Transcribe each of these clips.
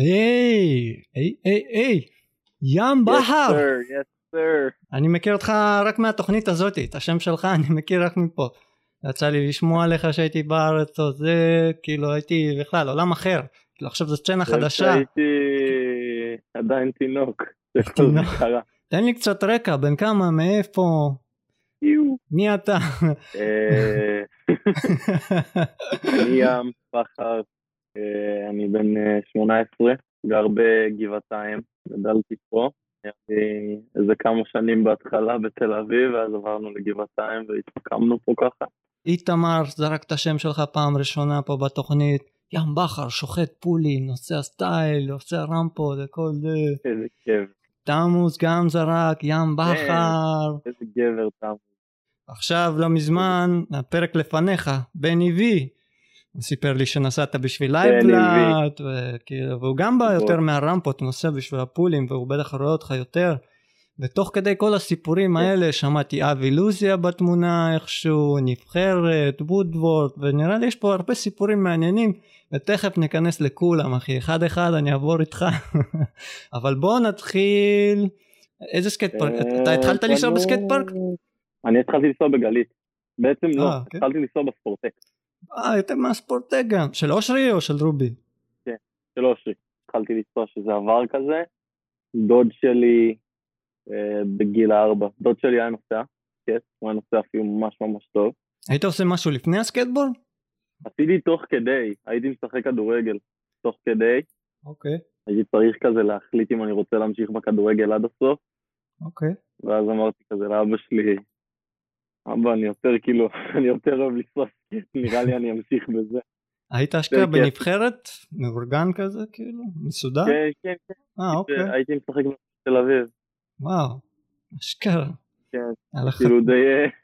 היי, היי, היי, היי, ים sir. אני מכיר אותך רק מהתוכנית הזאת, את השם שלך אני מכיר רק מפה. יצא לי לשמוע עליך שהייתי בארץ או זה, כאילו הייתי בכלל עולם אחר. כאילו עכשיו זו סצנה חדשה. הייתי עדיין תינוק. תן לי קצת רקע, בן כמה, מאיפה. מי אתה? אה, אני ים בכר, אני בן אה, 18, גר בגבעתיים, גדלתי פה. היה לי איזה כמה שנים בהתחלה בתל אביב, ואז עברנו לגבעתיים והתמקמנו פה ככה. איתמר זרק את השם שלך פעם ראשונה פה בתוכנית. ים בכר, שוחט פולים, נוסע סטייל, נוסע רמפות וכל זה. איזה כיף, תמוס גם זרק, ים בכר. איזה גבר תם. עכשיו לא מזמן, הפרק לפניך, בני וי. הוא סיפר לי שנסעת בשביל לייבלאט, וכאילו, והוא גם בא יותר מהרמפות, נוסע בשביל הפולים, והוא בטח רואה אותך יותר. ותוך כדי כל הסיפורים כן. האלה שמעתי אבי לוזיה בתמונה איכשהו, נבחרת, וודוורד, ונראה לי יש פה הרבה סיפורים מעניינים, ותכף ניכנס לכולם אחי, אחד אחד אני אעבור איתך. אבל בוא נתחיל, איזה סקייט פארק, אתה התחלת לנסוע אה, בסקייט פארק? אני התחלתי לנסוע בגלית. בעצם לא, אה, כן. התחלתי לנסוע בספורטק אה, יותר מהספורטק גם, של אושרי או של רובי? של אושרי. התחלתי לנסוע שזה עבר כזה. דוד שלי אה, בגיל הארבע, דוד שלי היה נוסע, כן, הוא היה נוסע אפילו ממש ממש טוב. היית עושה משהו לפני הסקייטבורד? עשיתי תוך כדי, הייתי משחק כדורגל תוך כדי, אוקיי, הייתי צריך כזה להחליט אם אני רוצה להמשיך בכדורגל עד הסוף, אוקיי. ואז אמרתי כזה לאבא שלי, אבא אני יותר כאילו, אני יותר אוהב סקייט, נראה לי אני אמשיך בזה. היית אשכרה כן. בנבחרת? מאורגן כזה כאילו? מסודר? כן, כן, כן, אה אוקיי, הייתי משחק בתל אביב, וואו, אשכרה. כן, כאילו די,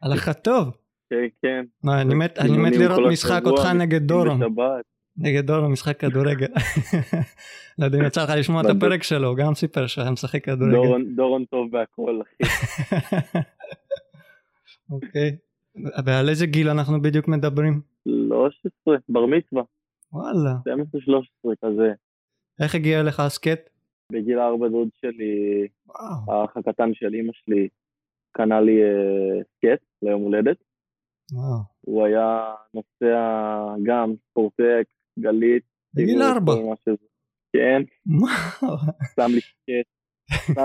הלך טוב. כן, כן. מה, אני מת- מת לראות משחק אותך נגד דורון. נגד דורון משחק כדורגל. לא יודע אם יצא לך לשמוע את. הפרק שלו, הוא גם סיפר שהיה משחק כדורגל. דורון טוב בהכל, אחי. אוקיי. ועל איזה גיל אנחנו בדיוק מדברים? 13, בר מצווה, וואלה. 12-13 כזה. איך הגיע אליך הסקט? בגיל 4 דוד שלי, וואו. האח הקטן של אמא שלי, קנה לי אה, סקט ליום הולדת. וואו. הוא היה נוסע גם ספורטק, גלית. בגיל כאילו, ארבע. מה. כן, וואו. שם לי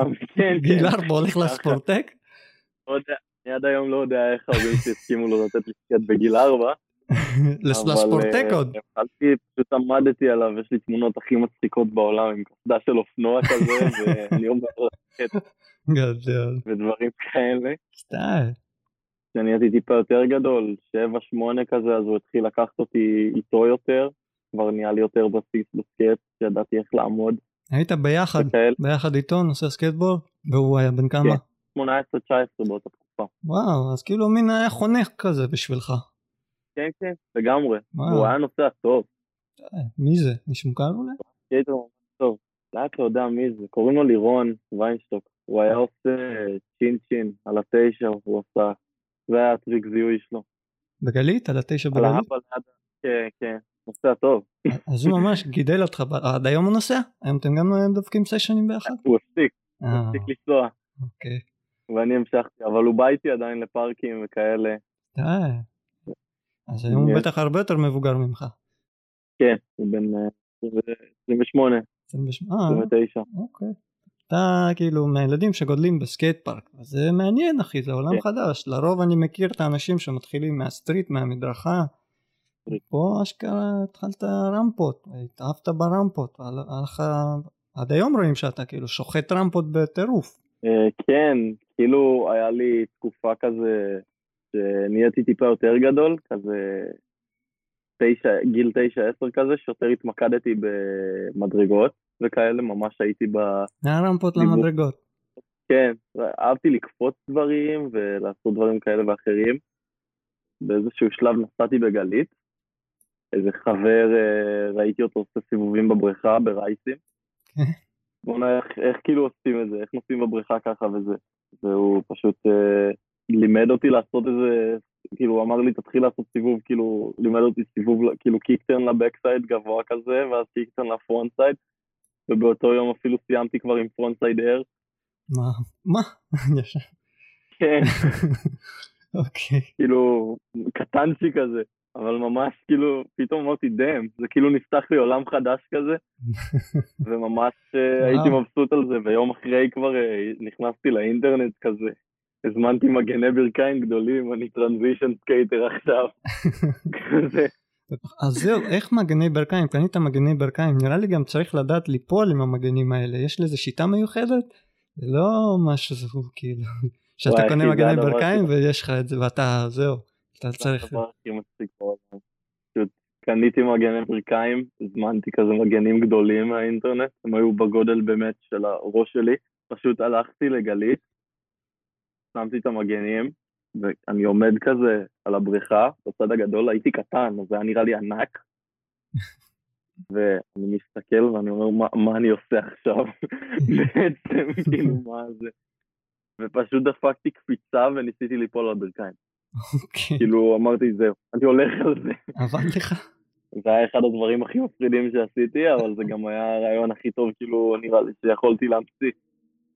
לי, כן, גיל כן. ארבע הולך. לספורטק? עד היום לא יודע איך ההורים שלי הסכימו לו לתת לי סקט בגיל 4. לספורטק עוד. התחלתי, פשוט עמדתי עליו, יש לי תמונות הכי מצחיקות בעולם עם קסדה של אופנוע כזה, ואני אומר לו סקט גדול. ודברים כאלה. סטייל. כשאני הייתי טיפה יותר גדול, 7-8 כזה, אז הוא התחיל לקחת אותי איתו יותר, כבר נהיה לי יותר בסיס בסקייט, שידעתי איך לעמוד היית ביחד. ביחד איתו נוסע סקייטבורד? והוא היה בן כמה? כן. 18-19 באותה תקופה. וואו, אז כאילו מין היה חונך כזה בשבילך. כן, כן, לגמרי. וואו. הוא היה נוסע טוב, אה, מי זה? מישהו מוכר אולי? ממש טוב. לאט לא יודע מי זה, קוראים לו לירון ויינשטוק. הוא היה עושה צ'ין צ'ין על התשע, הוא עשה, זה היה הטריק זיהוי שלו. בגלית? על התשע על בגלית? האבא ליד, כן, כן, נוסע טוב. אז הוא ממש גידל אותך, עד היום הוא נוסע? היום אתם גם אה, דופקים סשנים ביחד? הוא הפסיק, הוא אה, הפסיק לנסוע, אוקיי. ואני המשכתי, אבל הוא בא איתי עדיין לפארקים וכאלה. די. אז היום הוא כן. בטח הרבה יותר מבוגר ממך. כן, הוא בן אה, 28, 28, אה, 29. אוקיי. אתה כאילו מהילדים שגודלים בסקייט פארק, זה מעניין אחי, זה עולם כן. חדש. לרוב אני מכיר את האנשים שמתחילים מה street, מהמדרכה. פה אשכרה התחלת רמפות, התאהבת ברמפות, עד היום רואים שאתה כאילו שוחט רמפות בטירוף. אה, כן, כאילו היה לי תקופה כזה שנהייתי טיפה יותר גדול, כזה תשע, גיל תשע עשר כזה, שיותר התמקדתי במדרגות וכאלה, ממש הייתי ב... מהרמפות. למדרגות. כן, אהבתי לקפוץ דברים ולעשות דברים כאלה ואחרים. באיזשהו שלב נסעתי בגלית, איזה חבר, אה, ראיתי אותו עושה סיבובים בבריכה, ברייסים. בוא'נה, איך, איך כאילו עושים את זה, איך נוסעים בבריכה ככה וזה. והוא פשוט אה, לימד אותי לעשות איזה, כאילו הוא אמר לי תתחיל לעשות סיבוב, כאילו לימד אותי סיבוב, כאילו kickturn ל backside גבוה כזה, ואז kickturn ל frontside, ובאותו יום אפילו סיימתי כבר עם frontside air. מה? מה? ישר. כן, אוקיי. כאילו, קטנצ'י כזה, אבל ממש כאילו, פתאום אמרתי, damn, זה כאילו נפתח לי עולם חדש כזה, וממש אה, הייתי. מבסוט על זה, ויום אחרי כבר אה, נכנסתי לאינטרנט כזה. הזמנתי מגני ברכיים גדולים, אני transition skater עכשיו. כזה. אז זהו, איך מגני ברכיים? קנית מגני ברכיים, נראה לי גם צריך לדעת ליפול עם המגנים האלה, יש לזה שיטה מיוחדת? זה לא משהו שהוא כאילו, שאתה קונה מגני הדבר ברכיים ויש לך את זה ואתה, זהו, אתה צריך, קניתי מגני ברכיים, הזמנתי כזה מגנים גדולים מהאינטרנט, הם היו בגודל באמת של הראש שלי, פשוט הלכתי לגלית, שמתי את המגנים, ואני עומד כזה על הבריכה, בצד הגדול הייתי קטן, אז זה היה נראה לי ענק, ואני מסתכל ואני אומר, מה, מה אני עושה עכשיו? בעצם, כאילו, מה זה? ופשוט דפקתי קפיצה וניסיתי ליפול על הברכיים. אוקיי, כאילו, אמרתי, זהו, אני הולך על זה. עבד לך? זה היה אחד הדברים הכי מפחידים שעשיתי, אבל זה גם היה הרעיון הכי טוב, כאילו, נראה לי שיכולתי להמציא.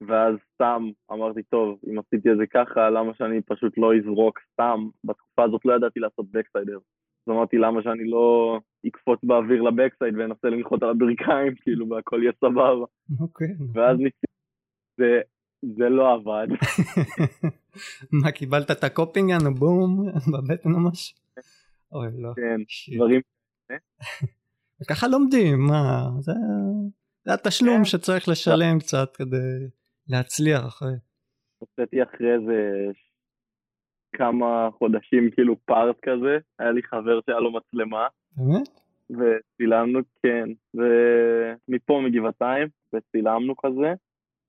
ואז סתם אמרתי, טוב, אם עשיתי את זה ככה, למה שאני פשוט לא אזרוק סתם? בתקופה הזאת לא ידעתי לעשות בקסיידר. אז אמרתי, למה שאני לא אקפוץ באוויר לבקסייד ואנסה לנחות על הברכיים, כאילו, והכל יהיה סבבה. אוקיי, ואז ניסיתי, זה, זה לא עבד. מה קיבלת את ה coping יאנו בום בבטן ממש? אוי לא, כן. דברים, וככה לומדים, מה, זה, זה התשלום כן. שצריך לשלם קצת כדי להצליח אחרי. הוצאתי אחרי זה כמה חודשים כאילו part כזה, היה לי חבר שהיה לו מצלמה, באמת? וצילמנו, כן, ומפה מגבעתיים, וצילמנו כזה.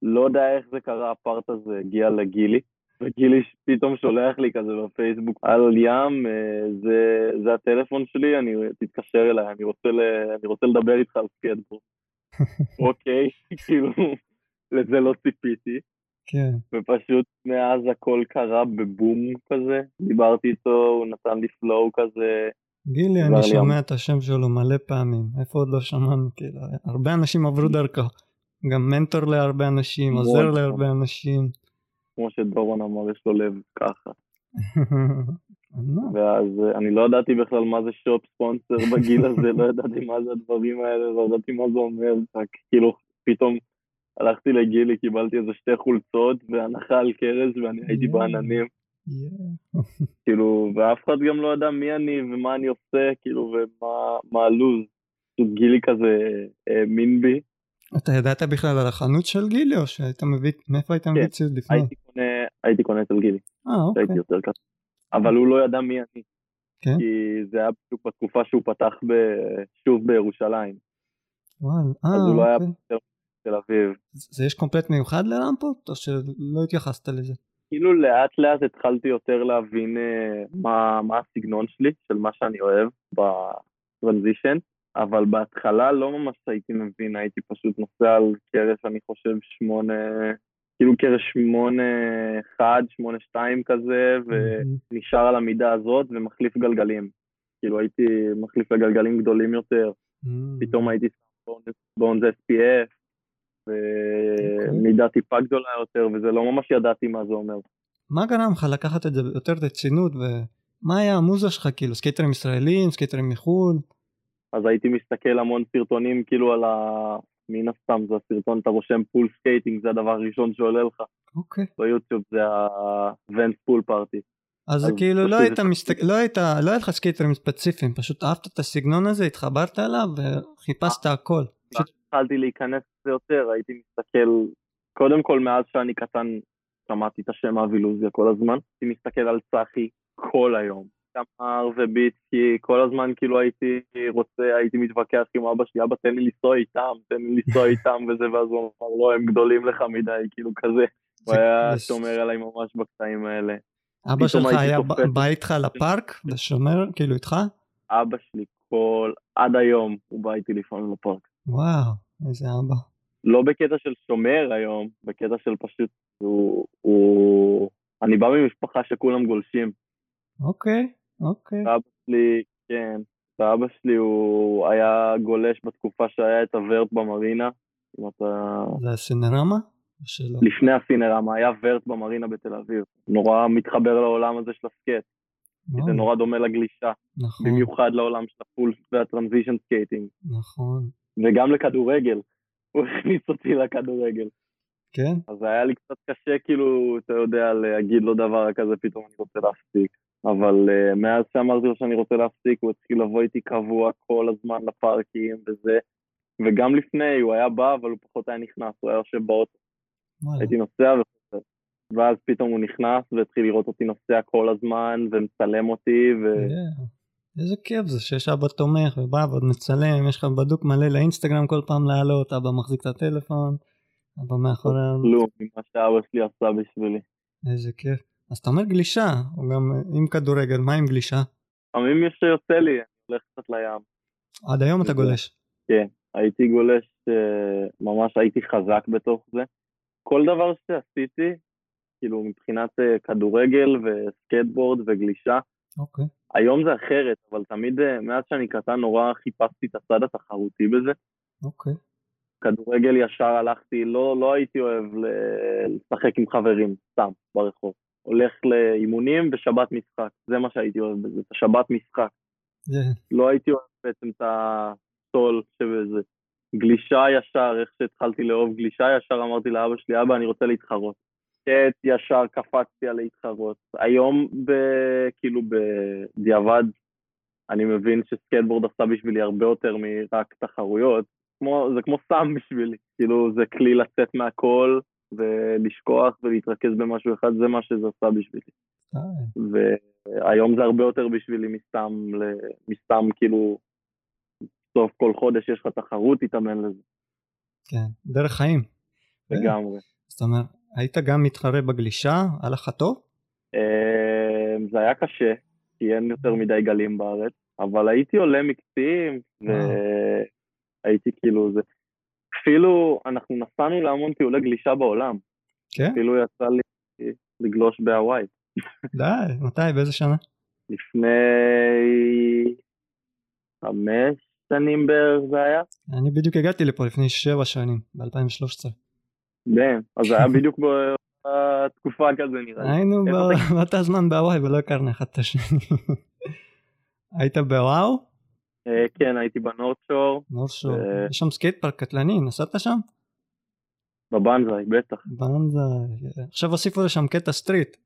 לא יודע איך זה קרה, ה part הזה הגיע לגילי, וגילי פתאום שולח לי כזה בפייסבוק, על ים, אה, זה, זה הטלפון שלי, אני, תתקשר אליי, אני רוצה, ל, אני רוצה לדבר איתך על סקייטבורד. אוקיי, כאילו, לזה לא ציפיתי. כן. ופשוט מאז הכל קרה בבום כזה, דיברתי איתו, הוא נתן לי flow כזה, גילי, אני שומע. את השם שלו מלא פעמים, איפה עוד לא שמענו, כאילו, הרבה אנשים עברו דרכו, גם מנטור להרבה אנשים. עוזר להרבה אנשים. כמו שדורון אמר, יש לו לב ככה. ואז אה, אני לא ידעתי בכלל מה זה שופ ספונסר בגיל הזה, לא ידעתי מה זה הדברים האלה, לא ידעתי מה זה אומר, רק כאילו פתאום הלכתי לגילי, קיבלתי איזה שתי חולצות והנחה על קרש ואני הייתי. בעננים. כאילו, ואף אחד גם לא ידע מי אני ומה אני עושה, כאילו, ומה מה הלו"ז. גילי כזה האמין בי, אתה ידעת בכלל על החנות של גילי או שהיית מביא, מאיפה היית מביא כן, ציוד לפני? הייתי קונה, אצל גילי, אה אוקיי, הייתי יותר כזה. אבל הוא לא ידע מי אני, כן? כי זה היה בדיוק בתקופה שהוא פתח שוב בירושלים, וואל, אז אה הוא לא היה אוקיי. בתל אביב. זה יש קומפלט מיוחד לרמפות או שלא התייחסת לזה? כאילו לאט לאט התחלתי יותר להבין אה, מה, מה הסגנון שלי, של מה שאני אוהב בטרנזישן, אבל בהתחלה לא ממש הייתי מבין, הייתי פשוט נוסע על קרש, אני חושב, שמונה, כאילו קרש שמונה אחד, שמונה שתיים כזה, ונשאר על המידה הזאת ומחליף גלגלים. כאילו הייתי מחליף לגלגלים גדולים יותר, פתאום הייתי שם Bones SPF, ומידה טיפה גדולה יותר, וזה לא ממש ידעתי מה זה אומר. מה גרם לך לקחת את זה יותר רצינות ומה היה המוזה שלך כאילו סקייטרים ישראלים סקייטרים מחו"ל אז הייתי מסתכל המון סרטונים כאילו על ה... מן הסתם זה הסרטון, אתה רושם pool skating, זה הדבר הראשון שעולה לך. אוקיי. ביוטיוב, זה ה-Vans Pool Party. אז כאילו לא היית מסתכל לא היית לא היה לך סקייטרים ספציפיים פשוט אהבת את הסגנון הזה התחברת אליו וחיפשת הכל. פשוט התחלתי להיכנס לזה יותר, הייתי מסתכל, קודם כל מאז שאני קטן שמעתי את השם אבי לוזיה כל הזמן, הייתי מסתכל על צחי כל היום. תמר וביטקי, כל הזמן כאילו הייתי רוצה, הייתי מתווכח עם אבא שלי, אבא תן לי לנסוע איתם, תן לי לנסוע איתם וזה, ואז הוא אמר, לא, הם גדולים לך מדי, כאילו כזה. הוא היה שומר עליי ממש בקטעים האלה. אבא שלך היה בא איתך לפארק ושומר כאילו איתך אבא שלי כל, עד היום, הוא בא איתי לפעמים לפארק. וואו איזה אבא לא בקטע של שומר היום, בקטע של פשוט, הוא, הוא... אני בא ממשפחה שכולם גולשים. אוקיי אוקיי ואבא שלי, כן, ואבא שלי הוא היה גולש בתקופה שהיה את ה vert במרינה, אם אתה... זה הסינרמה? שלא. לפני הסינרמה, היה vert במרינה בתל אביב. נורא מתחבר לעולם הזה של הסקייט. כי זה נורא דומה לגלישה, נכון, במיוחד לעולם של ה pool וה transition skating. נכון. וגם לכדורגל. הוא הכניס אותי לכדורגל. כן? אז היה לי קצת קשה, כאילו, אתה יודע, להגיד לו דבר כזה, פתאום אני רוצה להפסיק. אבל אה, מאז שאמרתי לו שאני רוצה להפסיק, הוא התחיל לבוא איתי קבוע כל הזמן לפארקים וזה. וגם לפני, הוא היה בא, אבל הוא פחות היה נכנס, הוא היה יושב באוטו. הייתי נוסע וחוזר. ואז פתאום הוא נכנס והתחיל לראות אותי נוסע כל הזמן, ומצלם אותי, ו... כן. איזה כיף זה שיש אבא תומך ובא ועוד מצלם, יש לך בדוק מלא לאינסטגרם כל פעם לעלות, אבא מחזיק את הטלפון, אבא מאחורי... כלום ממה שאבא שלי עשה בשבילי. איזה כיף. אז אתה אומר גלישה, או גם עם כדורגל, מה עם גלישה? לפעמים יש שיוצא לי, אני הולך קצת לים. עד היום אתה גולש. כן, הייתי גולש, אה, ממש הייתי חזק בתוך זה. כל דבר שעשיתי, כאילו מבחינת אה, כדורגל וסקטבורד וגלישה, אוקיי. היום זה אחרת, אבל תמיד, אה, מאז שאני קטן נורא חיפשתי את הצד התחרותי בזה. אוקיי. כדורגל ישר הלכתי, לא, לא הייתי אוהב לשחק עם חברים, סתם, ברחוב. הולך לאימונים ושבת משחק, זה מה שהייתי אוהב בזה, את השבת משחק. לא הייתי אוהב בעצם את הסול שבזה. גלישה ישר, איך שהתחלתי לאהוב גלישה ישר, אמרתי לאבא שלי, אבא, אני רוצה להתחרות. קט ישר קפצתי על להתחרות. היום, ב, כאילו בדיעבד, אני מבין שסקייטבורד עשה בשבילי הרבה יותר מרק תחרויות. כמו, זה כמו סם בשבילי, כאילו זה כלי לצאת מהכל ולשכוח ולהתרכז במשהו אחד, זה מה שזה עשה בשבילי. אה, והיום זה הרבה יותר בשבילי מסתם, מסתם כאילו, סוף כל חודש יש לך תחרות, תתאמן לזה, כן. דרך חיים. לגמרי. זאת אומרת, היית גם מתחרה בגלישה? היה לך טוב? אה, זה היה קשה, כי אין יותר מדי גלים בארץ, אבל הייתי עולה מקצים, והייתי כאילו זה. אפילו אנחנו נסענו להמון טיולי גלישה בעולם, כן? אפילו יצא לי לגלוש בהוואי. די, מתי? באיזה שנה? לפני חמש שנים בערך זה היה. אני בדיוק הגעתי לפה לפני שבע שנים, ב-2013. כן, אז היה בדיוק בתקופה כזה נראה לי. היינו ב- באותה זמן בהוואי ולא הכרנו אחד את השני. היית באוואהו? אה, כן, הייתי בנורד שור, נורth שור. אה. יש שם סקייט פארק קטלני, נסעת שם? בבנזאי, בטח. בנזה. עכשיו הוסיפו לשם קטע street.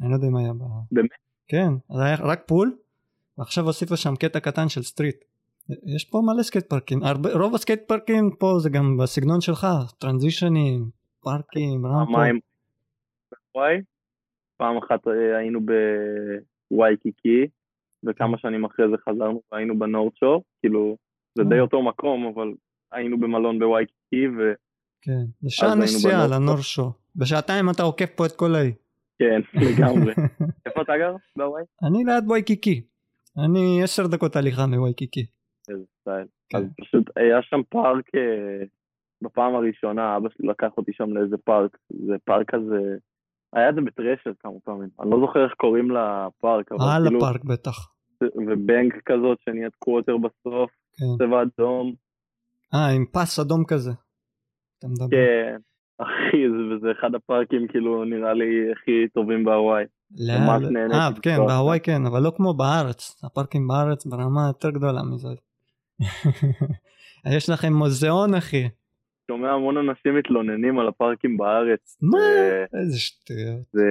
אני לא יודע אם היה ב... באמת? כן, זה היה רק pool, ועכשיו הוסיפו שם קטע קטן של street. יש פה מלא סקייט פארקים, הרבה, רוב הסקייט פארקים פה זה גם בסגנון שלך, טרנזישנים, פארקים, רמפות. פעמיים בהוואי, פעם אחת אה, היינו בוואיקיקי, וכמה שנים אחרי זה חזרנו והיינו ב North Shore, כאילו, זה די אה. אותו מקום, אבל היינו במלון בוואיקיקי, וכן, כן, זה שעה היינו נסיעה בנורth לנור שור. בשעתיים אתה עוקף פה את כל האי. לגמרי. איפה אתה גר? בוואי? אני ליד וואיקיקי. אני עשר דקות הליכה מוואיקיקי. איזה סטייל. כן. אז פשוט היה שם פארק, אה, בפעם הראשונה אבא שלי לקח אותי שם לאיזה פארק, זה פארק כזה, היה את זה בטרשת כמה פעמים, אני לא זוכר איך קוראים לפארק, אבל על כאילו, הפארק בטח. ובנק כזאת שנהיית קווטר בסוף, כן. צבע אדום, אה, עם פס אדום כזה. אתה מדבר. כן, אחי, זה- וזה אחד הפארקים כאילו נראה לי הכי טובים בהוואי. לא, לא. נהניתי אה, כן. בהוואי כן, אבל לא כמו בארץ. הפארקים בארץ ברמה יותר גדולה מזאת. יש לכם מוזיאון אחי. שומע המון אנשים מתלוננים על הפארקים בארץ. מה? ו- איזה שטויות. זה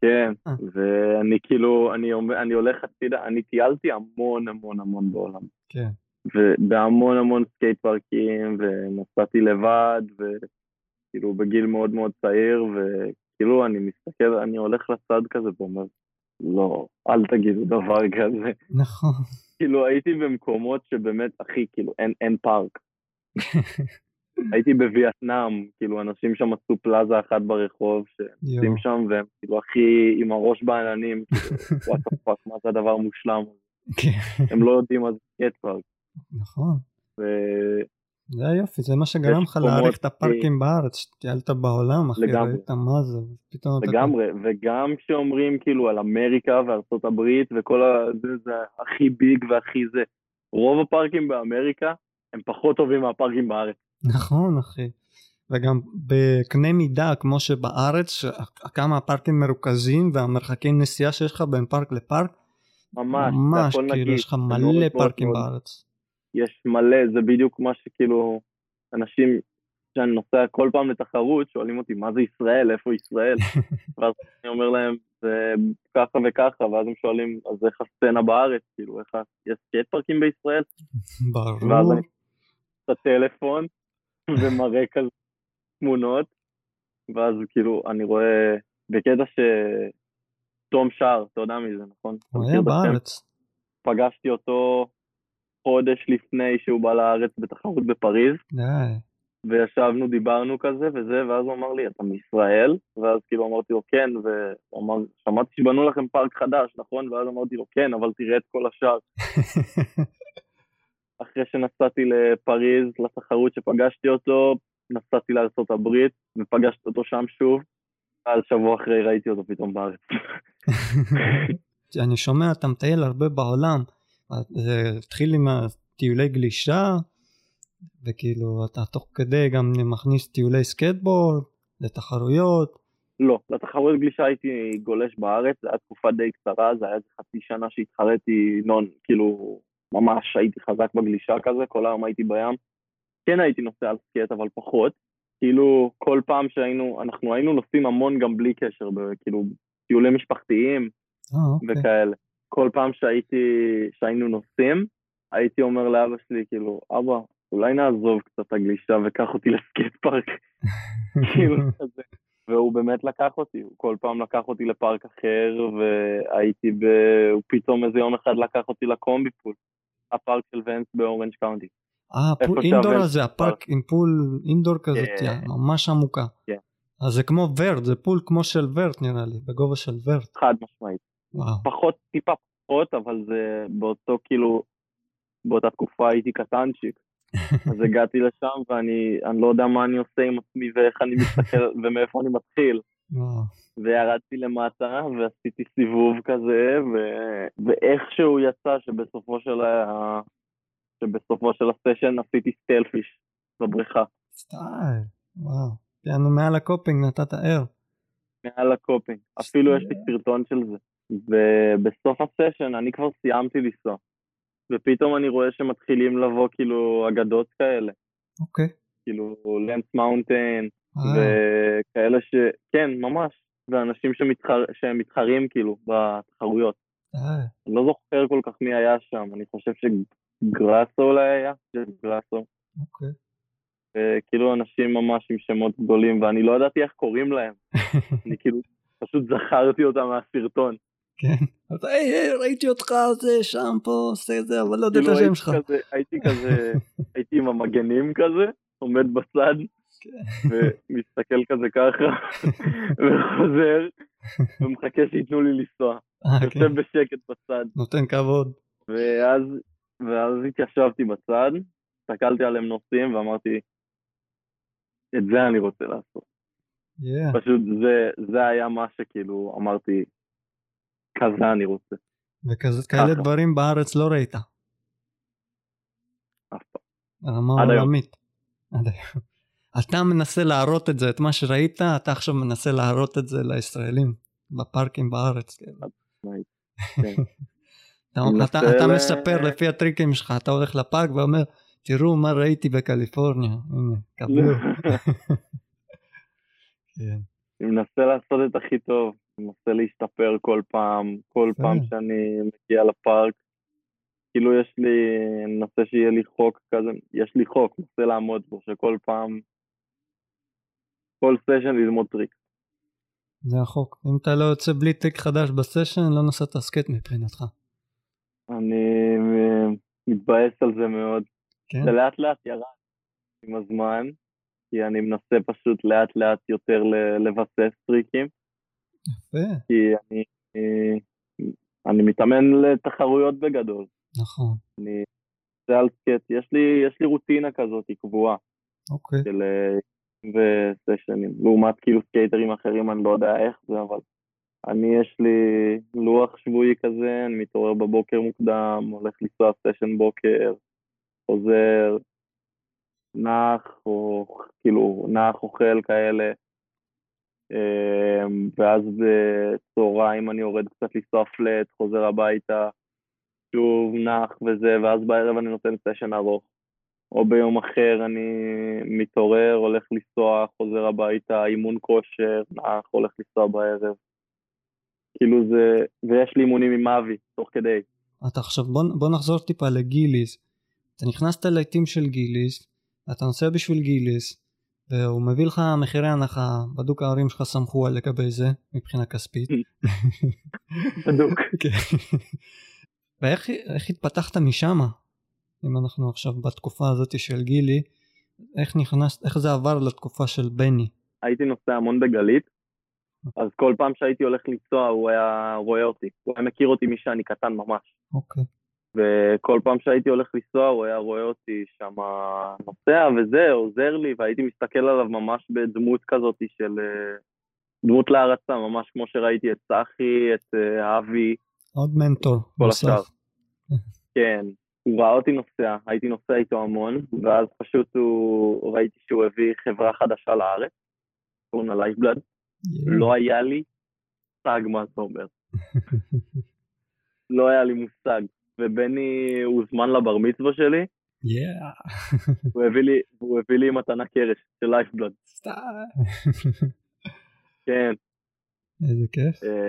כן, אה. ואני כאילו, אני, אומר- אני הולך הצידה, אני טיילתי המון המון המון בעולם. כן. ובהמון המון סקייט פארקים, ונסעתי לבד, וכאילו בגיל מאוד מאוד צעיר, וכאילו אני מסתכל, אני הולך לצד כזה ואומר, לא, אל תגידו דבר כזה. נכון. כאילו הייתי במקומות שבאמת, אחי, כאילו אין, אין פארק. הייתי בווייטנאם, כאילו אנשים שם עשו פלאזה אחת ברחוב. שעושים שם, והם כאילו הכי עם הראש בעננים, כאילו, what the fuck, מה זה הדבר המושלם? כן. הם לא יודעים מה זה סקייט פארק. נכון. זה היופי, זה מה שגרם לך להעריך את הפארקים בארץ, שטיילת בעולם, אחי. ראית מה זה, פתאום אתה... לגמרי, וגם כשאומרים כאילו על אמריקה וארצות הברית וכל ה... זה, זה הכי big והכי זה, רוב הפארקים באמריקה הם פחות טובים מהפארקים בארץ. נכון אחי. וגם בקנה מידה כמו שבארץ כמה פארקים מרוכזים והמרחקי נסיעה שיש לך בין פארק לפארק ממש, ממש כאילו נגיש, יש לך מלא מאוד פארקים מאוד בארץ. יש מלא, זה בדיוק מה שכאילו, אנשים, כשאני נוסע כל פעם לתחרות, שואלים אותי, מה זה ישראל, איפה ישראל? ואז אני אומר להם, זה ככה וככה, ואז הם שואלים, אז איך הסצנה בארץ, כאילו, איך, יש סקייט פארקים בישראל? ואז ברור. אני את הטלפון, ומראה כזה תמונות, ואז כאילו, אני רואה, בקטע ש... תום שר, אתה יודע מי זה, נכון? הוא מכיר היה? בארץ. פגשתי אותו חודש לפני שהוא בא לארץ בתחרות בפריז, די. וישבנו, דיברנו כזה וזה, ואז הוא אמר לי, אתה מישראל? ואז כאילו אמרתי לו, כן, והוא אמר, שמעתי שבנו לכם פארק חדש, נכון? ואז אמרתי לו, כן, אבל תראה את כל השאר. אחרי שנסעתי לפריז, לתחרות שפגשתי אותו, נסעתי הברית, ופגשתי אותו שם שוב, ואז שבוע אחרי ראיתי אותו פתאום בארץ. אני שומע אתה מטייל הרבה בעולם. זה התחיל עם הטיולי גלישה וכאילו אתה תוך כדי גם מכניס טיולי סקייטבורד לתחרויות. לא, לתחרות גלישה הייתי גולש בארץ, זו הייתה תקופה די קצרה, זה היה חצי שנה שהתחרתי נון, כאילו, ממש הייתי חזק בגלישה כזה, כל היום הייתי בים. כן הייתי נוסע על סקייט, אבל פחות. כאילו, כל פעם שהיינו, אנחנו היינו נוסעים המון גם בלי קשר, כאילו, טיולי משפחתיים אה, אוקיי. וכאלה. כל פעם שהייתי, שהיינו נוסעים, הייתי אומר לאבא שלי, כאילו, אבא, אולי נעזוב קצת הגלישה וקח אותי לסקייט פארק. כאילו כזה. והוא באמת לקח אותי, הוא כל פעם לקח אותי לפארק אחר, והייתי ב... הוא פתאום איזה יום אחד לקח אותי ל Combi Pool, הפארק של Vans ב Orange County. אה, pool איפה indoor הזה, הפארק עם pool indoor כזאת, כן. ממש עמוקה. כן. אז זה כמו vert, זה pool כמו של vert נראה לי, בגובה של vert. חד משמעית. פחות, טיפה פחות, אבל זה באותו כאילו, באותה תקופה הייתי קטנצ'יק. אז הגעתי לשם ואני אני לא יודע מה אני עושה עם עצמי ואיך אני מסתכל ומאיפה אני מתחיל. וירדתי למטה ועשיתי סיבוב כזה, ו... ואיכשהו יצא שבסופו של, ה... שבסופו של הסשן עשיתי stalefish בבריכה, סטייל, וואו. יענו מעל ה coping נתת air. מעל ה coping. אפילו יש לי סרטון של זה. ובסוף הסשן אני כבר סיימתי לנסוע. ופתאום אני רואה שמתחילים לבוא כאילו אגדות כאלה, אוקיי. כאילו לנס מאונטיין, וכאלה ש... כן, ממש. ואנשים שמתחר... שהם מתחרים כאילו בתחרויות. אה, אני לא זוכר כל כך מי היה שם, אני חושב שגראסו אולי היה, גראסו. אוקיי. כאילו אנשים ממש עם שמות גדולים, ואני לא ידעתי איך קוראים להם. אני כאילו פשוט זכרתי אותם מהסרטון. כן. אז היי, היי, ראיתי אותך, זה שם, פה, עושה זה, אבל לא יודע את כאילו השם הייתי שלך. הייתי כזה, הייתי עם המגנים כזה, עומד בצד. ומסתכל כזה ככה, וחוזר, ומחכה שייתנו לי לנסוע. אה, כן. יושב בשקט בצד. נותן כבוד. ואז, ואז התיישבתי בצד, הסתכלתי עליהם נוסעים ואמרתי, את זה אני רוצה לעשות. Yeah. פשוט זה, זה היה מה שכאילו אמרתי, כזה אני רוצה, וכאלה. דברים בארץ לא ראית. אף פעם. רמה. עולמית. עד היום. אתה מנסה להראות את זה, את מה שראית, אתה עכשיו מנסה להראות את זה לישראלים בפארקים בארץ. כאילו. אתה, אני מספר לפי הטריקים שלך, אתה הולך לפארק ואומר, תראו מה ראיתי בקליפורניה, הנה, קבלו. כן. אני מנסה לעשות את הכי טוב, אני מנסה להשתפר כל פעם, כל. פעם שאני מגיע לפארק. כאילו יש לי, אני מנסה שיהיה לי חוק כזה, יש לי חוק, מנסה לעמוד בו, שכל פעם, כל סשן ללמוד טריק. זה החוק. אם אתה לא יוצא בלי טריק חדש בסשן, לא נסעת סקייט מבחינתך. אני אה, מתבאס על זה מאוד. כן? זה לאט לאט ירד עם הזמן, כי אני מנסה פשוט לאט לאט יותר לבסס טריקים, יפה, כי אני, אה, אני מתאמן לתחרויות בגדול. נכון. אני זה על סקייט, יש לי, יש לי רוטינה כזאת היא קבועה אוקיי. של אה, וסשנים, לעומת כאילו סקייטרים אחרים, אני לא יודע איך זה, אבל אני יש לי לוח שבועי כזה, אני מתעורר בבוקר מוקדם, הולך לנסוע סשן בוקר, חוזר, נח, או כאילו נח אוכל כאלה, אמ, ואז בצהריים אני יורד קצת לנסוע פלט, חוזר הביתה, שוב נח וזה, ואז בערב אני נותן סשן ארוך. או ביום אחר אני מתעורר, הולך לנסוע, חוזר הביתה, אימון כושר, נח, הולך לנסוע בערב. כאילו זה, ויש לי אימונים עם אבי, תוך כדי. אתה עכשיו, בוא, בוא נחזור טיפה לגיליס. אתה נכנסת לעיתים של גיליס, אתה נוסע בשביל גיליס, והוא מביא לך מחירי הנחה, בדוק ההורים שלך סמכו על לגבי זה, מבחינה כספית. בדוק. כן. ואיך התפתחת משם? אם אנחנו עכשיו בתקופה הזאת של גילי, איך נכנסת, איך זה עבר לתקופה של בני? הייתי נוסע המון בגלית, אז כל פעם שהייתי הולך לנסוע הוא היה רואה אותי, הוא היה מכיר אותי משאני קטן ממש. אוקיי. Okay. וכל פעם שהייתי הולך לנסוע הוא היה רואה אותי שם נוסע וזה, עוזר לי, והייתי מסתכל עליו ממש בדמות כזאת של... אה, דמות להערצה, ממש כמו שראיתי את צחי, את אה, אבי. עוד מנטור. כל השאר. כן, הוא ראה אותי נוסע, הייתי נוסע איתו המון, ואז פשוט הוא, ראיתי שהוא הביא חברה חדשה לארץ, קוראים לה Lifeblood. לא היה לי מושג מה זה אומר. לא היה לי מושג. ובני הוזמן לבר מצווה שלי. הוא הביא לי, הוא הביא לי מתנה קרש של Lifeblood. כן. איזה כיף. אה,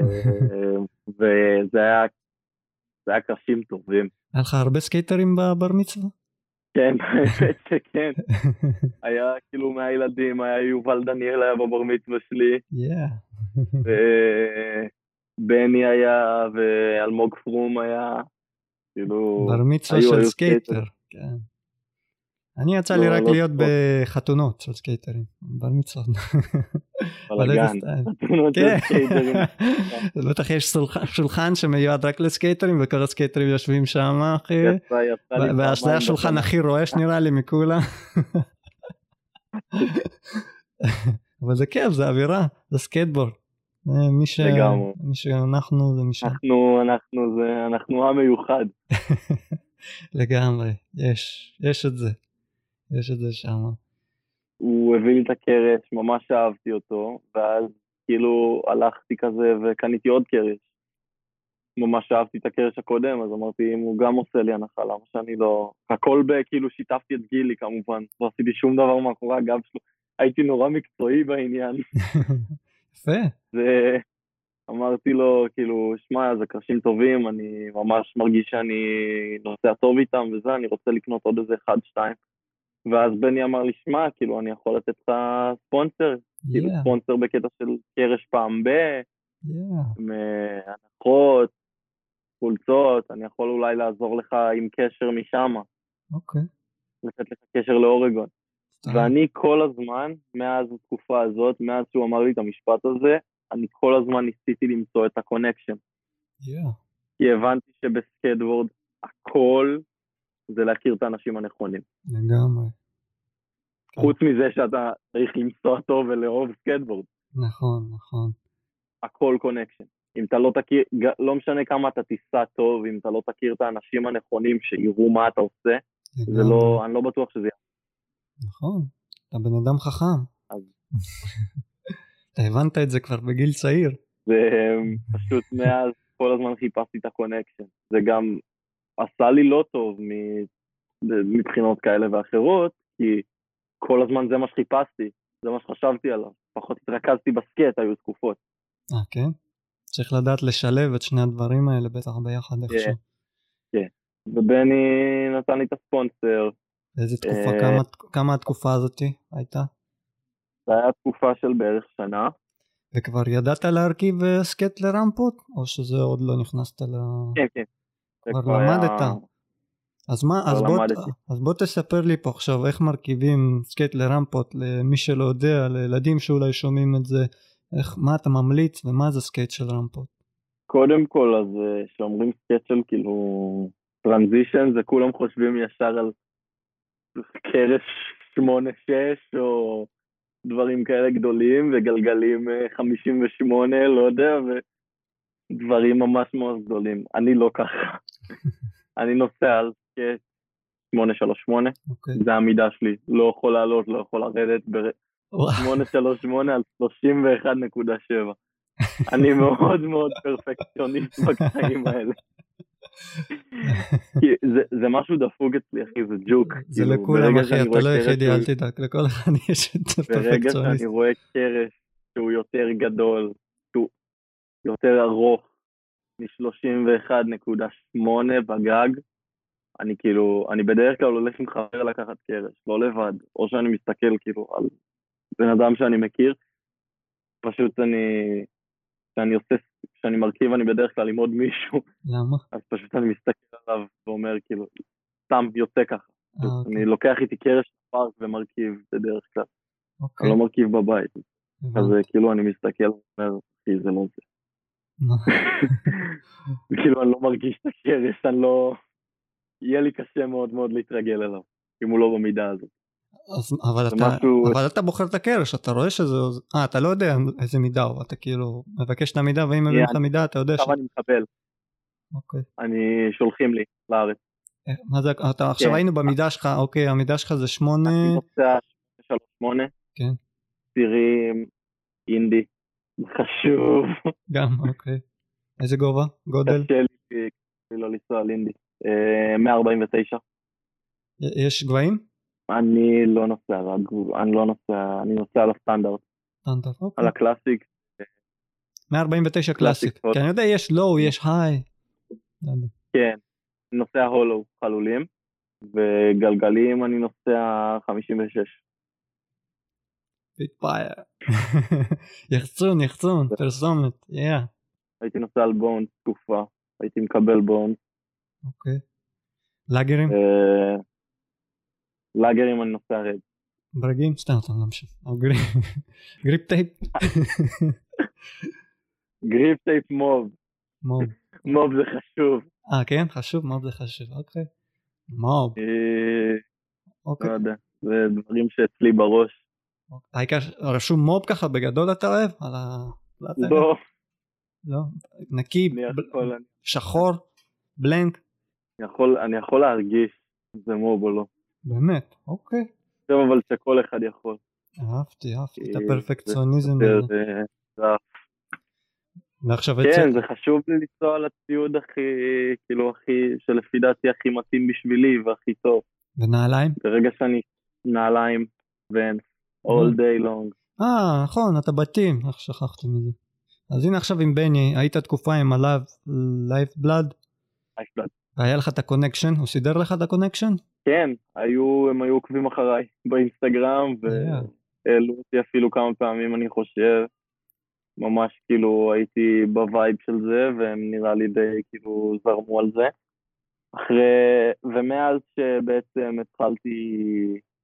וזה היה, זה היה קרשים טובים. היה לך הרבה סקייטרים בבר מצווה? כן, האמת שכן. היה כאילו מהילדים, היה יובל דניאל היה בבר מצווה שלי. ובני היה, ואלמוג פרום היה. כאילו... בר מצווה של סקייטר. כן. אני יצא לי לא, רק לא להיות בחתונות של סקייטרים, בר מצוות. בלאגן, חתונות של סקייטרים. בטח יש שולחן שמיועד רק לסקייטרים וכל הסקייטרים יושבים שם אחי. וזה השולחן הכי רועש נראה לי מכולם. אבל זה כיף, זה אווירה, זה סקייטבורד. מי ש... לגמרי. מי שאנחנו זה מי ש... אנחנו, אנחנו, זה, אנחנו עם מיוחד. לגמרי, יש, יש את זה. יש את זה שם. הוא הביא לי את הקרש, ממש אהבתי אותו, ואז כאילו הלכתי כזה וקניתי עוד קרש. ממש אהבתי את הקרש הקודם, אז אמרתי, אם הוא גם עושה לי הנחה, למה שאני לא... הכל בכאילו שיתפתי את גילי כמובן, לא עשיתי שום דבר מאחורי הגב שלו, הייתי נורא מקצועי בעניין. יפה. ואמרתי לו, כאילו, שמע, זה קרשים טובים, אני ממש מרגיש שאני נוסע טוב איתם וזה, אני רוצה לקנות עוד איזה אחד, שתיים. ואז בני אמר לי, שמע, כאילו, אני יכול לתת לך ספונסר, yeah. כאילו ספונסר בקטע של קרש פעם ב... yeah. הנחות, חולצות, אני יכול אולי לעזור לך עם קשר משם. אוקיי. Okay. לתת לך קשר לאורגון. ואני כל הזמן, מאז התקופה הזאת, מאז שהוא אמר לי את המשפט הזה, אני כל הזמן ניסיתי למצוא את ה connection. Yeah. כי הבנתי שבסקייטבורד הכל זה להכיר את האנשים הנכונים. לגמרי. חוץ מזה שאתה צריך לנסוע טוב ולאהוב סקייטבורד. נכון, נכון. הכל connection. אם אתה לא תכיר, לא משנה כמה אתה תיסע טוב, אם אתה לא תכיר את האנשים הנכונים שיראו מה אתה עושה, זה לא, אני לא בטוח שזה יהיה. נכון, אתה בן אדם חכם. אז... אתה הבנת את זה כבר בגיל צעיר. ופשוט מאז כל הזמן חיפשתי את ה connection. זה גם עשה לי לא טוב מבחינות כאלה ואחרות, כי כל הזמן זה מה שחיפשתי, זה מה שחשבתי עליו. פחות התרכזתי בסקט, היו תקופות. אה, כן? צריך לדעת לשלב את שני הדברים האלה בטח ביחד איכשהו. כן, ובני נתן לי את הספונסר. איזה תקופה, אה, כמה, כמה התקופה הזאת הייתה? זה היה תקופה של בערך שנה. וכבר ידעת להרכיב אה, סקט לרמפות, או שזה עוד לא נכנסת ל... כן, כן. כבר למדת. אז מה, אז בוא, אז בוא תספר לי פה עכשיו איך מרכיבים סקייט לרמפות למי שלא יודע, לילדים שאולי שומעים את זה, איך, מה אתה ממליץ ומה זה סקייט של רמפות? קודם כל, אז כשאומרים אה, סקייט של כאילו transition, זה כולם חושבים ישר על קרש 8-6 או דברים כאלה גדולים וגלגלים 58, אה, לא יודע, ודברים ממש מאוד גדולים. אני לא ככה. אני נוסע על סקייט 838, אוקיי. זה העמידה שלי, לא יכול לעלות, לא יכול לרדת, וואו. ב-838 על 31.7. אני מאוד מאוד פרפקציוניסט בקטעים האלה. זה, זה משהו דפוק אצלי, אחי, זה ג'וק. זה כאילו, לכולם ברגע אחי, אתה לא היחידי, שהוא- אל תדאג, לכל אחד יש את ברגע הפרפקציוניסט. שאני רואה קרש שהוא יותר גדול, שהוא יותר ארוך מ-31.8 בגג, אני כאילו, אני בדרך כלל הולך עם חבר לקחת קרש, לא לבד, או שאני מסתכל כאילו על בן אדם שאני מכיר, פשוט אני, כשאני עושה, כשאני מרכיב אני בדרך כלל עם עוד מישהו, למה? אז פשוט אני מסתכל עליו ואומר כאילו, סתם יוצא ככה, אה, אוקיי, אני לוקח איתי קרש לפארק ומרכיב בדרך כלל, אוקיי. אני לא מרכיב בבית, אז הבנתי. אה, כאילו אני מסתכל ואומר, זה לא זה. כאילו אני לא מרגיש את הקרש, אני לא... יהיה לי קשה מאוד מאוד להתרגל אליו, אם הוא לא במידה הזאת. אז, אבל, אתה, משהו- אבל אתה בוחר את הקרש, אתה רואה שזה... אה, אתה לא יודע איזה מידה הוא, אתה כאילו מבקש את המידה, ואם מביאים לך מידה אתה יודע ש... עכשיו אני מקבל, אוקיי. אני שולחים לי לארץ. אה, מה זה, אתה עכשיו כן. היינו במידה שלך, אוקיי, המידה שלך זה שמונה... אני נוסע 38, כן. צירים, אינדי, חשוב, גם, אוקיי. איזה גובה? גודל? קשה לי לי לא לנסוע על אינדי. אה, 149, יש גבהים? אני לא נוסע, אני לא נוסע, אני נוסע על הסטנדרט, סטנדרט, אוקיי. על ה classic, 149 classic. כי אני יודע, יש low, יש high. לא. כן, נוסע הולו חלולים, וגלגלים אני נוסע 56. פייר. יחצון, יחצון, פרסומת, יא. הייתי נוסע על Bones תקופה, הייתי מקבל Bones. אוקיי. לאגרים? אה, לאגרים אני נוסע Reds. ברגים? סתם, סתם, נמשיך. או grip tape? grip tape Mob, Mob. Mob זה חשוב. אה, כן? חשוב? Mob זה חשוב, אוקיי. Mob, אה, אוקיי. לא יודע, זה דברים שאצלי בראש. העיקר רשום Mob ככה בגדול אתה אוהב? על הפלטה? לא, לא. נקי, יכול, אני שחור, בלנק, יכול, אני יכול להרגיש אם זה מוב או לא. באמת, אוקיי. טוב, אבל שכל אחד יכול. אהבתי, אהבתי את אה, הפרפקציוניזם זה- ועכשיו כן, יוצא, זה חשוב לי לנסוע על הציוד הכי, כאילו, הכי, שלפי דעתי הכי מתאים בשבילי והכי טוב. ונעליים? ברגע שאני נעליים ון, all day long. אה, נכון, אתה בתים, איך שכחתי מזה. אז הנה עכשיו עם בני, היית תקופה עם ה Life, Lifeblood, והיה לך את ה connection, הוא סידר לך את ה connection? כן, היו, הם היו עוקבים אחריי באינסטגרם, Yeah. והעלו אותי אפילו כמה פעמים, אני חושב. ממש כאילו הייתי ב vibe של זה, והם נראה לי די כאילו זרמו על זה. אחרי, ומאז שבעצם התחלתי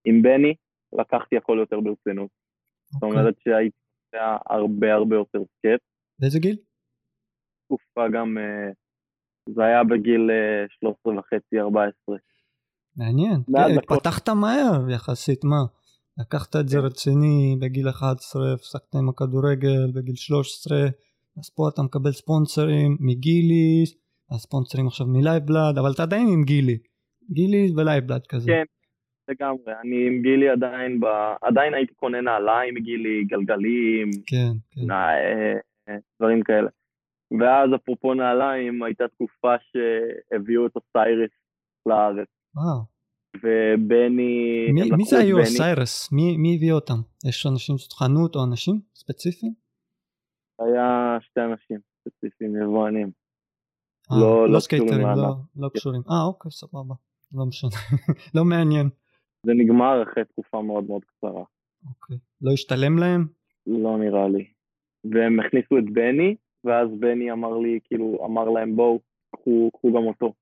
עם בני, לקחתי הכל יותר ברצינות. זאת אוקיי. אומרת שהייתי הרבה הרבה יותר סקט. באיזה גיל? תקופה גם, אה, זה היה בגיל אה, 13 וחצי, 14. מעניין, הכל. התפתחת מהר יחסית, מה? לקחת את זה כן. רציני בגיל 11, הפסקת עם הכדורגל בגיל 13, אז פה אתה מקבל ספונסרים מגילי, הספונסרים עכשיו מ Lifeblood, אבל אתה עדיין עם גילי, גילי ו Lifeblood כזה. כן. לגמרי, אני עם גילי עדיין, ב... עדיין הייתי קונה נעליים מגילי, גלגלים, כן, כן. נע... אה, דברים כאלה. ואז אפרופו נעליים, הייתה תקופה שהביאו את Osiris לארץ, וואו. ובני, מי, מי זה היו. Osiris? מי, מי הביא אותם? יש אנשים, חנות או אנשים ספציפיים? היה שתי אנשים ספציפיים, יבואנים. אה, לא- לא לא סקייטרים, לא. לא קשורים. אה, אוקיי, סבבה. לא משנה. לא מעניין. זה נגמר אחרי תקופה מאוד מאוד קצרה. אוקיי. לא השתלם להם? לא נראה לי. והם הכניסו את בני, ואז בני אמר לי, כאילו, אמר להם בואו, קחו, קחו גם אותו.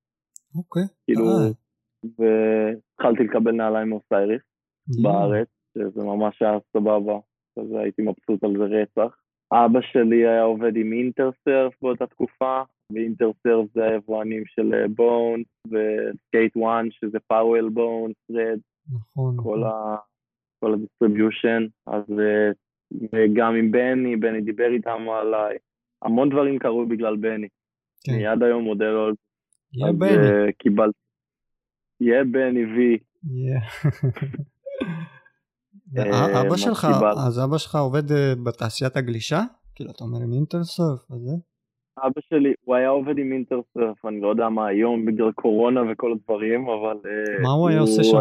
אוקיי. כאילו, אה, והתחלתי לקבל נעליים מאוסייריס בארץ, שזה ממש היה סבבה, אז הייתי מבסוט על זה רצח. אבא שלי היה עובד עם אינטרסרף באותה תקופה, ו Intersurf זה היבואנים של Bones ו Skate 1, שזה Powell Bones, Reds, נכון. כל נכון. ה... כל ה distribution, אז אה, וגם עם בני, בני דיבר איתם עליי, המון דברים קרו בגלל בני, כן. אני עד היום מודה לו על זה, אז בני. אה, קיבלתי, יהיה בני וי. אה, אבא שלך, אז אבא שלך עובד אה, בתעשיית הגלישה? כאילו אתה אומר עם אינטרסרף וזה? אבא שלי, הוא היה עובד עם אינטרסרף, אני לא יודע מה היום בגלל קורונה וכל הדברים, אבל... אה, מה הוא היה עושה שם?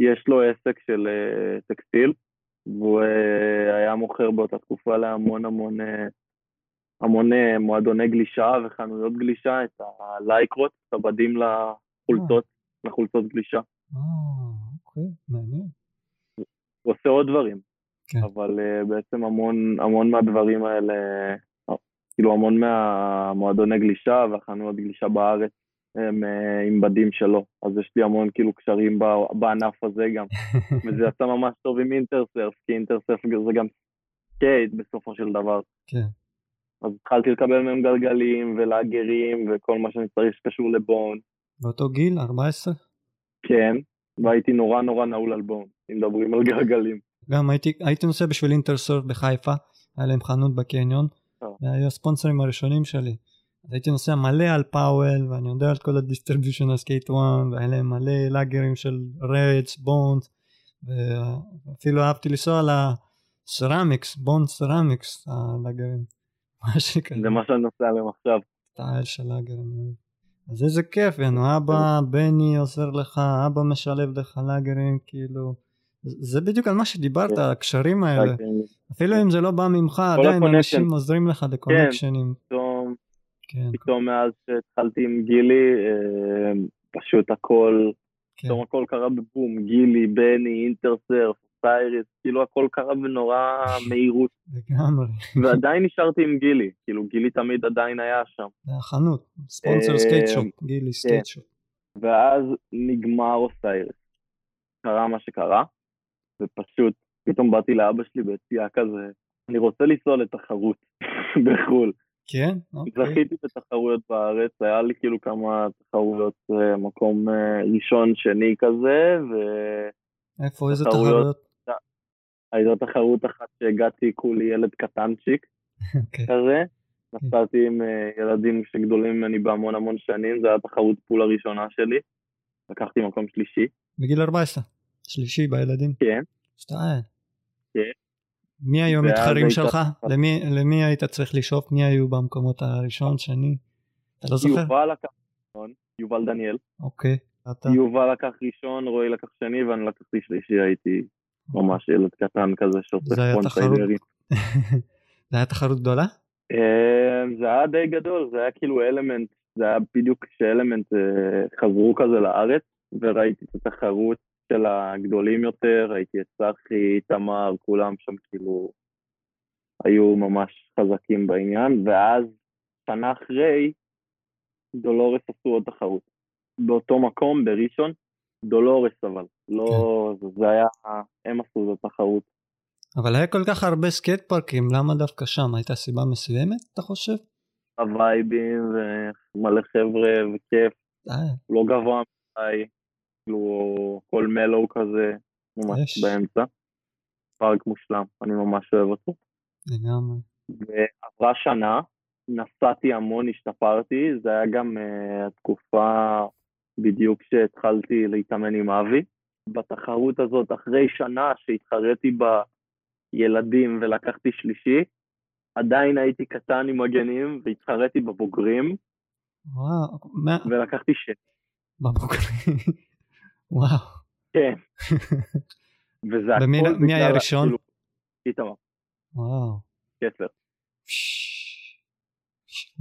יש לו עסק של טקסטיל, והוא היה מוכר באותה תקופה להמון המון המון מועדוני גלישה וחנויות גלישה, את הלייקרות, את הבדים לחולצות, לחולצות גלישה. אה, אוקיי, מעניין. הוא עושה עוד דברים, כן. אבל בעצם המון, המון מהדברים האלה, כאילו המון מהמועדוני גלישה והחנויות גלישה בארץ הם אה, עם בדים שלו, אז יש לי המון כאילו קשרים בענף הזה גם, וזה יצא ממש טוב עם Intersurf, כי Intersurf זה גם skate בסופו של דבר. כן. אז התחלתי לקבל מהם גלגלים ולאגרים וכל מה שאני צריך שקשור ל Bones. באותו גיל? 14? כן, והייתי נורא נורא נעול על Bones, אם מדברים על גלגלים. גם הייתי, הייתי נוסע בשביל Intersurf בחיפה, היה להם חנות בקניון, אה. זה היו הספונסרים הראשונים שלי. אז הייתי נוסע מלא על Powell, ואני יודע על כל ה distribution על Skate 1, והיה להם מלא לאגרים של Reds, Bones, ואפילו אהבתי לנסוע על ה ceramics, Bones Ceramics, הלאגרים. משהו כזה. זה מה שאני נוסע עליהם עכשיו. סטייל של לאגר, אני אוהב. אז איזה כיף, יאנו, אבא, בני עוזר לך, אבא משלב לך לאגרים, כאילו. זה בדיוק על מה שדיברת, כן. הקשרים האלה. כן. אפילו אם זה לא בא ממך, עדיין אנשים עוזרים לך לקונקשנים. כן, פתאום מאז שהתחלתי עם גילי, אה, פשוט הכל, פתאום הכל קרה בבום, גילי, בני, אינטרסרף, סייריס, כאילו הכל קרה בנורא מהירות. לגמרי. ועדיין נשארתי עם גילי, כאילו גילי תמיד עדיין היה שם. זה החנות, ספונסר skate shop, גילי skate shop. ואז נגמר Osiris. קרה מה שקרה, ופשוט פתאום באתי לאבא שלי ביציאה כזה, אני רוצה לנסוע לתחרות בחו"ל. כן? אוקיי. זכיתי בתחרויות בארץ, היה לי כאילו כמה תחרויות, אה, מקום אה, ראשון, שני כזה, ו... איפה, איזה תחרויות? הייתה תחרות אחת שהגעתי כולי ילד קטנצ'יק אוקיי. כזה. נסעתי עם אה, ילדים שגדולים ממני בהמון המון שנים, זו הייתה תחרות פול הראשונה שלי. לקחתי מקום שלישי. בגיל 14? שלישי בילדים? כן. שתיים. כן. מי היו המתחרים שלך? למי, למי היית צריך לשאוף? מי היו במקומות הראשון, שני? אתה לא זוכר? יובל לקח ראשון, יובל דניאל. אוקיי. אתה? יובל לקח ראשון, רועי לקח שני ואני לקחתי שלישי, הייתי ממש ילד קטן כזה שעושה ספונסיידרים. זה היה תחרות גדולה? אמ, זה היה די גדול, זה היה כאילו אלמנט, זה היה בדיוק כשאלמנט אה, חזרו כזה לארץ, וראיתי את התחרות של הגדולים יותר, ראיתי את צחי, תמר, כולם שם כאילו היו ממש חזקים בעניין, ואז שנה אחרי, דולורס עשו עוד תחרות. באותו מקום, בראשון, דולורס אבל, לא, כן. זה היה, הם עשו את התחרות. אבל היה כל כך הרבה סקייט פארקים, למה דווקא שם? הייתה סיבה מסוימת, אתה חושב? הווייבים ומלא חבר'ה וכיף, אה. לא גבוה מדי, כאילו כל mellow כזה, ממש יש. באמצע. פארק מושלם, אני ממש אוהב אותו. לגמרי. ועברה שנה, נסעתי המון, השתפרתי, זה היה גם uh, התקופה בדיוק כשהתחלתי להתאמן עם אבי. בתחרות הזאת, אחרי שנה שהתחרתי בילדים ולקחתי שלישי, עדיין הייתי קטן עם מגנים והתחרתי בבוגרים. וואו, מה... ולקחתי שני. בבוגרים, וואו. כן. וזה הכל בגלל... ומי היה ראשון? איתמר. וואו. כסר.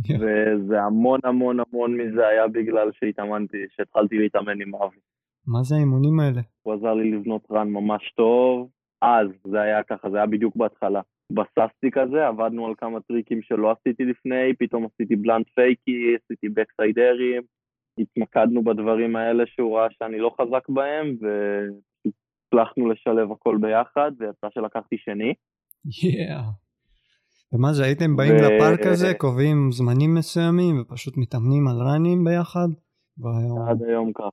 וזה המון המון המון מזה היה בגלל שהתאמנתי, שהתחלתי להתאמן עם אבי. מה זה האימונים האלה? הוא עזר לי לבנות רן ממש טוב, אז זה היה ככה, זה היה בדיוק בהתחלה. בססתי כזה, עבדנו על כמה טריקים שלא עשיתי לפני, פתאום עשיתי בלנד פייקי, עשיתי בקסיידרים, התמקדנו בדברים האלה שהוא ראה שאני לא חזק בהם, והצלחנו לשלב הכל ביחד, ויצא שלקחתי שני. Yeah. ומה זה, הייתם באים ו... לפארק הזה, קובעים זמנים מסוימים ופשוט מתאמנים על ראנים ביחד? עד היום כך.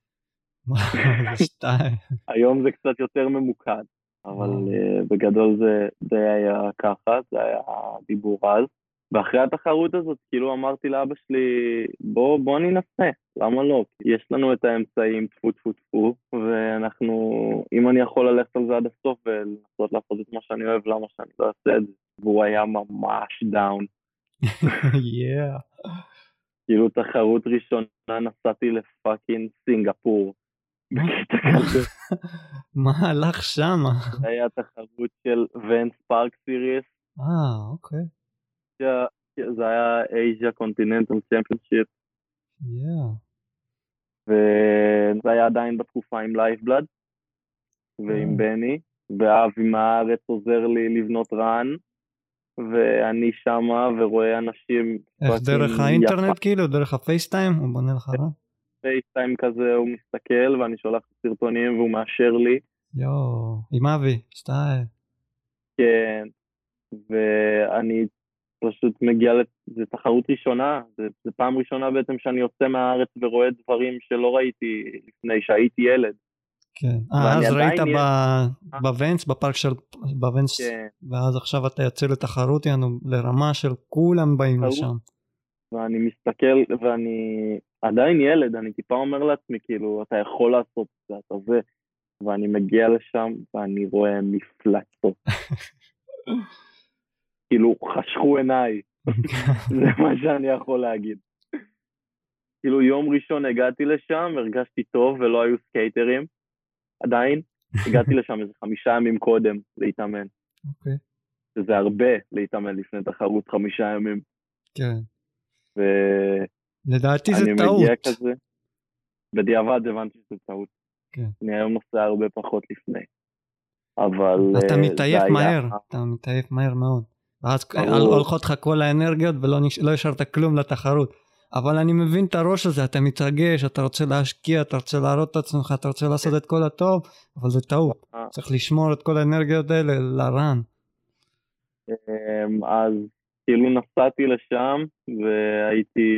היום זה קצת יותר ממוקד, אבל uh, בגדול זה די היה ככה, זה היה דיבור אז. ואחרי התחרות הזאת, כאילו אמרתי לאבא שלי, בוא, בוא ננסה, למה לא? יש לנו את האמצעים, טפו טפו טפו, ואנחנו, אם אני יכול ללכת על זה עד הסוף ולנסות לעשות את מה שאני אוהב, למה שאני לא אעשה את זה? והוא היה ממש down. yeah. כאילו תחרות ראשונה נסעתי ל fucking סינגפור. מה הלך שמה? זה היה תחרות של Vans Park Series. אה, אוקיי. זה היה Asia Continental Championship. וזה היה עדיין בתקופה עם Lifeblood ועם בני, ואבי מהארץ עוזר לי לבנות run, ואני שמה ורואה אנשים... איך דרך האינטרנט כאילו? דרך ה FaceTime? הוא בונה לך run? FaceTime כזה, הוא מסתכל ואני שולח סרטונים והוא מאשר לי. יואו, עם אבי, סטייל. כן, ואני פשוט מגיע, זו תחרות ראשונה, זו פעם ראשונה בעצם שאני יוצא מהארץ ורואה דברים שלא ראיתי לפני שהייתי ילד. כן, אה, אז ראית ב... בוונס, בפארק של בוונס, כן. ואז עכשיו אתה יוצא לתחרות, יענו, לרמה של כולם באים לשם. ואני מסתכל, ואני עדיין ילד, אני טיפה אומר לעצמי, כאילו, אתה יכול לעשות את זה, אתה זה, ואני מגיע לשם, ואני רואה מפלצות. כאילו, חשכו עיניי, זה מה שאני יכול להגיד. כאילו, יום ראשון הגעתי לשם, הרגשתי טוב ולא היו סקייטרים, עדיין. הגעתי לשם איזה חמישה ימים קודם להתאמן. אוקיי. Okay. שזה הרבה להתאמן לפני תחרות חמישה ימים. כן. ו... לדעתי זה טעות. אני מגיע כזה, בדיעבד הבנתי שזה טעות. כן. אני היום נוסע הרבה פחות לפני. אבל... אתה אה, מתעייף מהר, אתה מתעייף מהר מאוד. ואז הולכות לך כל האנרגיות ולא נש... לא השארת כלום לתחרות. אבל אני מבין את הראש הזה, אתה מתרגש, אתה רוצה להשקיע, אתה רוצה להראות את עצמך, אתה רוצה לעשות את כל הטוב, אבל זה טעות. אה. צריך לשמור את כל האנרגיות האלה לרן. אמ, אז כאילו נסעתי לשם והייתי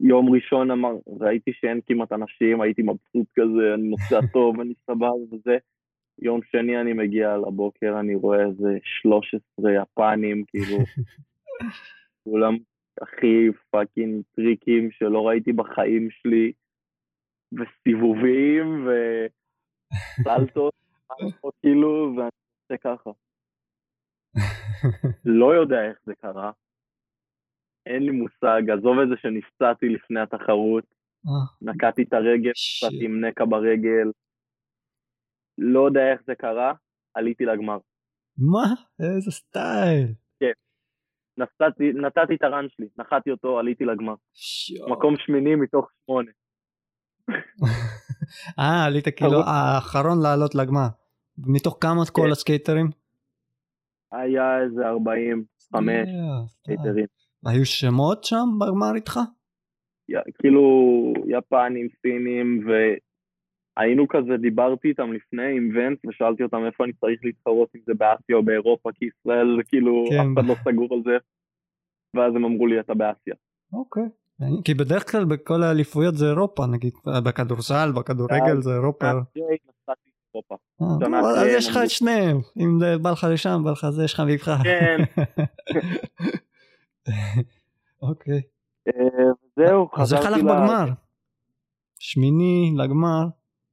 יום ראשון אמר, ראיתי שאין כמעט אנשים, הייתי מבסוט כזה, אני נוסע טוב, אני סבבה וזה. יום שני אני מגיע לבוקר, אני רואה איזה 13 יפנים, כאילו, כולם הכי fucking טריקים שלא ראיתי בחיים שלי, וסיבובים, וסלטות, כאילו, ואני עושה ככה. לא יודע איך זה קרה, אין לי מושג, עזוב את זה שנפצעתי לפני התחרות, אה. נקעתי את הרגל, נפצעתי עם נקע ברגל, לא יודע איך זה קרה, עליתי לגמר. מה? איזה סטייל. כן. נתתי, נתתי את ה run שלי, נחתי אותו, עליתי לגמר. שיו. מקום שמיני מתוך שמונה. אה, עלית כאילו האחרון לעלות לגמר. מתוך כמה כל כן. הסקייטרים? היה איזה 45 סקייטרים. היו שמות שם בגמר איתך? כאילו יפנים, סינים, והיינו כזה, דיברתי איתם לפני עם Vans ושאלתי אותם איפה אני צריך להתחרות אם זה באסיה או באירופה, כי ישראל כאילו כן. אף אחד לא סגור על זה, ואז הם אמרו לי אתה באסיה. אוקיי. כי בדרך כלל בכל האליפויות זה אירופה, נגיד בכדורסל, בכדורגל זה אירופה. אה, אז יש לך את שניהם, אם בא לך לשם, בא לך זה, יש לך מבחר. כן. אוקיי. אה, זהו, חזרתי אז איך הלך בגמר? שמיני לגמר.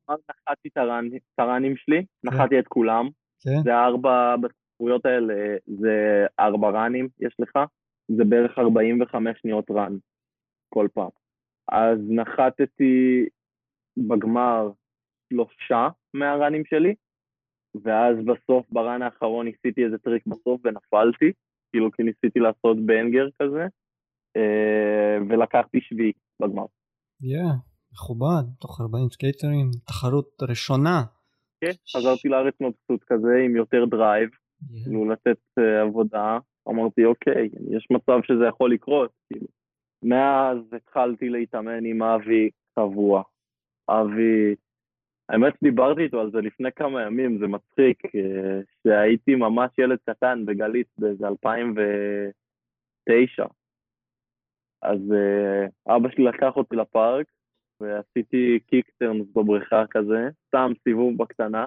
נחתי את הרנים שלי, כן. נחתי את כולם. כן. זה ארבע, בתחרויות האלה זה ארבע ראנים יש לך, זה בערך 45 שניות רן כל פעם. אז נחתתי בגמר שלושה מהראנים שלי, ואז בסוף, ב run האחרון, ניסיתי איזה טריק בסוף ונפלתי. כאילו כי ניסיתי לעשות banger כזה, אה, ולקחתי שביעי בגמר. יא, מכובד, תוך 40 סקייטרים, תחרות ראשונה. כן, חזרתי לארץ מבסוט כזה עם יותר drive, כאילו לתת אה, עבודה, אמרתי אוקיי, יש מצב שזה יכול לקרות, כאילו. מאז התחלתי להתאמן עם אבי קבוע. אבי האמת שדיברתי איתו על זה לפני כמה ימים, זה מצחיק, אה, שהייתי ממש ילד קטן בגלית באיזה 2009. אז אה, אבא שלי לקח אותי לפארק, ועשיתי קיקטרנס בבריכה כזה, סתם סיבוב בקטנה,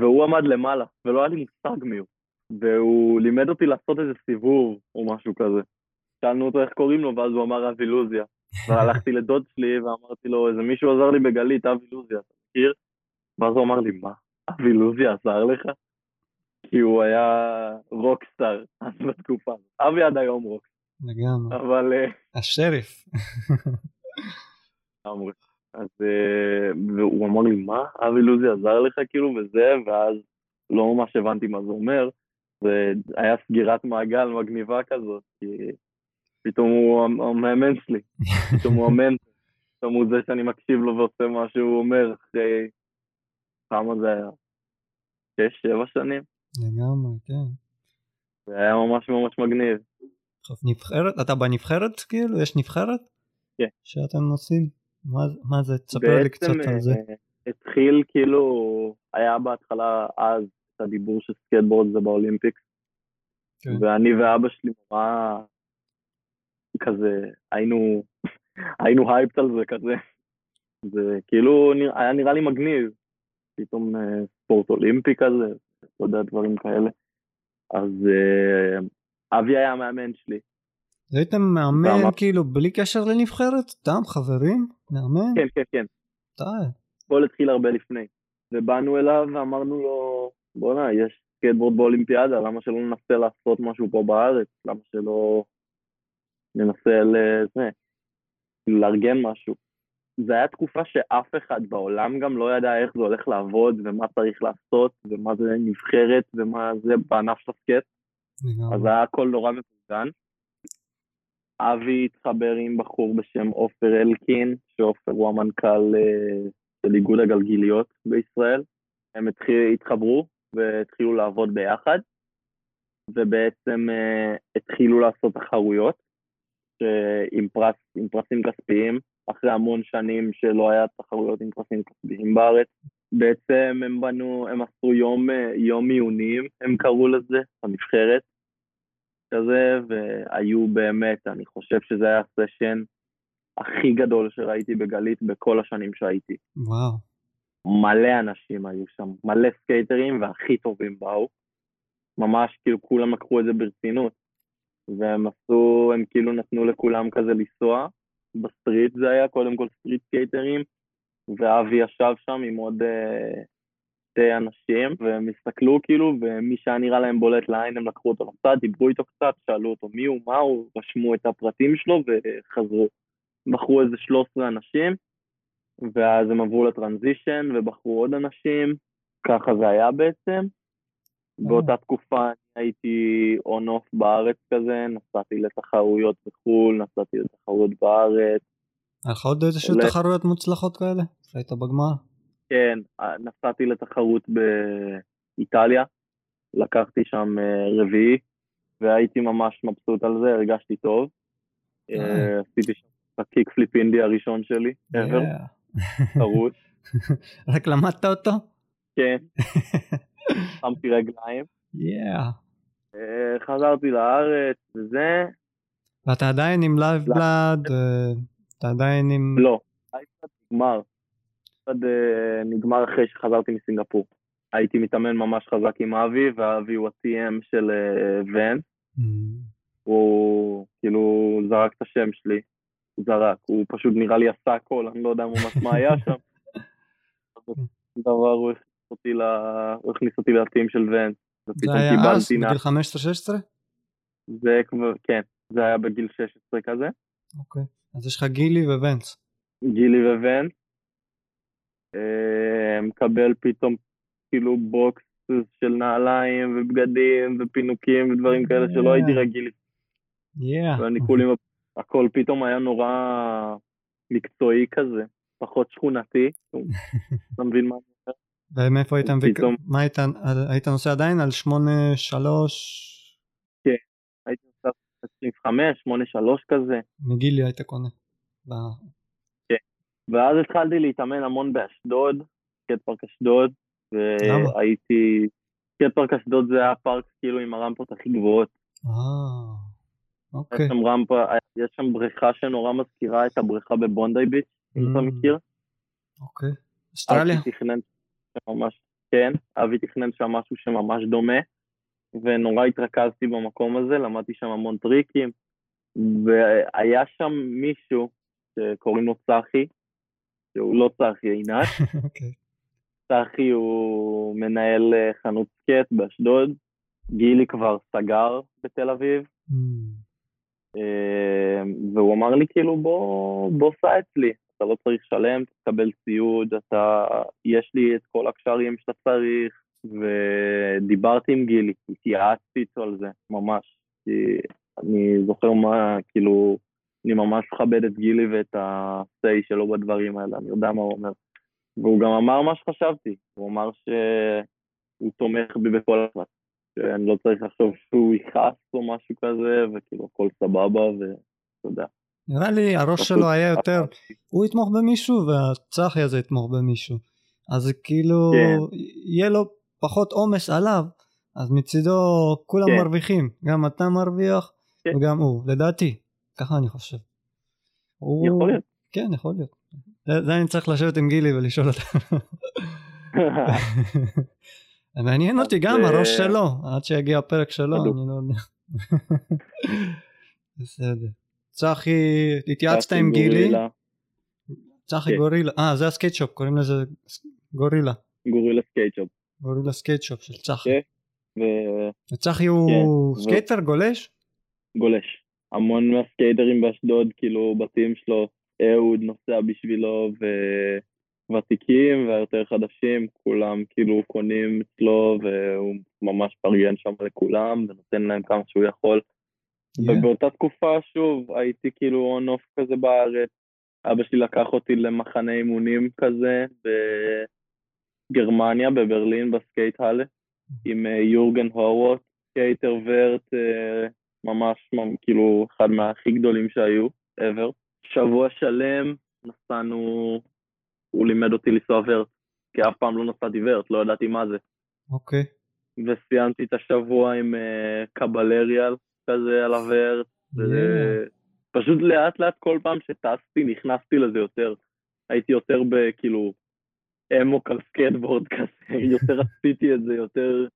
והוא עמד למעלה, ולא היה לי מושג מי הוא. והוא לימד אותי לעשות איזה סיבוב או משהו כזה. שאלנו אותו איך קוראים לו, ואז הוא אמר אבי לוזיה. והלכתי לדוד שלי ואמרתי לו, איזה מישהו עזר לי בגלית, אבי לוזיה, אתה מכיר? ואז הוא אמר לי, מה, אבי לוזיה עזר לך? כי הוא היה רוקסטאר אז בתקופה. אבי עד היום רוקסטאר. לגמרי. אבל... אה, השריף. לגמרי. אז אה, והוא אמר לי, מה, אבי לוזי עזר לך כאילו וזה, ואז לא ממש הבנתי מה זה אומר, והיה סגירת מעגל מגניבה כזאת, כי פתאום הוא המאמן שלי, פתאום הוא המנטור, פתאום הוא זה שאני מקשיב לו ועושה מה שהוא אומר אחרי, כמה זה היה? שש, שבע שנים? לגמרי, כן. זה היה ממש ממש מגניב. נבחרת? אתה בנבחרת כאילו? יש נבחרת? כן. שאתם נוסעים? מה, מה זה? תספר לי קצת על זה. בעצם התחיל כאילו, היה בהתחלה אז את הדיבור של סקייטבורד זה ב Olympics, כן. ואני ואבא שלי נורא כזה, היינו, היינו hyped על זה כזה. זה כאילו היה נראה לי מגניב, פתאום אה, ספורט אולימפי כזה, אתה יודע, דברים כאלה. אז אה, אבי היה המאמן שלי. הייתם מאמן ואמר- כאילו בלי קשר לנבחרת? סתם חברים? מאמן? כן, כן, כן. די. הכל התחיל הרבה לפני. ובאנו אליו ואמרנו לו, בואנה, יש סקייטבורד באולימפיאדה, למה שלא ננסה לעשות משהו פה בארץ? למה שלא ננסה לזה, לארגן משהו? זה היה תקופה שאף אחד בעולם גם לא ידע איך זה הולך לעבוד, ומה צריך לעשות, ומה זה נבחרת, ומה זה בענף של הסקייט. אז. היה הכל נורא מבולגן. אבי התחבר עם בחור בשם עופר אלקין, שעופר הוא המנכ"ל אה, של איגוד הגלגיליות בישראל. הם התחיל, התחברו והתחילו לעבוד ביחד, ובעצם אה, התחילו לעשות תחרויות עם, פרס, עם פרסים כספיים, אחרי המון שנים שלא היה תחרויות עם פרסים כספיים בארץ. בעצם הם בנו, הם עשו יום, אה, יום עיונים, הם קראו לזה, הנבחרת, כזה, והיו באמת, אני חושב שזה היה הסשן הכי גדול שראיתי בגלית בכל השנים שהייתי. וואו. מלא אנשים היו שם, מלא סקייטרים והכי טובים באו. ממש כאילו כולם לקחו את זה ברצינות. והם עשו, הם כאילו נתנו לכולם כזה לנסוע. ב street זה היה, קודם כל street סקייטרים, ואבי ישב שם עם עוד אה, אנשים, והם הסתכלו כאילו, ומי שהיה נראה להם בולט לעין, הם לקחו אותו לצד, דיברו איתו קצת, שאלו אותו מי הוא, מה הוא, רשמו את הפרטים שלו וחזרו. בחרו איזה 13 אנשים, ואז הם עברו ל transition ובחרו עוד אנשים, ככה זה היה בעצם. באותה תקופה אני הייתי on-off בארץ כזה, נסעתי לתחרויות בחו"ל, נסעתי לתחרויות בארץ, היה לך עוד איזשהו. תחרויות מוצלחות כאלה? שהיית בגמר? כן, נסעתי לתחרות באיטליה, לקחתי שם אה, רביעי, והייתי ממש מבסוט על זה, הרגשתי טוב. אה. אה, עשיתי שם את ה kickflip indy הראשון שלי, ever. תחרות, רק למדת אותו? כן, שמתי רגליים. אה, חזרתי לארץ וזה, ואתה עדיין עם Lifeblood? אה, אתה עדיין עם... לא, האייפד נגמר. אה, נגמר אחרי שחזרתי מסינגפור. הייתי מתאמן ממש חזק עם אבי, ואבי הוא ה-TM של אה, ון. Mm, הוא כאילו זרק את השם שלי. הוא זרק, הוא פשוט נראה לי עשה הכל, אני לא יודע ממש מה היה שם. דבר הוא הכניס אותי לטים של ון. זה היה אז? בגיל 15-16? זה כבר, כן, זה היה בגיל 16 כזה. אוקיי. אז יש לך גילי Vans. גילי אה, מקבל פתאום כאילו box של נעליים ובגדים ופינוקים ודברים כאלה שלא הייתי רגיל, yeah. ואני כולי, הכל פתאום היה נורא מקצועי כזה, פחות שכונתי, אתה מבין מה אני אומר? ומאיפה היית מביא... מה היית... היית נוסע עדיין על 8-3? הייתי נוסע 25, 8, 3 כזה, מגילי היית קונה. ואז התחלתי להתאמן המון באשדוד, skate park אשדוד? והייתי, skate park אשדוד זה היה הפארק כאילו עם הרמפות הכי גבוהות. אה, יש אוקיי. שם רמפה, יש שם בריכה שנורא מזכירה את הבריכה בבונדי ביץ', אם אתה Mm. מכיר. אוקיי. אוסטרליה? כן, אבי תכנן שם משהו שממש דומה. ונורא התרכזתי במקום הזה, למדתי שם המון טריקים, והיה שם מישהו שקוראים לו צחי, שהוא לא צחי עינת, okay. אוקיי. צחי הוא מנהל אה, חנות סקט באשדוד, גילי כבר סגר בתל אביב, mm. והוא אמר לי כאילו בוא, בוא סע אצלי, אתה לא צריך לשלם, תקבל ציוד, אתה, יש לי את כל הקשרים שאתה צריך, ודיברתי עם גילי, התייעצתי איתו על זה, ממש. כי אני זוכר מה, כאילו, אני ממש מכבד את גילי ואת ה-say שלו בדברים האלה, אני יודע מה הוא אומר. והוא גם אמר מה שחשבתי, הוא אמר שהוא תומך בי בכל הזמן, שאני לא צריך לחשוב שהוא יכעס או משהו כזה, וכאילו הכל סבבה, ואתה יודע. נראה לי הראש שלו היה יותר, הוא יתמוך במישהו והצחי הזה יתמוך במישהו. אז כאילו, כן. יהיה לו פחות עומס עליו, אז מצידו כולם כן. מרוויחים, גם אתה מרוויח כן. וגם הוא, לדעתי, ככה אני חושב. הוא... יכול להיות. כן, יכול להיות. זה, זה אני צריך לשבת עם גילי ולשאול אותה. מעניין אותי גם הראש שלו, עד שיגיע הפרק שלו, אני לא יודע. בסדר. צחי, התייעצת עם גילי? צחי גורילה, אה זה הסקייטשופ, קוראים לזה גורילה. גורילה סקייטשופ. גורילה סקייטשופ של צחי. כן, וצחי הוא כן, סקייטר גולש? גולש. המון מהסקייטרים באשדוד, כאילו בתים שלו, אהוד נוסע בשבילו, וותיקים והיותר חדשים, כולם כאילו קונים אצלו, והוא ממש פרגן שם לכולם, ונותן להם כמה שהוא יכול. Yeah. ובאותה תקופה, שוב, הייתי כאילו on-off כזה בארץ. אבא שלי לקח אותי למחנה אימונים כזה בגרמניה, בברלין, ב Skatehalle, עם uh, יורגן הורוורט, סקייטר vert, uh, ממש כאילו אחד מהכי גדולים שהיו, ever. שבוע שלם נסענו, הוא לימד אותי לנסוע vert, כי אף פעם לא נסעתי vert, לא ידעתי מה זה. אוקיי. Okay. וסיימתי את השבוע עם uh, caballerial, כזה על ה vert, yeah. פשוט לאט לאט כל פעם שטסתי נכנסתי לזה יותר. הייתי יותר בכאילו אמוק על סקייטבורד כזה, יותר עשיתי את זה, יותר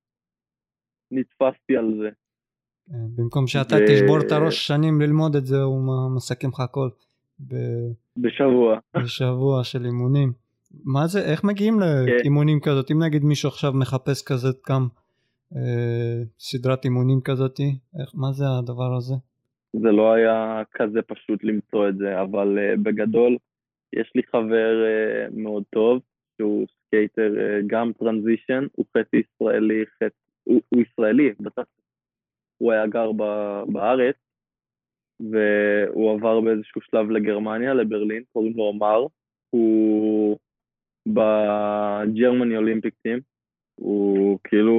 נתפסתי על זה. כן, במקום שאתה ו... תשבור את הראש שנים ללמוד את זה, הוא מסכם לך הכל. ב... בשבוע. בשבוע של אימונים. מה זה, איך מגיעים כן. לאימונים כזאת? אם נגיד מישהו עכשיו מחפש כזה גם אה, סדרת אימונים כזאתי? איך, מה זה הדבר הזה? זה לא היה כזה פשוט למצוא את זה, אבל uh, בגדול יש לי חבר uh, מאוד טוב, שהוא skater uh, גם transition, הוא חצי ישראלי, חצי, הוא, הוא ישראלי, בטח הוא היה גר ב, בארץ, והוא עבר באיזשהו שלב לגרמניה, לברלין, קוראים לו עומר, הוא בג'רמני אולימפיק טים, הוא כאילו,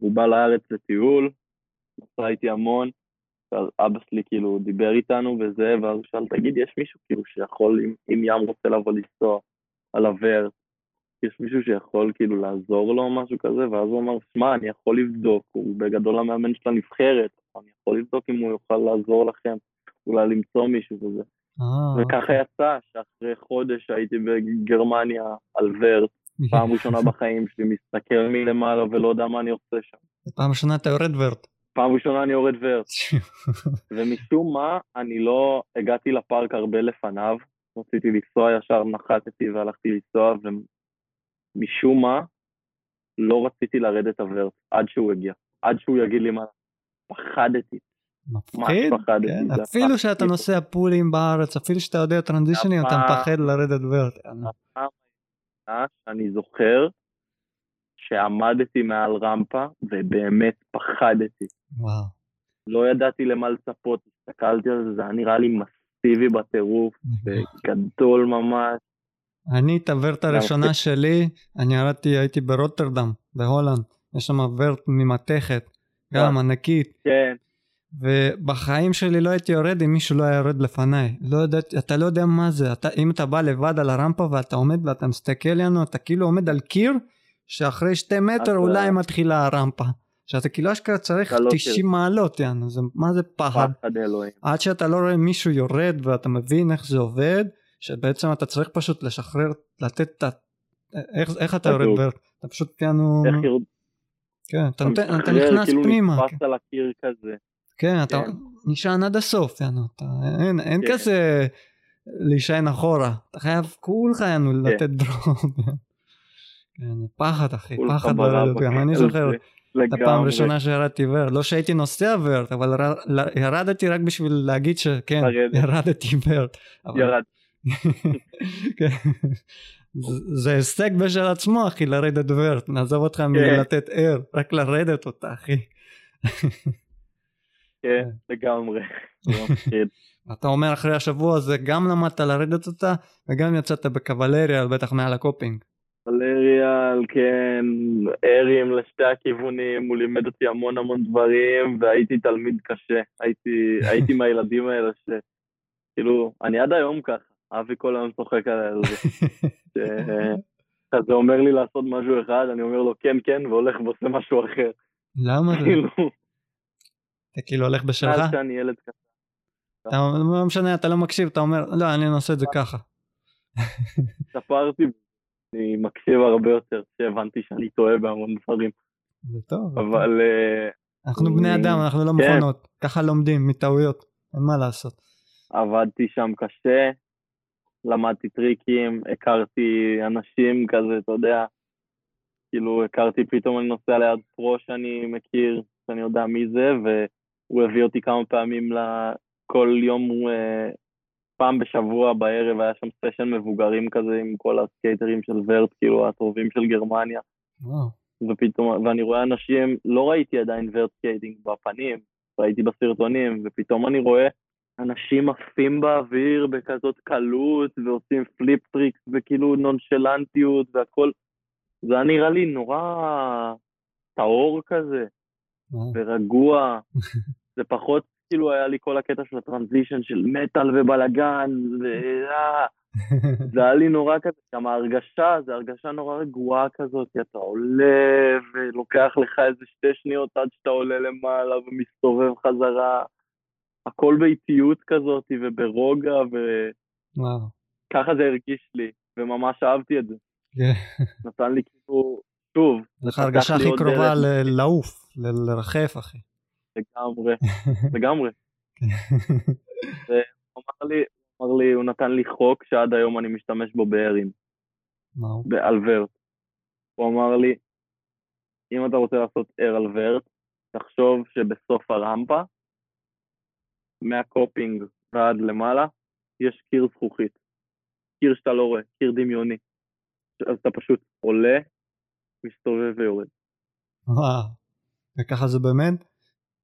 הוא בא לארץ לטיול, נסע איתי המון, אבא שלי כאילו דיבר איתנו וזה, ואז הוא שאל, תגיד, יש מישהו כאילו שיכול, אם, אם ים רוצה לבוא לנסוע על הוורט, יש מישהו שיכול כאילו לעזור לו או משהו כזה, ואז הוא אמר, שמע, אני יכול לבדוק, הוא בגדול המאמן של הנבחרת, אני יכול לבדוק אם הוא יוכל לעזור לכם, אולי למצוא מישהו כזה. אה, וככה אוקיי. יצא שאחרי חודש הייתי בגרמניה על ורט, פעם ראשונה בחיים שלי, מסתכל מלמעלה ולא יודע מה אני עושה שם. פעם ראשונה אתה יורד ורט. פעם ראשונה אני יורד ורט. ומשום מה, אני לא הגעתי לפארק הרבה לפניו, רציתי לנסוע ישר, נחתתי והלכתי לנסוע, ומשום מה, לא רציתי לרדת הוורט עד שהוא הגיע. עד שהוא יגיד לי מה, פחדתי. מפחיד, כן. אפילו שאתה נוסע פולים בארץ, אפילו שאתה יודע טרנזישנים, אתה מפחד לרדת וורט. אני זוכר שעמדתי מעל רמפה ובאמת פחדתי. וואו. לא ידעתי למה לצפות, הסתכלתי על זה, זה היה נראה לי מסיבי בטירוף, גדול ממש. אני את הוורט הראשונה שלי, אני ירדתי, הייתי ברוטרדם, בהולנד, יש שם וורט ממתכת, גם ענקית. כן. ובחיים שלי לא הייתי יורד אם מישהו לא היה יורד לפניי. לא יודעת, אתה לא יודע מה זה, אתה, אם אתה בא לבד על הרמפה ואתה עומד ואתה מסתכל לנו, אתה כאילו עומד על קיר, שאחרי שתי מטר אולי מתחילה הרמפה. שאתה כאילו אשכרה צריך 90 לא מעלות, יאנו, זה, מה זה פחד? פחד אלוהים. עד שאתה לא רואה מישהו יורד ואתה מבין איך זה עובד, שבעצם אתה צריך פשוט לשחרר, לתת את ה... איך, איך אתה יורד? אתה פשוט יאנו... כן, אתה, אתה נותן- אתה נכנס כאילו פנימה. נתפס על הקיר כזה. כן, אתה כן. נשען עד הסוף, יענו, אתה, אין, אין כן. כזה להישען אחורה, אתה חייב כולך יענו כן. לתת דרום. כן, זה פחד אחי, פחד. לרדת, גם אני זוכר. את הפעם. הראשונה שירדתי ורט, לא שהייתי נוסע ורט, אבל ירדתי רק בשביל להגיד שכן. ירדתי ורט. אבל- ירד. כן. זה- זה הישג בשל עצמו אחי לרדת ורט, נעזוב אותך כן. מלתת ער, רק לרדת אותה אחי. כן, לגמרי. אתה אומר אחרי השבוע הזה גם למדת לרדת אותה וגם יצאת בקבלריה בטח מעל הקופינג. ולריאל, כן, ארים לשתי הכיוונים, הוא לימד אותי המון המון דברים, והייתי תלמיד קשה. הייתי, הייתי מהילדים האלה ש... כאילו, אני עד היום ככה, אבי כל היום צוחק על זה. כזה אומר לי לעשות משהו אחד, אני אומר לו כן, כן, והולך ועושה משהו אחר. למה זה? כאילו, אתה כאילו הולך בשלך? מאז שאני ילד. אתה לא משנה אתה לא מקשיב אתה אומר לא אני עושה את זה ככה. ספרתי, אני מקשיב הרבה יותר, שהבנתי שאני טועה בהמון דברים. זה טוב. אבל אה, אנחנו בני אדם אנחנו לא כן. מכונות ככה לומדים מטעויות אין מה לעשות. עבדתי שם קשה, למדתי טריקים, הכרתי אנשים כזה, אתה יודע, כאילו הכרתי, פתאום אני נוסע ליד pro שאני מכיר, שאני יודע מי זה, והוא הביא אותי כמה פעמים, ל- כל יום, אה, פעם בשבוע בערב היה שם סשן מבוגרים כזה עם כל הסקייטרים של vert, כאילו הטובים של גרמניה, וואו. ופתאום, ואני רואה אנשים, לא ראיתי עדיין vert skating בפנים, ראיתי בסרטונים, ופתאום אני רואה אנשים עפים באוויר בכזאת קלות, ועושים flip tricks וכאילו נונשלנטיות והכל. זה היה נראה לי נורא טהור כזה, וואו. ורגוע. זה פחות כאילו היה לי כל הקטע של ה transition של מטאל ובלאגן, ו... אה, זה היה לי נורא כזה, גם ההרגשה, זו הרגשה נורא רגועה כזאת, כי אתה עולה ולוקח לך איזה שתי שניות עד שאתה עולה למעלה ומסתובב חזרה. הכל באיטיות כזאת וברוגע, וככה. זה הרגיש לי, וממש אהבתי את זה. כן. נתן לי כאילו, שוב, לך הרגשה הכי קרובה לעוף לרחף אחי. לגמרי, לגמרי. הוא אמר לי, אמר לי, הוא נתן לי חוק שעד היום אני משתמש בו ב air-ים. מה הוא? על vert. הוא אמר לי, אם אתה רוצה לעשות air על vert, תחשוב שבסוף הרמפה, מה coping ועד למעלה, יש קיר זכוכית. קיר שאתה לא רואה, קיר דמיוני. אז אתה פשוט עולה, מסתובב ויורד. וואו. וככה זה באמת?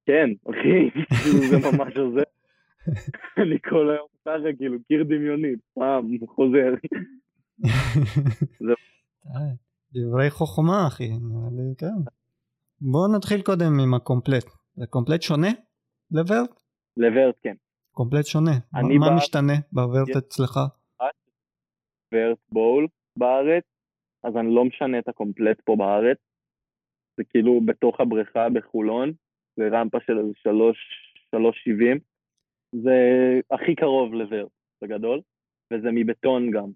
כן, אחי, כאילו זה ממש עוזר. אני כל היום ככה, כאילו, קיר דמיוני, פעם, חוזר. דברי חוכמה אחי, נראה לי כן. בואו נתחיל קודם עם הקומפלט. זה קומפלט שונה לוורט? לוורט, כן. קומפלט שונה. מה- בא- משתנה בוורט אצלך? ורט בול בארץ, אז אני לא משנה את הקומפלט פה בארץ. זה כאילו בתוך הבריכה בחולון, זה רמפה של איזה שלוש, שלוש שבעים. זה הכי קרוב לוורט, בגדול, וזה מבטון גם.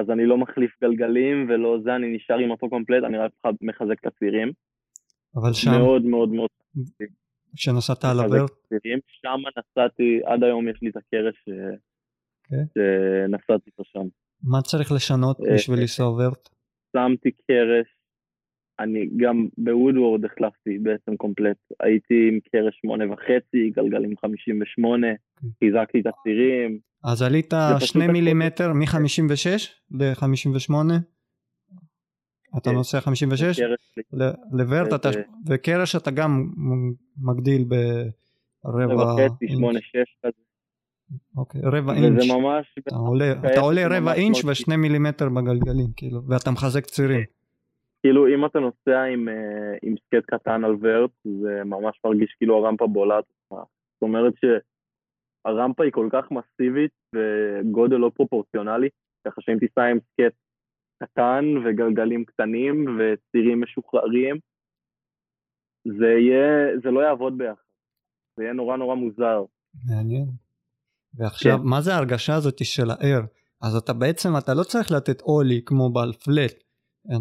אז אני לא מחליף גלגלים ולא זה, אני נשאר עם אותו קומפלט, אני רק מחזק את הצירים. אבל שם, מאוד מאוד מאוד כשנסעת על הצירים. שם נסעתי, עד היום יש לי את הקרש ש- כן. שנסעתי פה שם. מה צריך לשנות אה, בשביל אה, לנסוע וורט? שמתי קרש, אני גם בוודוורד החלפתי בעצם קומפלט, הייתי עם קרש שמונה וחצי, גלגלים חמישים ושמונה, חיזקתי את הצירים, אז עלית שני מילימטר מ-56 ל-58? אתה כן. נוסע 56? קרש שלי, ל- לוורט אתה, זה- וקרש אתה גם מגדיל ברבע אינץ'. אוקיי, רבע אינץ'. וזה ממש, אתה עולה, אתה עולה רבע אינץ'. ושני מילימטר בגלגלים, כאילו, ואתה מחזק צירים. כאילו אם אתה נוסע עם, אה, עם סקט קטן על ורט, זה ממש מרגיש כאילו הרמפה בולעת אותך. זאת אומרת שהרמפה היא כל כך מסיבית וגודל לא פרופורציונלי, ככה שאם תיסע עם סקט קטן וגלגלים קטנים וצירים משוחררים, זה יהיה, זה לא יעבוד ביחד. זה יהיה נורא נורא מוזר. מעניין. ועכשיו, כן. מה זה ההרגשה הזאת של ה-air? אז אתה בעצם, אתה לא צריך לתת ollie כמו בעל flat.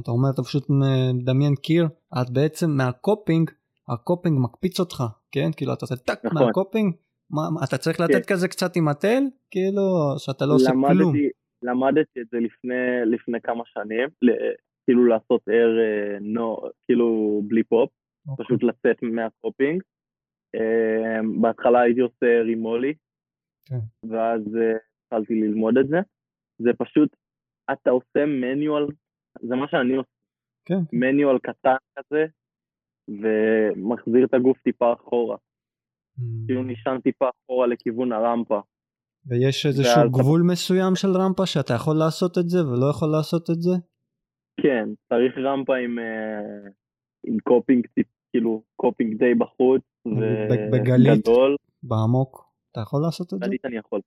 אתה אומר אתה פשוט מדמיין קיר, את בעצם מה coping, ה coping מקפיץ אותך, כן? כאילו אתה עושה טאק נכון. מה coping, מה, אתה צריך לתת כן. כזה קצת עם ה tail, כאילו, שאתה לא עושה כלום. למדתי את זה לפני, לפני כמה שנים, כאילו לעשות air, אה, no, כאילו בלי פופ, אוקיי. פשוט לצאת מה coping. אה, בהתחלה הייתי עושה air עם ollie, כן. ואז אה, התחלתי ללמוד את זה. זה פשוט, אתה עושה manual, זה מה שאני עושה, כן, manual קטן כזה, ומחזיר את הגוף טיפה אחורה. כאילו נשען טיפה אחורה לכיוון הרמפה. ויש איזשהו ואז- גבול מסוים של רמפה שאתה יכול לעשות את זה ולא יכול לעשות את זה? כן, צריך רמפה עם, אה, עם coping, כאילו coping די בחוץ, בגלית? וגדול, בעמוק? אתה יכול לעשות את זה? גלית אני יכול,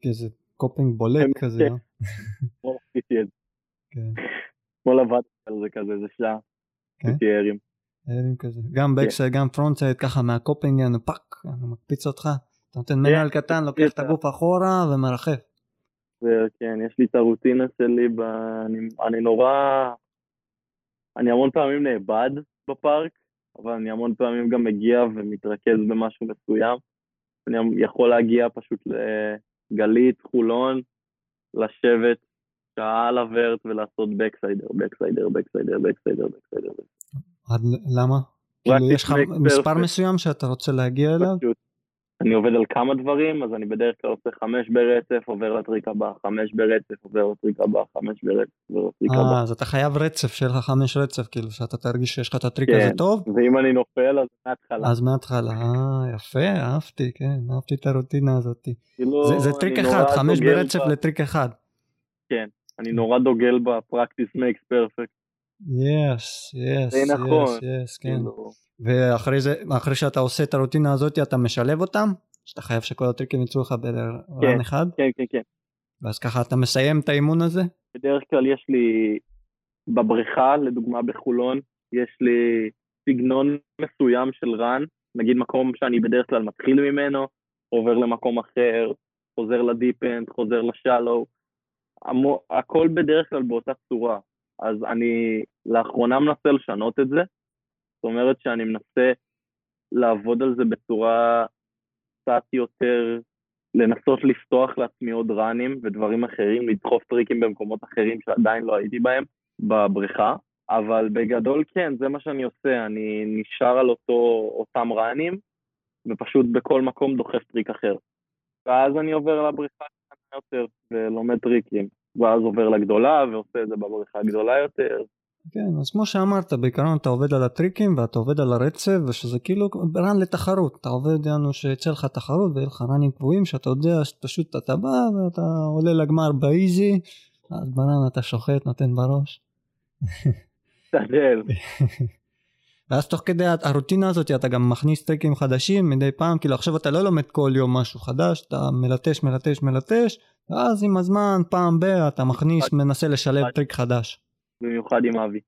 כי זה coping בולט כזה, כן. לא? כמו את זה, כן. אתמול עבדתי על זה כזה, זה שעה, כן? עשיתי air-ים. air-ים כזה. גם כן. backside, גם frontside, ככה מה coping, טאק, יענו, מקפיץ אותך. אתה נותן manual קטן, לוקח את כן. הגוף אחורה ומרחף. וכן, יש לי את הרוטינה שלי, ב... אני, אני נורא, אני המון פעמים נאבד בפארק, אבל אני המון פעמים גם מגיע ומתרכז במשהו מסוים. אני יכול להגיע פשוט לגלית, חולון, לשבת שעה על הוורט ולעשות בקסיידר, בקסיידר, בקסיידר, בקסיידר, בקסיידר. למה? כאילו יש לך מספר. מסוים שאתה רוצה להגיע אליו? פשוט. אני עובד על כמה דברים, אז אני בדרך כלל עושה חמש ברצף, עובר לטריק הבא, חמש ברצף, עובר לטריק הבא, חמש ברצף, עובר לטריק הבא. אה, אז אתה חייב רצף, שיהיה לך חמש רצף, כאילו, שאתה תרגיש שיש לך את הטריק כן. הזה טוב. ואם אני נופל, אז מההתחלה. אז מההתחלה, אה, יפה, אהבתי, כן, אהבתי את הרוטינה הזאת. כאילו, זה- זה טריק אחד, חמש ברצף ב- לטריק אחד. אני נורא דוגל ב practice makes perfect. זה נכון. yes, yes, כן. כאילו, ואחרי זה, אחרי שאתה עושה את הרוטינה הזאת, אתה משלב אותם? שאתה חייב שכל הטריקים יצאו לך ב run כן. אחד? כן, כן, כן. ואז ככה אתה מסיים את האימון הזה? בדרך כלל יש לי, בבריכה, לדוגמה בחולון, יש לי סגנון מסוים של run, נגיד מקום שאני בדרך כלל מתחיל ממנו, עובר למקום אחר, חוזר ל deep end, חוזר ל shallow, המו- הכל בדרך כלל באותה צורה. אז אני לאחרונה מנסה לשנות את זה, זאת אומרת שאני מנסה לעבוד על זה בצורה קצת יותר, לנסות לפתוח לעצמי עוד run-ים ודברים אחרים, לדחוף טריקים במקומות אחרים שעדיין לא הייתי בהם בבריכה, אבל בגדול כן, זה מה שאני עושה, אני נשאר על אותו, אותם run-ים, ופשוט בכל מקום דוחף טריק אחר. ואז אני עובר לבריכה יותר ולומד טריקים, ואז עובר לגדולה ועושה את זה בבריכה הגדולה יותר. כן, אז כמו שאמרת, בעיקרון אתה עובד על הטריקים ואתה עובד על הרצף, ושזה כאילו רן לתחרות. אתה עובד, יענו, שיצא לך תחרות ויהיה לך ראנים קבועים, שאתה יודע שפשוט אתה בא ואתה עולה לגמר באיזי, אז ברן אתה שוחט, נותן בראש. תשתדל. ואז תוך כדי הרוטינה הזאת אתה גם מכניס טריקים חדשים מדי פעם, כאילו עכשיו אתה לא לומד כל יום משהו חדש, אתה מלטש, מלטש, מלטש, ואז עם הזמן, פעם ב, אתה מכניס, מנסה לשלב טריק חדש. במיוחד עם אבי.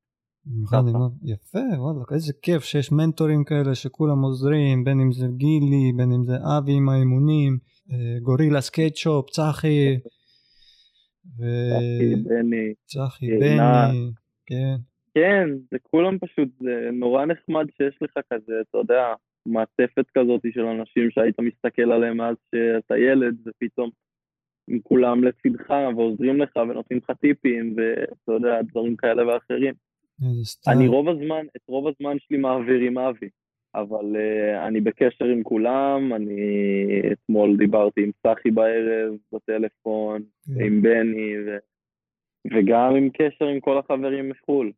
במיוחד עם אבי. יפה, וואלה, איזה כיף שיש מנטורים כאלה שכולם עוזרים, בין אם זה גילי, בין אם זה אבי עם האימונים, אה, Gorilla Skateshop, צחי, צחי, בני. וצחי, עינת. בני, כן. כן, זה כולם פשוט, זה נורא נחמד שיש לך כזה, אתה יודע, מעטפת כזאת של אנשים שהיית מסתכל עליהם מאז שאתה ילד, ופתאום הם כולם לצדך ועוזרים לך ונותנים לך טיפים, ואתה יודע, דברים כאלה ואחרים. אני רוב הזמן, את רוב הזמן שלי מעביר עם אבי, אבל uh, אני בקשר עם כולם, אני אתמול דיברתי עם צחי בערב בטלפון, כן. עם בני, ו... וגם עם קשר עם כל החברים מחו"ל.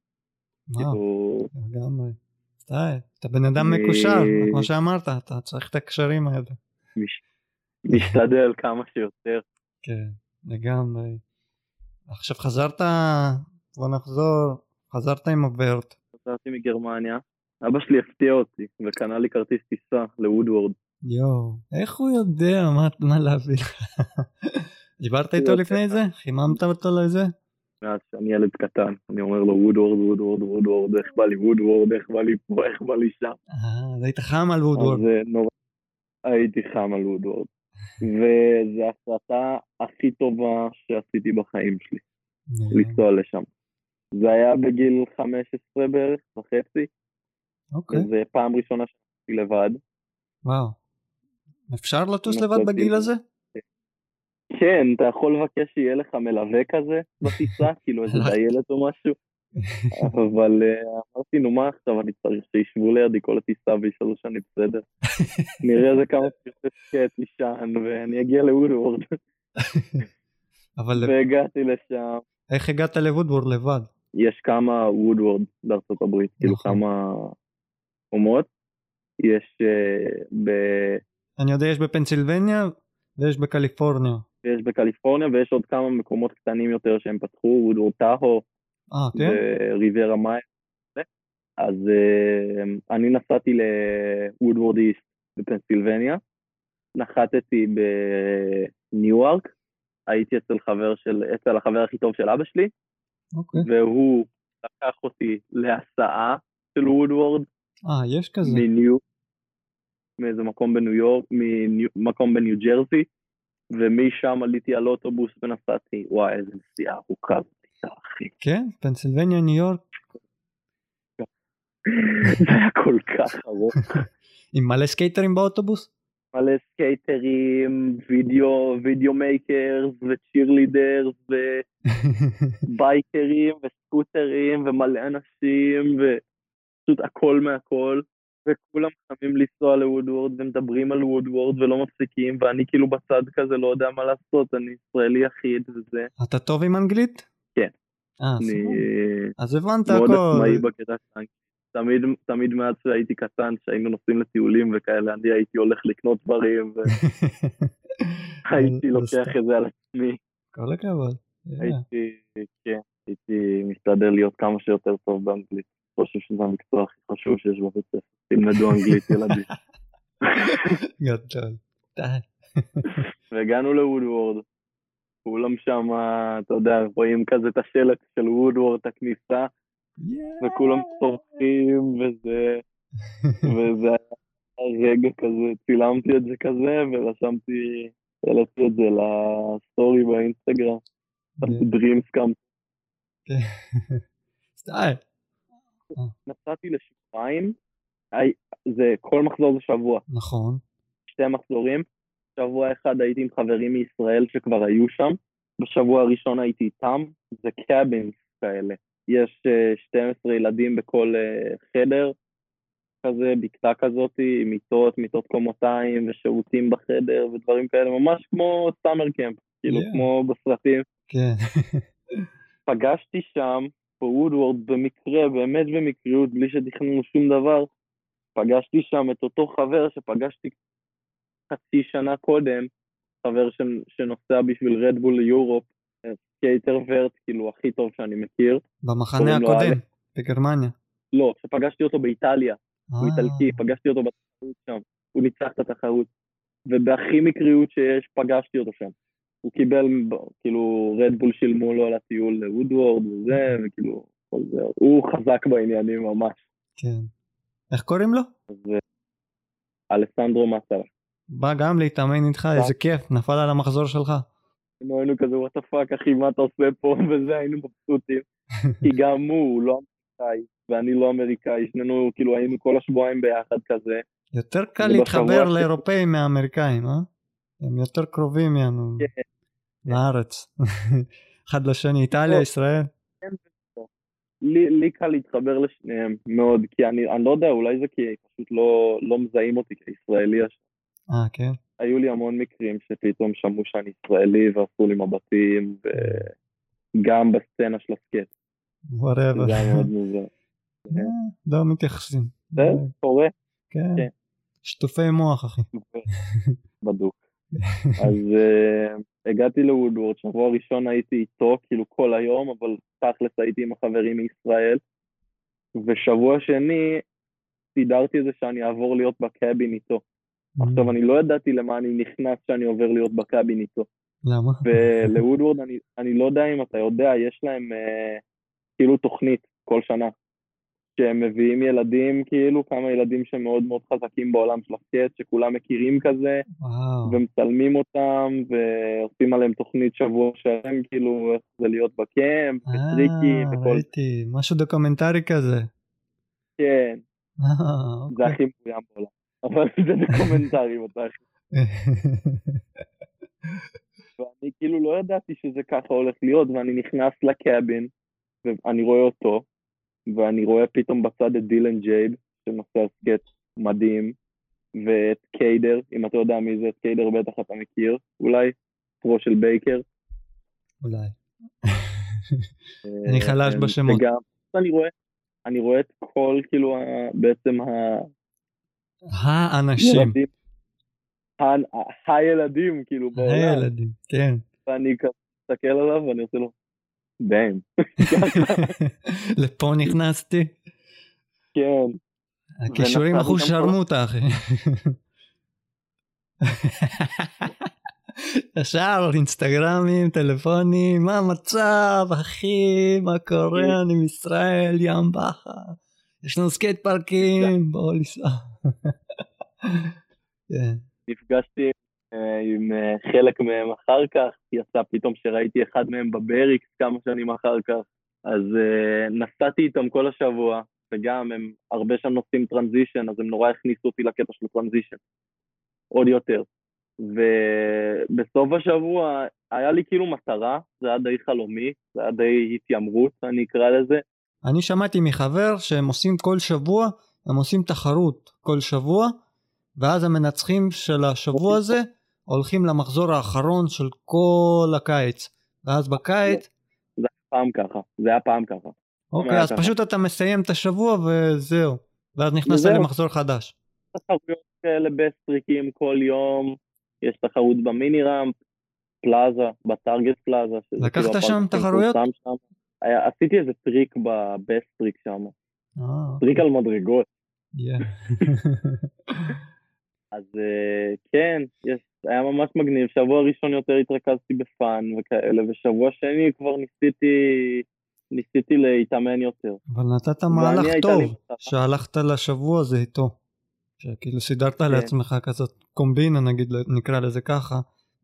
כאילו, לגמרי. אתה בן אדם מקושר, כמו שאמרת, אתה צריך את הקשרים האלה. מש... משתדל כמה שיותר. כן, לגמרי. עכשיו חזרת, בוא נחזור, חזרת עם ה vert. חזרתי מגרמניה, אבא שלי הפתיע אותי וקנה לי כרטיס טיסה לוודוורד. יואו, איך הוא יודע מה, מה להביא לך? דיברת איתו. לפני זה? חיממת אותו לזה? מאז שאני ילד קטן, אני אומר לו וודוורד, וודוורד, וודוורד, איך בא לי וודוורד, איך בא לי פה, איך בא לי שם. אה, אז היית חם על וודוורד. אז אה, הייתי חם על וודוורד. וזו ההחלטה הכי טובה שעשיתי בחיים שלי. לנסוע לשם. זה היה בגיל 15 בערך, וחצי. אוקיי, זה פעם ראשונה שהייתי לבד. וואו. אפשר לטוס. לבד בגיל הזה? כן, אתה יכול לבקש שיהיה לך מלווה כזה בטיסה, כאילו איזה דיילת או משהו, אבל אה, אמרתי, נו מה עכשיו, אני צריך שישבו לידי כל הטיסה וישאלו שאני בסדר. נראה איזה כמה שיותר שקט, לישן, ואני אגיע לאודוורד. אבל והגעתי לשם, איך הגעת לוודוורד לבד? יש כמה וודוורד בארצות הברית, כאילו נכון. כמה מקומות. יש אה, ב- אני יודע יש בפנסילבניה ויש בקליפורניה. יש בקליפורניה ויש עוד כמה מקומות קטנים יותר שהם פתחו, וודוורד טאהו, אה, כן? וריברה מאי. אז אה, אני נסעתי לוודוורד איסט בפנסילבניה, נחתתי בניוארק, הייתי אצל חבר של, אצל החבר הכי טוב של אבא שלי, אוקיי. והוא לקח אותי להסעה של וודוורד אה, יש כזה. מניו, מאיזה מקום בניו יורק, ממקום בניו ג'רזי, ומשם עליתי על אוטובוס ונסעתי, וואי איזה נסיעה ארוכה זאת הייתה, אחי. כן? פנסילבניה, ניו יורק, זה היה כל כך ארוך. עם מלא סקייטרים באוטובוס? מלא סקייטרים, וידאו, video makers, ו cheerleaders, ובייקרים, וסקוטרים, ומלא אנשים, ופשוט הכל מהכל. וכולם חייבים לנסוע לוודוורד ומדברים על וודוורד ולא מפסיקים ואני כאילו בצד כזה לא יודע מה לעשות אני ישראלי יחיד וזה אתה טוב עם אנגלית? כן. אה, אני סבבה. אז הבנת מאוד הכל. עצמאי בקטע שלנו. תמיד תמיד מאז שהייתי קטן שהיינו נוסעים לטיולים וכאלה אני הייתי הולך לקנות דברים והייתי לוקח. את זה על עצמי כל הכבוד. הייתי כן הייתי משתדל להיות כמה שיותר טוב באנגלית. חושב שזה המקצוע הכי חשוב שיש בבית ספר. תלמדו אנגלית ילדים. גדול. די. והגענו לוודוורד. כולם שם, אתה יודע, רואים כזה את השלט של וודוורד, את הכניסה, וכולם צורכים, וזה, וזה היה רגע כזה, צילמתי את זה כזה, ורשמתי, העליתי את זה לסטורי באינסטגרם, Dreams come. די. נסעתי לשבועיים, זה, כל מחזור זה שבוע, נכון. שתי מחזורים. שבוע אחד הייתי עם חברים מישראל שכבר היו שם, בשבוע הראשון הייתי איתם, זה קאבינס כאלה. יש אה, 12 ילדים בכל אה, חדר, כזה, בקתה כזאת, עם מיטות, מיטות קומותיים, ושירותים בחדר, ודברים כאלה, ממש כמו סאמר קמפ, כאילו Yeah. כמו בסרטים. כן. פגשתי שם, בוודוורד, במקרה, באמת במקריות, בלי שתכננו שום דבר, פגשתי שם את אותו חבר שפגשתי חצי שנה קודם, חבר ש... שנוסע בשביל רדבול ל Europe, אה, skater vert, כאילו הכי טוב שאני מכיר. במחנה לו הקודם, אלכס. בגרמניה. לא, שפגשתי אותו באיטליה, הוא אה, איטלקי, פגשתי אותו בתחרות שם, הוא ניצח את התחרות, ובהכי מקריות שיש, פגשתי אותו שם. הוא קיבל, כאילו, רדבול שילמו לו על הטיול לוודוורד וזה, וכאילו, כל זה, הוא חזק בעניינים ממש. כן. איך קוראים לו? אז אה, אלסנדרו מסלה. בא גם להתאמן איתך, איזה כיף, נפל על המחזור שלך. היינו כזה, what the fuck, אחי, מה אתה עושה פה? וזה, היינו מבסוטים. כי גם הוא, הוא לא אמריקאי, ואני לא אמריקאי, שנינו, כאילו, היינו כל השבועיים ביחד כזה. יותר קל זה להתחבר לאירופאים מהאמריקאים, אה? הם יותר קרובים ממנו כן. לארץ. אחד לשני, איטליה, לא. ישראל. לי, לי קל להתחבר לשניהם מאוד, כי אני, אני לא יודע, אולי זה כי פשוט לא, לא מזהים אותי כישראלי. אה, כן. היו לי המון מקרים שפתאום שמעו שאני ישראלי ועשו לי מבטים, וגם בסצנה של ה skate. Whatever. זה היה מאוד מוזר. לא מתייחסים. זה קורה, כן. כן. שטופי מוח, אחי. בדוק. אז uh, הגעתי לוודוורד, שבוע ראשון הייתי איתו, כאילו כל היום, אבל תכלס הייתי עם החברים מישראל. ושבוע שני, סידרתי את זה שאני אעבור להיות בקאבין איתו. עכשיו, אני לא ידעתי למה אני נכנס שאני עובר להיות בקאבין איתו. למה? ולוודוורד, אני, אני לא יודע אם אתה יודע, יש להם uh, כאילו תוכנית כל שנה, שהם מביאים ילדים, כאילו, כמה ילדים שמאוד מאוד חזקים בעולם של ה skate, שכולם מכירים כזה, וואו. ומצלמים אותם, ועושים עליהם תוכנית שבוע שלם, כאילו, איך זה להיות וטריקים, אה, וכל... ראיתי, משהו דוקומנטרי כזה. כן, אה, זה אוקיי. הכי מבוים בעולם. אבל זה דוקומנטרי, בתכל'ס. ואני כאילו לא ידעתי שזה ככה הולך להיות, ואני נכנס ל cabin, ואני רואה אותו, ואני רואה פתאום בצד את דילן ג'ייד, שנוסע skate מדהים, ואת קיידר, אם אתה יודע מי זה, את קיידר בטח אתה מכיר, אולי, pro של בייקר. אולי. אני חלש אה, בשמות. וגם, אני רואה, אני רואה את כל, כאילו, ה- בעצם האנשים, הילדים, ה- הילדים, כאילו, בעולם. הילדים, כן. ואני מסתכל עליו ואני עושה לו, דאם. לפה נכנסתי. כן, הכישורים אחוז שרמוטה אחי. ישר אינסטגרמים, טלפונים, מה המצב אחי, מה קורה, אני מישראל, ים בחר. יש לנו skate פארקים, בואו לנסוע. כן. נפגשתי אה, עם אה, חלק מהם אחר כך, יצא פתאום שראיתי אחד מהם בבריקס כמה שנים אחר כך, אז אה, נסעתי איתם כל השבוע, וגם הם הרבה שם נוסעים transition, אז הם נורא הכניסו אותי לקטע של transition, עוד יותר. ובסוף השבוע היה לי כאילו מטרה, זה היה די חלומי, זה היה די התיימרות, אני אקרא לזה, אני שמעתי מחבר שהם עושים כל שבוע, הם עושים תחרות כל שבוע, ואז המנצחים של השבוע הזה הולכים למחזור האחרון של כל הקיץ. ואז בקיץ, פעם ככה, זה היה פעם ככה. אוקיי, היה אז ככה. פשוט אתה מסיים את השבוע וזהו. ואז נכנסת. למחזור חדש. תחרויות כאלה בסטריקים כל יום, יש תחרות במיני ראמפ, פלאזה, בטארגט פלאזה. לקחת כאילו שם תחרויות? שם. היה- עשיתי איזה טריק ב best trick שם, אה, טריק על מדרגות. yeah. אז אה, כן, יש, היה ממש מגניב. שבוע ראשון יותר התרכזתי ב fun וכאלה, ושבוע שני כבר ניסיתי, ניסיתי להתאמן יותר. אבל נתת מהלך טוב. שהלכת לשבוע הזה איתו. שכאילו סידרת כן. לעצמך כזאת קומבינה נגיד, נקרא לזה ככה,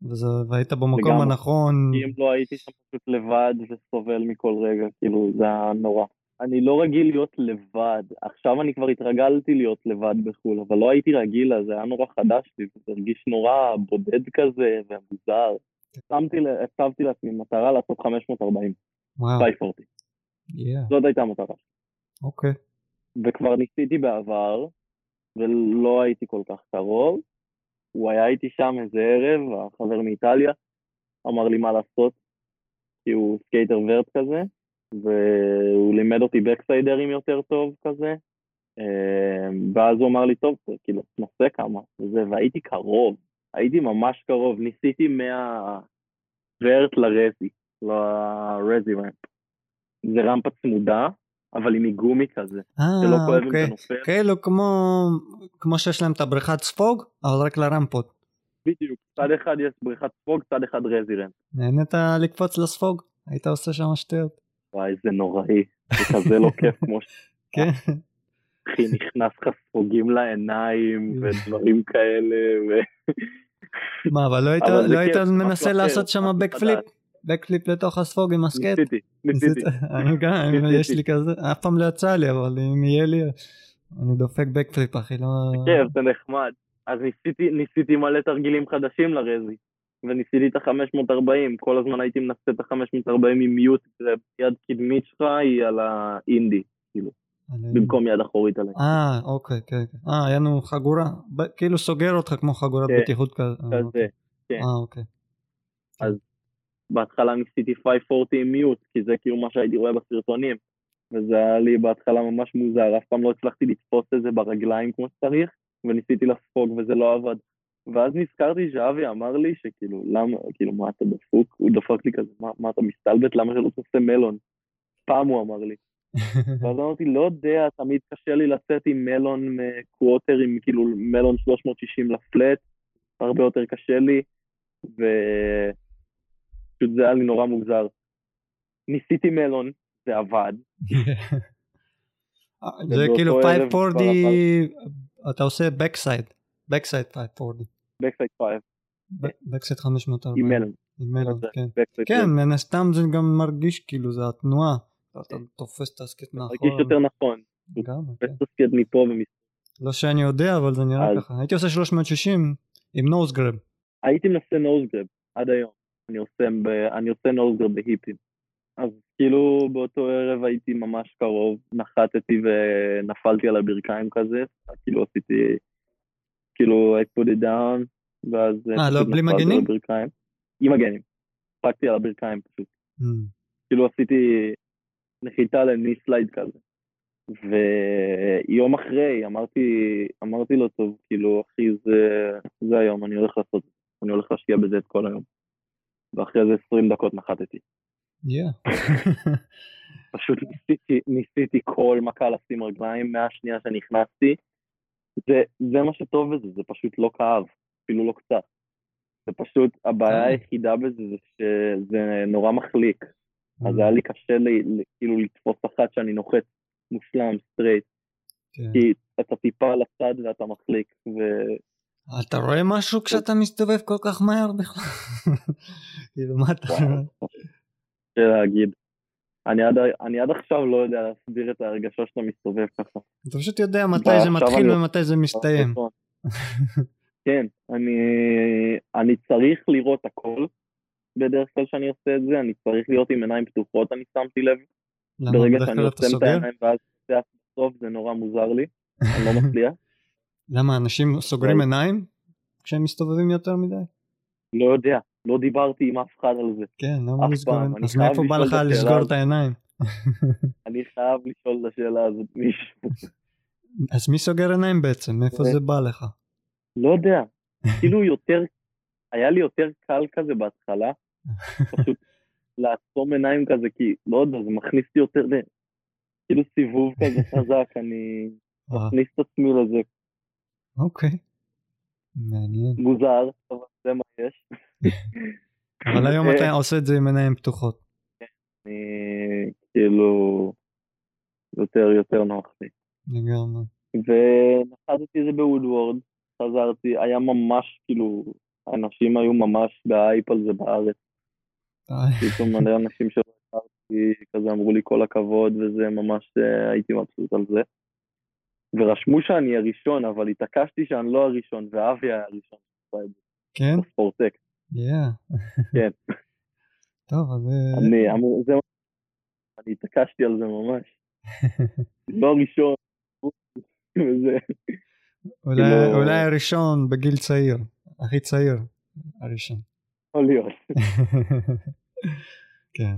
וזה, והיית במקום. הנכון. כי אם לא הייתי שם פשוט לבד וסובל מכל רגע, כאילו, זה היה נורא. אני לא רגיל להיות לבד. עכשיו אני כבר התרגלתי להיות לבד בחו"ל, אבל לא הייתי רגיל לזה, היה נורא חדש לי, זה הרגיש נורא בודד כזה ומוזר. שמתי, לעצמי מטרה לעשות 540, וואו, 540. yeah, זאת הייתה המטרה. אוקיי. וכבר ניסיתי בעבר, ולא הייתי כל כך קרוב. הוא היה איתי שם איזה ערב, החבר מאיטליה, אמר לי מה לעשות, כי הוא סקייטר ורט כזה, והוא לימד אותי בקסיידרים יותר טוב כזה, אה, ואז הוא אמר לי, טוב, כאילו, תנסה כמה, וזה, והייתי קרוב, הייתי ממש קרוב, ניסיתי מהוורט לרזי, לרזי רמפ. זה רמפה צמודה, אבל היא מגומי כזה, שלא אה, כואב אם אוקיי. אתה נופל. כאילו כמו, כמו שיש להם את הבריכת ספוג, אבל רק לרמפות. בדיוק, צד אחד יש בריכת ספוג, צד אחד רזי רמפ. נהנית לקפוץ לספוג? היית עושה שם שטויות. וואי, זה נוראי, זה כזה לא כיף כמו ש... כן. אחי, נכנס לך ספוגים לעיניים ודברים כאלה, ו... מה, אבל לא היית, לא היית מנסה משהו לעשות שם בקפליפ? חדש. בקפליפ לתוך הספוג עם הסקט? ניסיתי, ניסיתי. אני גם. יש לי כזה, אף פעם לא יצא לי, אבל אם יהיה לי, אני דופק בקפליפ אחי, לא... כן, זה נחמד. אז ניסיתי מלא תרגילים חדשים לרזי, וניסיתי את ה-540, כל הזמן הייתי מנסה את ה-540 עם מיוט, יד קדמית שלך היא על האינדי, אני- במקום יד אחורית עליי. אה, אוקיי, כן. כן. אה, היה לנו חגורה, כאילו סוגר אותך כמו חגורת כן, בטיחות כזה. אה, כזה. אוקיי. כן. אה, אוקיי. בהתחלה ניסיתי 540 עם מיוט, כי זה כאילו מה שהייתי רואה בסרטונים. וזה היה לי בהתחלה ממש מוזר, אף פעם לא הצלחתי לתפוס את זה ברגליים כמו שצריך, וניסיתי לספוג וזה לא עבד. ואז נזכרתי שאבי אמר לי שכאילו, למה, כאילו, מה אתה דפוק? הוא דפק לי כזה, מה, מה אתה מסתלבט? למה שלא תעשה מלון? פעם הוא אמר לי. ואז אמרתי, לא יודע, תמיד קשה לי לצאת עם מלון קווטר, עם כאילו מלון 360 לפלט, הרבה יותר קשה לי, ופשוט זה היה לי נורא מוזר. ניסיתי מלון, זה עבד, זה כאילו ערב 540, אתה עושה backside, backside 540, בקסייד 5 backside 540. עם מלון. עם מלון, כן. כן. מן הסתם זה גם מרגיש כאילו זה התנועה. אתה תופס את הסקט מאחורה. מרגיש יותר נכון. גם, כן. תופס את מפה ומפה. לא שאני יודע, אבל זה נראה ככה. הייתי עושה 360 עם נוז גרב. הייתי מנסה נוזגרב עד היום. אני עושה, ב... אני עושה נוזגרב בהיפים. אז כאילו באותו ערב הייתי ממש קרוב, נחתתי ונפלתי על הברכיים כזה, כאילו עשיתי, כאילו I put it down, ואז אה, לא, פשוט בלי מגנים? עם מגנים. הפקתי על הברכיים פשוט. Mm. כאילו עשיתי נחיתה לני סלייד כזה. ויום אחרי אמרתי, אמרתי לו, טוב, כאילו, אחי, זה, זה היום, אני הולך לעשות, אני הולך להשקיע בזה את כל היום. ואחרי זה 20 דקות נחתתי. Yeah. פשוט ניסיתי, ניסיתי כל מכה לשים רגליים מהשנייה שנכנסתי. זה, זה מה שטוב בזה, זה פשוט לא כאב, אפילו לא קצת. זה פשוט, הבעיה כן. היחידה בזה זה שזה נורא מחליק. אז היה לי קשה לי, כאילו לתפוס אחת שאני נוחת מושלם, straight, כן. כי אתה טיפה לצד ואתה מחליק, ו... אתה רואה משהו כשאתה מסתובב כל כך מהר בכלל? כאילו מה אתה... קשה להגיד. אני עד, אני עד עכשיו לא יודע להסביר את ההרגשה שאתה מסתובב ככה. אתה פשוט יודע מתי זה מתחיל אני- ומתי זה מסתיים. כן, אני, אני צריך לראות הכל בדרך כלל שאני עושה את זה, אני צריך להיות עם עיניים פתוחות, אני שמתי לב. למה ברגע שאני עוצם את? העיניים ואז עושה בסוף זה נורא מוזר לי, אני לא מצליח. למה אנשים סוגרים עיניים כשהם מסתובבים יותר מדי? לא יודע, לא דיברתי עם אף אחד על זה. כן, למה אף לסגור אז מאיפה בא לך לסגור את. העיניים? אני חייב לשאול את השאלה הזאת מישהו. אז מי סוגר עיניים בעצם? מאיפה זה- בא לך? לא יודע, כאילו יותר, היה לי יותר קל כזה בהתחלה, פשוט לעצום עיניים כזה, כי לא יודע, זה מכניס לי יותר, כאילו סיבוב כזה חזק, אני מכניס את עצמי לזה, אוקיי. מעניין. מוזר, אבל זה מה יש. אבל היום אה, אתה עושה את זה עם עיניים פתוחות. אני כאילו, יותר יותר נוח לי. לגמרי. ונחתתי את זה בוודוורד, חזרתי, היה ממש כאילו, אנשים היו ממש בהייפ על זה בארץ. פתאום מלא אנשים שלא הכרתי, כזה אמרו לי כל הכבוד, וזה ממש אה, הייתי מבסוט על זה. ורשמו שאני הראשון, אבל התעקשתי שאני לא הראשון, ואבי היה הראשון כן? בספורטק. כן. טוב, אז... אה, אני, זה. אני התעקשתי על זה ממש. לא הראשון, וזה, אולי- כאילו- אולי הראשון בגיל צעיר. הכי צעיר. הראשון. יכול להיות. כן.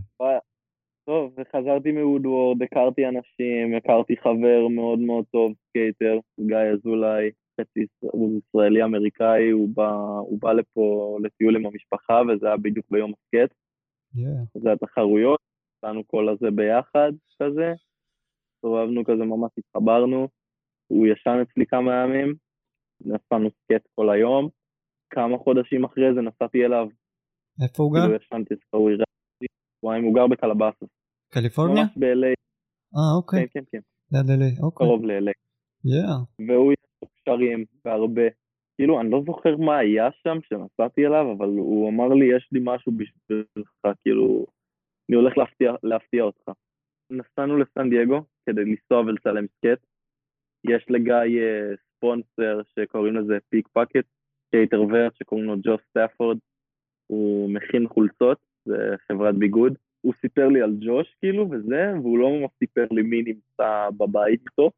טוב, וחזרתי מ Woodward, הכרתי אנשים, הכרתי חבר מאוד מאוד טוב, סקייטר, גיא אזולאי, הוא ישראלי אמריקאי, הוא בא, הוא בא לפה לטיול עם המשפחה, וזה היה בדיוק ביום הסקייט, Yeah. זה התחרויות, עשינו כל הזה ביחד, כזה, הסתובבנו כזה, ממש התחברנו, הוא ישן אצלי כמה ימים, נסענו סקייט כל היום, כמה חודשים אחרי זה נסעתי אליו, איפה הוא גר? כאילו ישנתי אצלו, הוא שבועיים, הוא גר בקלבאסוס, קליפורניה? ממש ב-LA, אה, אוקיי. כן, כן, כן, ליד אלי. אוקיי. קרוב ל-LA. Yeah. והוא קשרים והרבה. כאילו, אני לא זוכר מה היה שם כשנסעתי אליו, אבל הוא אמר לי, יש לי משהו בשבילך, כאילו, אני הולך להפתיע, להפתיע אותך. נסענו לסן דייגו כדי לנסוע ולצלם סקייט. יש לגיא אה, ספונסר שקוראים לזה פיק פאקט, סקייטר vert שקוראים לו ג'וש סטאפורד. הוא מכין חולצות, זה חברת ביגוד. הוא סיפר לי על ג'וש, כאילו, וזה, והוא לא ממש סיפר לי מי נמצא בבית איתו.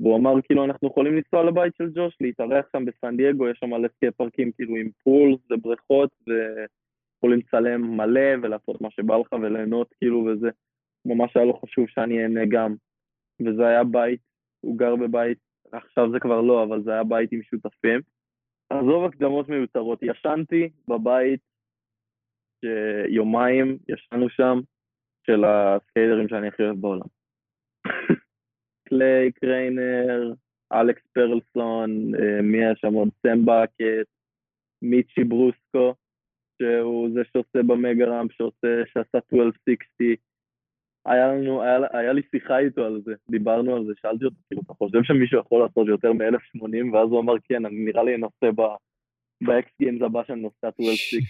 והוא אמר כאילו אנחנו יכולים לנסוע לבית של ג'וש, להתארח שם בסן דייגו, יש שם מלא סקייט פארקים כאילו עם pools ובריכות ויכולים לצלם מלא ולעשות מה שבא לך וליהנות כאילו וזה ממש היה לו חשוב שאני אהנה גם. וזה היה בית, הוא גר בבית, עכשיו זה כבר לא, אבל זה היה בית עם שותפים. עזוב הקדמות מיותרות, ישנתי בבית שיומיים ישנו שם של הסקייטרים שאני הכי אוהב בעולם. קליי, קריינר, אלכס פרלסון, אה, מי היה שם עוד? סם בקט, מיצ'י ברוסקו, שהוא זה שעושה ב mega ramp, שעושה, שעשה 1260, היה לנו, היה, היה לי שיחה איתו על זה, דיברנו על זה, שאלתי אותו, כאילו, אתה חושב שמישהו יכול לעשות יותר מ-1080? ואז הוא אמר, כן, אני נראה לי אנסה ב-X Games הבא שאני נוסע 1260.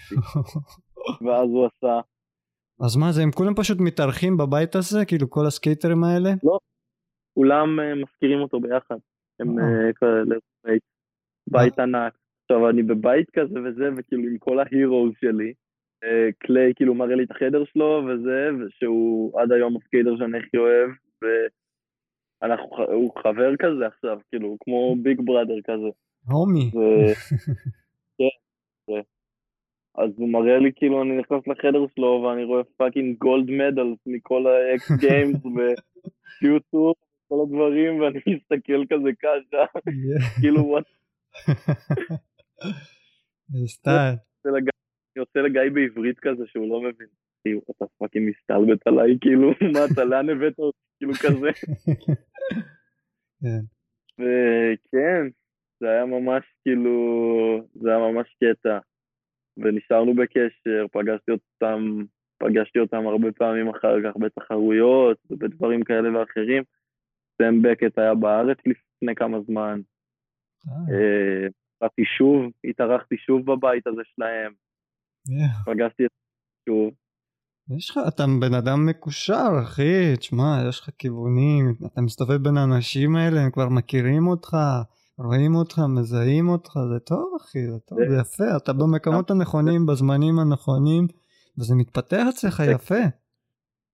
ואז הוא עשה... אז מה זה, הם כולם פשוט מתארחים בבית הזה? כאילו כל הסקייטרים האלה? לא, כולם uh, משכירים אותו ביחד. הם uh, כאלה, בית ענק. עכשיו, אני בבית כזה וזה, וכאילו עם כל ה heroes שלי. קליי כאילו מראה לי את החדר שלו וזה, שהוא עד היום הסקייטר שאני הכי אוהב, והוא חבר כזה עכשיו, כאילו, כמו big brother כזה. Homie. כן, אז הוא מראה לי כאילו אני נכנס לחדר שלו ואני רואה fucking gold medal מכל ה X Games ויוטיוב וכל הדברים ואני מסתכל כזה ככה כאילו what. סטייל. אני עושה לגיא בעברית כזה שהוא לא מבין. כאילו, אתה fucking מסתלבט עליי, כאילו, מה אתה, לאן הבאת אותי, כאילו כזה. כן. וכן, זה היה ממש כאילו, זה היה ממש קטע. ונשארנו בקשר, פגשתי אותם, פגשתי אותם הרבה פעמים אחר כך בתחרויות ובדברים כאלה ואחרים. סם בקט היה בארץ לפני כמה זמן. באתי אה. שוב, התארחתי שוב בבית הזה שלהם. פגשתי את זה שוב. יש לך, אתה בן אדם מקושר, אחי, תשמע, יש לך כיוונים, אתה מסתובב בין האנשים האלה, הם כבר מכירים אותך, רואים אותך, מזהים אותך, זה טוב, אחי, זה טוב, זה יפה, אתה במקומות הנכונים, בזמנים הנכונים, וזה מתפתח אצלך יפה.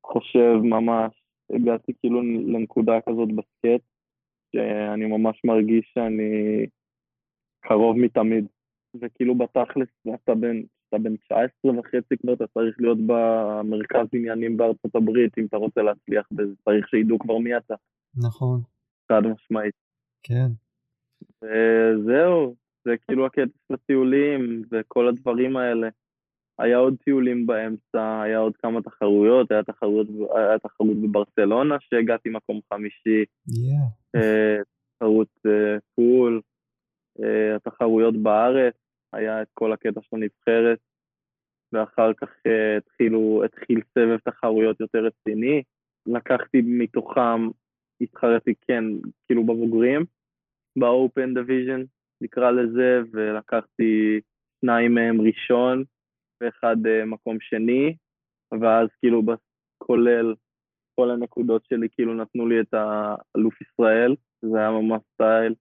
חושב ממש, הגעתי כאילו לנקודה כזאת בסקט, שאני ממש מרגיש שאני קרוב מתמיד. וכאילו בתכלס, אתה בן אתה בן 19 וחצי כבר, אתה צריך להיות במרכז עניינים בארצות הברית, אם אתה רוצה להצליח בזה, צריך שידעו כבר מי אתה. נכון. חד משמעית. כן. וזהו, זה כאילו הקטע של הטיולים וכל הדברים האלה. היה עוד טיולים באמצע, היה עוד כמה תחרויות, היה תחרות, היה תחרות בברצלונה שהגעתי מקום חמישי, yeah. תחרות פול, התחרויות בארץ, היה את כל הקטע של הנבחרת, ואחר כך התחילו, התחיל סבב תחרויות יותר רציני. לקחתי מתוכם, התחרתי כן, כאילו בבוגרים, ב-open division, נקרא לזה, ולקחתי שניים מהם ראשון, ואחד uh, מקום שני, ואז כאילו כולל כל הנקודות שלי, כאילו נתנו לי את האלוף ישראל, זה היה ממש סטייל.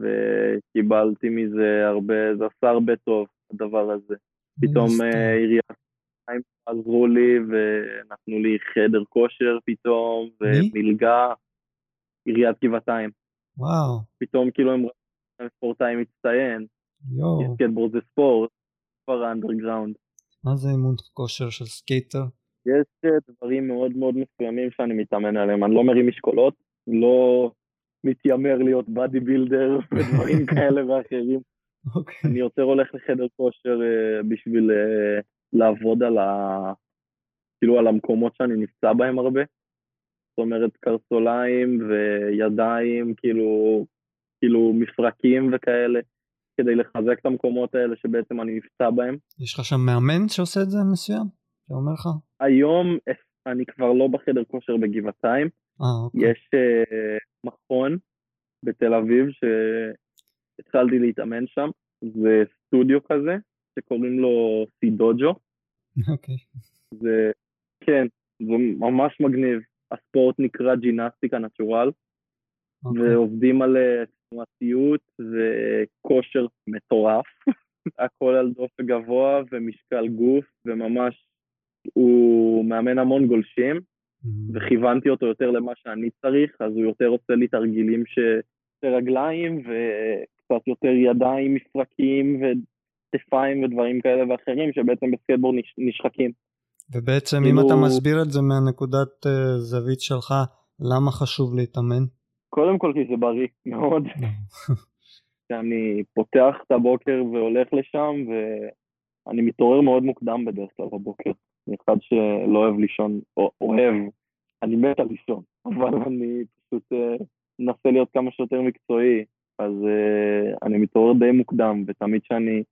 וקיבלתי מזה הרבה, זה עשה הרבה טוב, הדבר הזה. פתאום אה, עיריית ירושלים עזרו לי ונתנו לי חדר כושר פתאום, ומלגה, עיריית גבעתיים. וואו. פתאום כאילו הם ספורטאי מצטיין. יואו. סקייטבורד זה ספורט, כבר לא אנדרגראונד. מה זה אימון כושר של סקייטר? יש אה, דברים מאוד מאוד מסוימים שאני מתאמן עליהם, אני לא מרים משקולות, לא מתיימר להיות bodybuilder ודברים כאלה ואחרים. Okay. אוקיי. אני יותר הולך לחדר כושר uh, בשביל uh, לעבוד על ה... כאילו על המקומות שאני נפצע בהם הרבה. זאת אומרת קרסוליים וידיים, כאילו, כאילו מפרקים וכאלה, כדי לחזק את המקומות האלה שבעצם אני נפצע בהם. יש לך שם מאמן שעושה את זה מסוים? שאומר לך? היום אני כבר לא בחדר כושר בגבעתיים. אה, אוקיי. יש uh, מכון בתל אביב שהתחלתי להתאמן שם, זה סטודיו כזה, שקוראים לו סידוג'ו. אוקיי. זה, כן, זה ממש מגניב. הספורט נקרא ג'ינסטיקה נטורל, okay. ועובדים על אה, תנועתיות וכושר מטורף. הכל על דופק גבוה ומשקל גוף, וממש הוא מאמן המון גולשים. וכיוונתי אותו יותר למה שאני צריך, אז הוא יותר עושה לי תרגילים ש... רגליים וקצת יותר ידיים, מפרקים וכתפיים ודברים כאלה ואחרים שבעצם בסקייטבורד נש... נשחקים. ובעצם כאילו... אם אתה מסביר את זה מהנקודת uh, זווית שלך, למה חשוב להתאמן? קודם כל כי זה בריא מאוד. שאני פותח את הבוקר והולך לשם ואני מתעורר מאוד מוקדם בדרך כלל בבוקר. אני אחד שלא אוהב לישון, או אוהב, אני מת על לישון, אבל אני פשוט מנסה uh, להיות כמה שיותר מקצועי, אז uh, אני מתעורר די מוקדם, ותמיד שאני,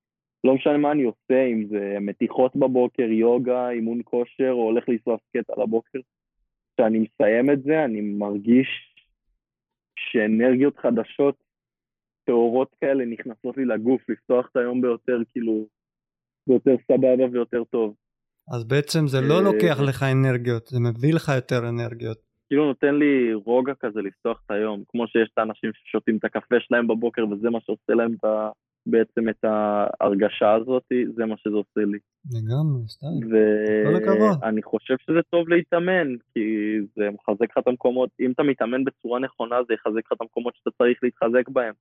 לא משנה מה אני עושה, אם זה מתיחות בבוקר, יוגה, אימון כושר, או הולך לנסוע סקט על הבוקר, כשאני מסיים את זה, אני מרגיש שאנרגיות חדשות, טהורות כאלה, נכנסות לי לגוף, לפתוח את היום ביותר, כאילו, ביותר סבבה ויותר טוב. אז בעצם זה לא אה, לוקח לך אנרגיות, זה מביא לך יותר אנרגיות. כאילו נותן לי רוגע כזה לפתוח את היום, כמו שיש את האנשים ששותים את הקפה שלהם בבוקר וזה מה שעושה להם את ה... בעצם את ההרגשה הזאת, זה מה שזה עושה לי. לגמרי, סתם. כל הכבוד. ואני חושב שזה טוב להתאמן, כי זה מחזק לך את המקומות, אם אתה מתאמן בצורה נכונה, זה יחזק לך את המקומות שאתה צריך להתחזק בהם.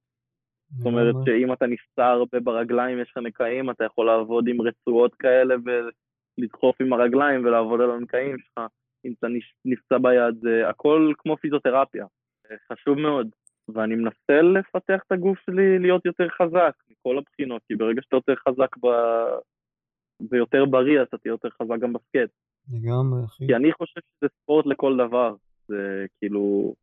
זאת אומרת לגמרי. שאם אתה נפצע הרבה ברגליים, יש לך נקעים, אתה יכול לעבוד עם רצועות כאלה ולדחוף עם הרגליים ולעבוד על הנקעים שלך. אם אתה נפצע ביד, זה הכל כמו פיזיותרפיה. חשוב מאוד. ואני מנסה לפתח את הגוף שלי להיות יותר חזק, מכל הבחינות, כי ברגע שאתה יותר חזק ב... ויותר בריא, אתה תהיה יותר חזק גם בסקייט. לגמרי, אחי. כי אני חושב שזה ספורט לכל דבר. זה כאילו...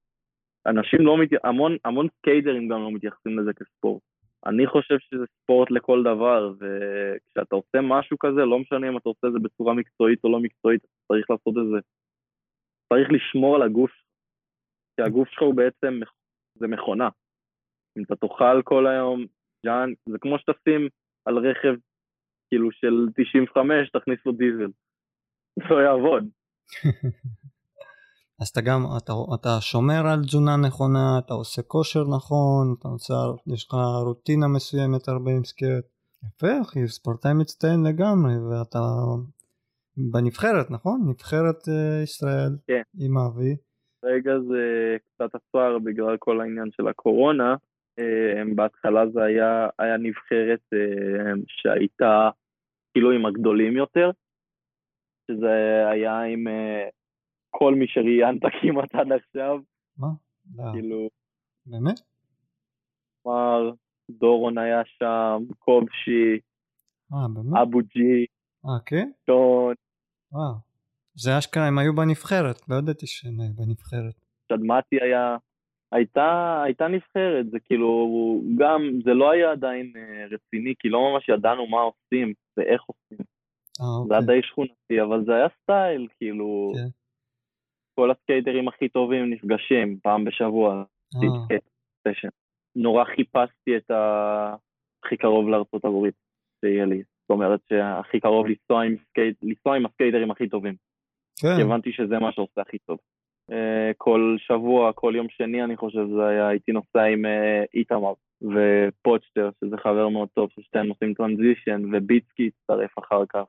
אנשים לא מת... המון, המון סקייטרים גם לא מתייחסים לזה כספורט. אני חושב שזה ספורט לכל דבר, וכשאתה עושה משהו כזה, לא משנה אם אתה עושה את זה בצורה מקצועית או לא מקצועית, אתה צריך לעשות את זה. צריך לשמור על הגוף, כי הגוף שלך הוא בעצם, זה מכונה. אם אתה תאכל כל היום, junk, זה כמו שתשים על רכב, כאילו של 95, תכניס לו דיזל. זה לא יעבוד. אז אתה גם, אתה, אתה שומר על תזונה נכונה, אתה עושה כושר נכון, אתה עושה, יש לך רוטינה מסוימת הרבה עם סקייט. יפה אחי, ספורטאי מצטיין לגמרי, ואתה בנבחרת, נכון? נבחרת אה, ישראל כן. עם אבי. רגע זה קצת עצר בגלל כל העניין של הקורונה. אה, בהתחלה זה היה, היה נבחרת אה, שהייתה כאילו עם הגדולים יותר, שזה היה עם אה, כל מי שראיינת כמעט עד עכשיו, מה? לא, כאילו, באמת? כלומר, דורון היה שם, קובשי, באמת? אבו ג'י, כן? טון, וואו. זה אשכרה, הם היו בנבחרת, לא ידעתי שהם היו בנבחרת. שדמתי היה, הייתה, הייתה נבחרת, זה כאילו, גם, זה לא היה עדיין אה, רציני, כי לא ממש ידענו מה עושים ואיך עושים. אה, זה היה אוקיי. די שכונתי, אבל זה היה סטייל, כאילו, כן. כל הסקייטרים הכי טובים נפגשים פעם בשבוע, אה. נורא חיפשתי את הכי קרוב לארצות הברית שיהיה לי. זאת אומרת שהכי קרוב לנסוע עם, סקייט, לנסוע עם הסקייטרים הכי טובים. כי כן, הבנתי שזה מה שעושה הכי טוב. אה, כל שבוע, כל יום שני, אני חושב זה היה, הייתי נוסע עם אה, איתמר ופוצ'טר, שזה חבר מאוד טוב, ששתיהם עושים transition, וביטסקי הצטרף אחר כך,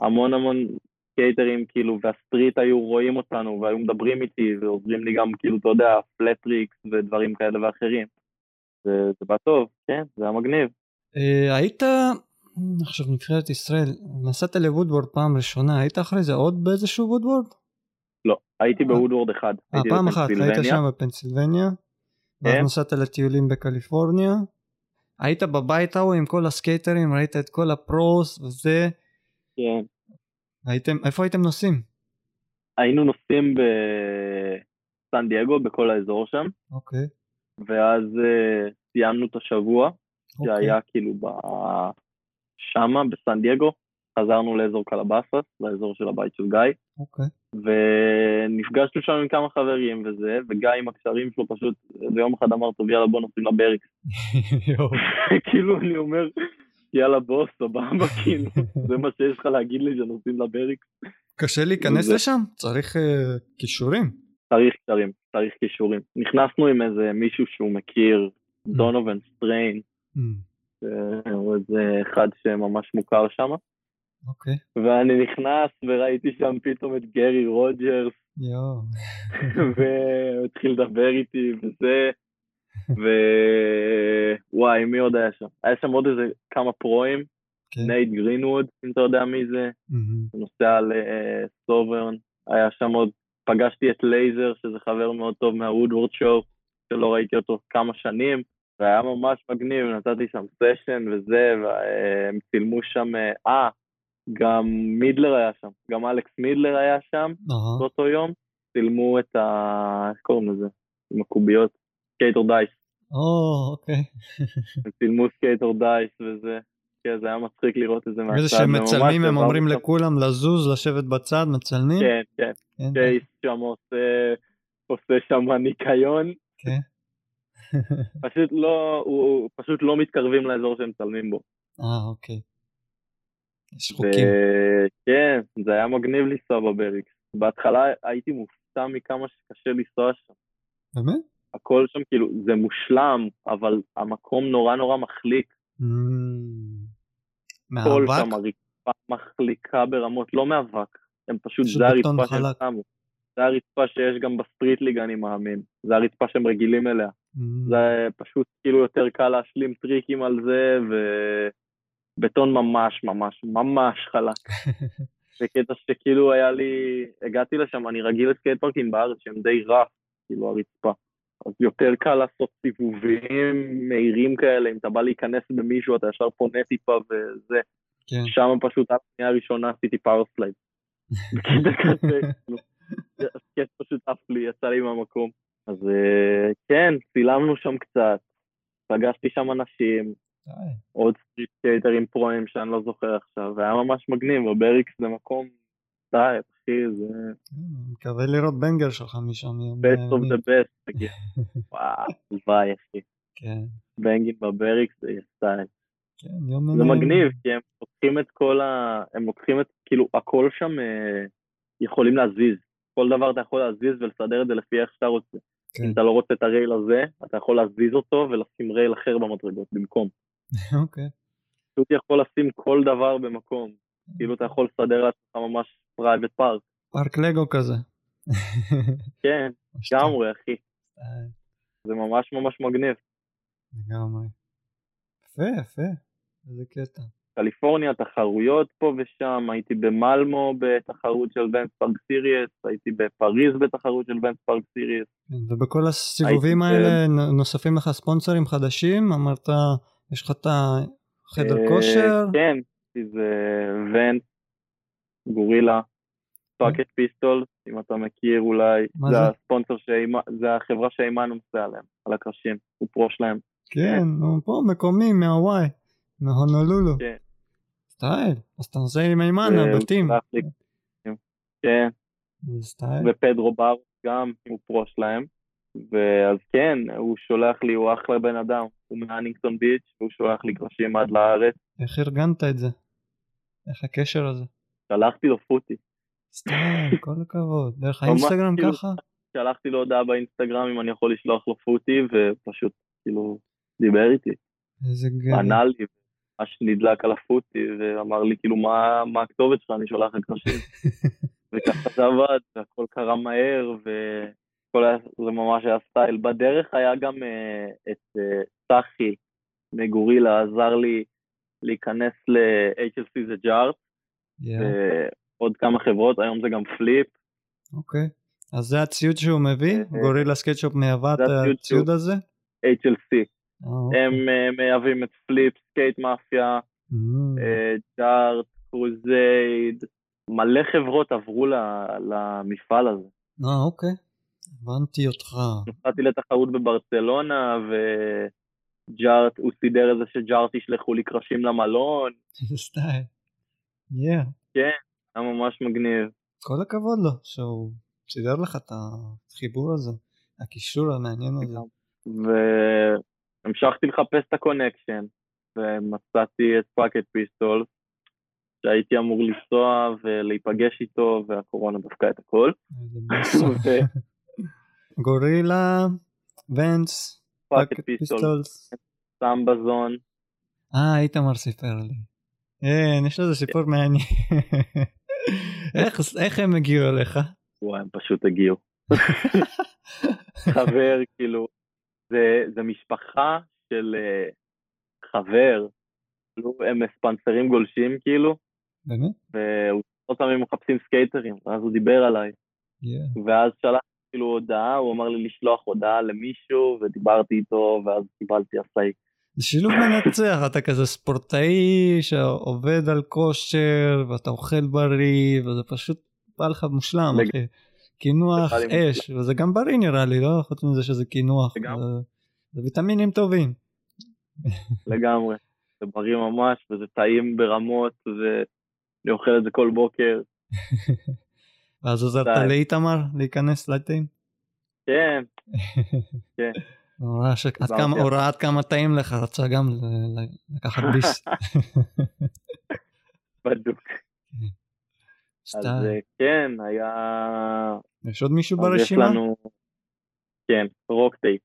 והמון המון סקייטרים, כאילו, וה street היו רואים אותנו, והיו מדברים איתי, ועוזרים לי גם, כאילו, אתה יודע, flat tricks ודברים כאלה ואחרים. זה, זה בא טוב, כן, זה היה מגניב. אה, היית, עכשיו נבחרת ישראל, נסעת ל Woodward פעם ראשונה, היית אחרי זה עוד באיזשהו Woodward? לא, הייתי אה. ב Woodward אחד. אה, פעם אחת, היית. שם בפנסילבניה, ואז כן. נסעת לטיולים בקליפורניה, היית בבית ההוא עם כל הסקייטרים, ראית את כל ה pros וזה, כן. הייתם, איפה הייתם נוסעים? היינו נוסעים בסן דייגו, בכל האזור שם, אוקיי, ואז uh, סיימנו את השבוע, אוקיי, שהיה כאילו ב... שמה, בסן דייגו, חזרנו לאזור קלבאסס, לאזור של הבית של גיא, אוקיי, ונפגשנו שם עם כמה חברים וזה, וגיא עם הקשרים שלו פשוט, ויום אחד אמר, טוב יאללה בוא נוסעים לבריקס. כאילו אני אומר, יאללה בוס, סבבה, כאילו, זה מה שיש לך להגיד לי שנוסעים לבריקס. קשה להיכנס לשם? צריך אה, כישורים. צריך קשרים, צריך כישורים. נכנסנו עם איזה מישהו שהוא מכיר, דונובן סטריין, Mm, הוא איזה אחד שממש מוכר שם, אוקיי, ואני נכנס וראיתי שם פתאום את גרי רוג'רס, יואו, והוא התחיל לדבר איתי וזה, ווואי, מי עוד היה שם? היה שם עוד איזה כמה פרואים, כן, נייט גרינווד, אם אתה יודע מי זה. הוא נוסע ל Sovrn, היה שם עוד, פגשתי את לייזר, שזה חבר מאוד טוב מה Woodward show, שלא ראיתי אותו כמה שנים, והיה ממש מגניב, נתתי שם session וזה, והם צילמו שם, אה, גם מידלר היה שם, גם אלכס מידלר היה שם אהה, באותו יום, צילמו את ה... איך קוראים לזה? עם הקוביות, skater dice, או, אוקיי, הם צילמו skater dice וזה, כן, זה היה מצחיק לראות את זה מהצד. איזה שהם מצלמים הם אומרים לכולם לזוז לשבת בצד מצלמים? כן, כן, כן. צ'ייס שם עושה, עושה שם ניקיון, כן. פשוט לא, הוא, פשוט לא מתקרבים לאזור שהם מצלמים בו. אה אוקיי. יש חוקים. וכן, זה היה מגניב לנסוע בבריקס. בהתחלה הייתי מופתע מכמה שקשה לנסוע שם. באמת? הכל שם כאילו, זה מושלם, אבל המקום נורא נורא מחליק. Mm. הכל מהאבק? שם, הרצפה מחליקה ברמות, לא מאבק. הם פשוט, פשוט זה הרצפה שהם. שמו. זה הרצפה שיש גם ב Street League, אני מאמין. זה הרצפה שהם רגילים אליה. Mm. זה פשוט כאילו יותר קל להשלים טריקים על זה, ובטון ממש ממש ממש חלק. זה קטע שכאילו היה לי, הגעתי לשם, אני רגיל לסקייט פארקים בארץ שהם די rough, כאילו הרצפה. אז יותר קל לעשות סיבובים מהירים כאלה, אם אתה בא להיכנס במישהו אתה ישר פונה טיפה וזה. כן. שם פשוט על הפנייה הראשונה עשיתי power slide. בקטע כזה, כאילו, הסקייט פשוט עף לי, יצא לי מהמקום. אז אה, כן, צילמנו שם קצת, פגשתי שם אנשים. עוד street פרואים שאני לא זוכר עכשיו, והיה ממש מגניב, ו Berrics זה מקום, די, אחי, זה אני מקווה לראות בנגר שלך משם יום best of the best, תגיד. וואו, הלוואי, אחי. כן. בנגין בבריקס זה סטייל. כן, יום זה. מגניב, כי הם לוקחים את כל ה... הם לוקחים את, כאילו, הכל שם אה, יכולים להזיז. כל דבר אתה יכול להזיז ולסדר את זה לפי איך שאתה רוצה. כן. אם אתה לא רוצה את הרייל הזה, אתה יכול להזיז אותו ולשים רייל אחר במדרגות במקום. אוקיי. פשוט יכול לשים כל דבר במקום. כאילו אתה יכול לסדר לעצמך ממש private park. פארק לגו כזה. כן. לגמרי, אחי. זה ממש ממש מגניב. לגמרי. יפה, יפה. איזה קטע. קליפורניה, תחרויות פה ושם, הייתי במלמו בתחרות של Vans Park Series, הייתי בפריז בתחרות של Vans Park Series. כן, ובכל הסיבובים האלה נ- נוספים לך ספונסרים חדשים? אמרת, יש לך את החדר אה, כושר? כן, זה Vans, גורילה, Pocket Pistol, אם אתה מכיר אולי, זה? הספונסר, זה החברה שהיימנה נוסע עליהם, על הקרשים, הוא pro שלהם. כן, נו, פה מקומי מהוואי, מהונולולו. כן. סטייל, אז אתה נוסע עם היימנה. שלח לי- כן. ופדרו ברוס גם, הוא pro שלהם. ואז כן, הוא שולח לי, הוא אחלה בן אדם, הוא מהנינגטון ביץ', והוא שולח לי קרשים עד לארץ. איך ארגנת את זה? איך הקשר הזה? שלחתי לו פוטי. סטייל, כל הכבוד. דרך האינסטגרם כאילו- ככה? שלחתי לו הודעה באינסטגרם אם אני יכול לשלוח לו פוטי, ופשוט כאילו דיבר איתי, איזה גבר. ענה לי, ממש נדלק על הפוטי, ואמר לי כאילו מה, מה הכתובת שלך, אני שולח לך קרשים. וככה זה עבד, והכל קרה מהר, וכל היה, זה ממש היה סטייל. בדרך היה גם uh, את uh, צחי מגורילה, עזר לי להיכנס ל-HLC זה Jart, יא, ועוד כמה חברות, היום זה גם Flip. אוקיי. אז זה הציוד שהוא מביא? אה, גורילה skateshop מייבא את הציוד הזה? HLC. אה, אוקיי. הם uh, מייבאים את Flip, Skate Mafia, אה, ג'ארט, קרוזייד, מלא חברות עברו למפעל הזה. אה, אוקיי. הבנתי אותך. נסעתי לתחרות בברצלונה, וג'ארט, הוא סידר את זה שג'ארט ישלחו לי קרשים למלון, סטייל. יא. היה ממש מגניב. כל הכבוד לו שהוא סידר לך את החיבור הזה, הקישור המעניין הזה. והמשכתי לחפש את ה connection, ומצאתי את Pocket Pistol, שהייתי אמור לנסוע ולהיפגש איתו, והקורונה דפקה את הכל. גורילה, Vans, Pocket Pocket Pistol, Pistols. Sambazon, אה, איתמר סיפר לי. כן, יש לזה סיפור מעניין. איך, איך הם הגיעו אליך? וואי, הם פשוט הגיעו. חבר, כאילו, זה, זה משפחה של uh, חבר, כאילו, הם מספנסרים גולשים, כאילו, באמת? והוא עוד פעמים מחפשים סקייטרים, ואז הוא דיבר עליי, Yeah. ואז שלח כאילו הודעה, הוא אמר לי לשלוח הודעה למישהו, ודיברתי איתו, ואז קיבלתי אסאי. זה שילוב מנצח, אתה כזה ספורטאי שעובד על כושר ואתה אוכל בריא וזה פשוט בא לך מושלם אחי. קינוח אש וזה גם בריא נראה לי לא? חוץ מזה שזה קינוח. זה- ויטמינים טובים. לגמרי. זה בריא ממש, וזה טעים ברמות, ואני אוכל את זה כל בוקר. ואז עוזרת. לאיתמר להיכנס לתאים? כן, כן. הוא ראה ש- עד כמה- הוא ראה עד כמה טעים לך, רצה גם לקחת ביס. בדוק. אז סתם. אה, כן, היה... יש עוד מישהו אז יש ברשימה? לנו... כן, RockTape.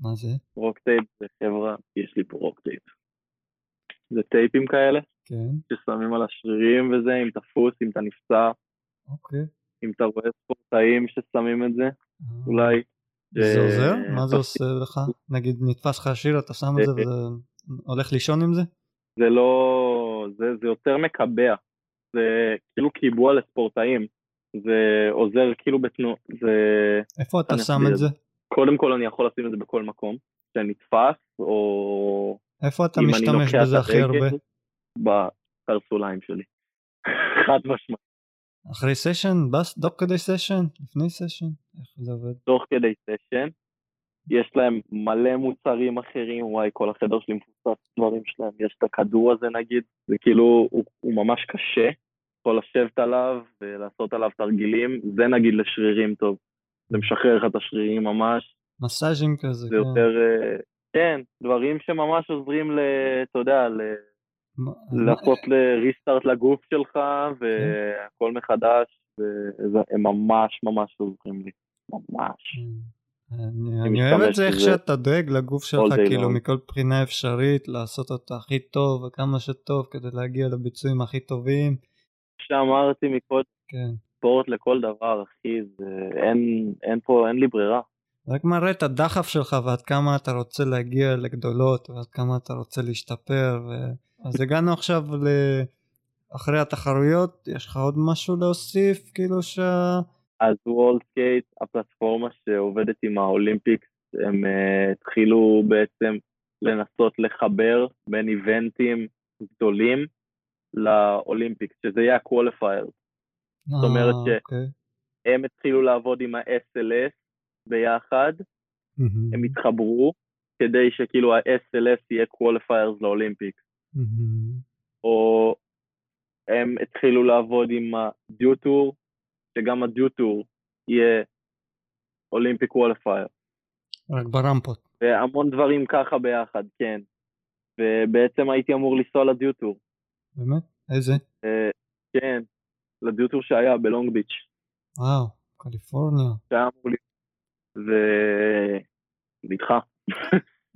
מה זה? RockTape זה חברה, יש לי פה RockTape. זה טייפים כאלה, כן, ששמים על השרירים וזה, אם אתה פוס, אם אתה נפצע, אוקיי. אם אתה רואה ספורטאים ששמים את זה, אולי. זה אה, עוזר? מה זה עושה לך? נגיד נתפס לך שיר, אתה שם את זה אה, וזה הולך לישון עם זה? זה לא... זה, זה יותר מקבע. זה כאילו קיבוע לספורטאים. זה עוזר כאילו בתנועה. זה... איפה אתה שם את זה? קודם כל אני יכול לשים את זה בכל מקום. שנתפס, או... איפה אתה משתמש בזה הכי הרבה? בקרסוליים שלי. חד משמעית. אחרי סשן? תוך כדי סשן? לפני סשן? איך זה עובד? תוך כדי סשן. יש להם מלא מוצרים אחרים, וואי, כל החדר שלי מפוצץ דברים שלהם. יש את הכדור הזה נגיד, זה כאילו, הוא, הוא ממש קשה. יכול לשבת עליו ולעשות עליו תרגילים, זה נגיד לשרירים טוב. זה משחרר לך את השרירים ממש, מסאז'ים כזה, זה כן. יותר... אה, כן, דברים שממש עוזרים ל... אתה יודע, ל... לעשות ריסטארט לגוף שלך והכל מחדש, והם ממש ממש עוזרים לי, ממש. אני, אני אוהב את זה איך שאתה דואג לגוף שלך כאילו long. מכל בחינה אפשרית לעשות אותה הכי טוב וכמה שטוב כדי להגיע לביצועים הכי טובים שאמרתי מקודם, כן ספורט לכל דבר, אחי, זה... אין, אין פה, אין לי ברירה. רק מראה את הדחף שלך ועד כמה אתה רוצה להגיע לגדולות ועד כמה אתה רוצה להשתפר ו... אז הגענו עכשיו ל... אחרי התחרויות יש לך עוד משהו להוסיף כאילו שה... אז World Skate, הפלטפורמה שעובדת עם ה Olympics, הם uh, התחילו בעצם לנסות לחבר בין eventים גדולים ל Olympics, שזה יהיה ה qualifier. זאת אומרת אה, ש- אוקיי. הם התחילו לעבוד עם ה-SLS ביחד, מהמם, הם התחברו כדי שכאילו ה-SLS יהיה qualifiers ל Olympics, מהמם. או הם התחילו לעבוד עם ה Dew Tour, שגם ה Dew Tour יהיה Olympic qualifier. רק ברמפות והמון דברים ככה ביחד, כן. ובעצם הייתי אמור לנסוע ל Dew Tour. באמת? איזה? אה, כן, ל Dew Tour שהיה בלונג ביץ', וואו קליפורניה שהיה אמור להיות. ו... נדחה.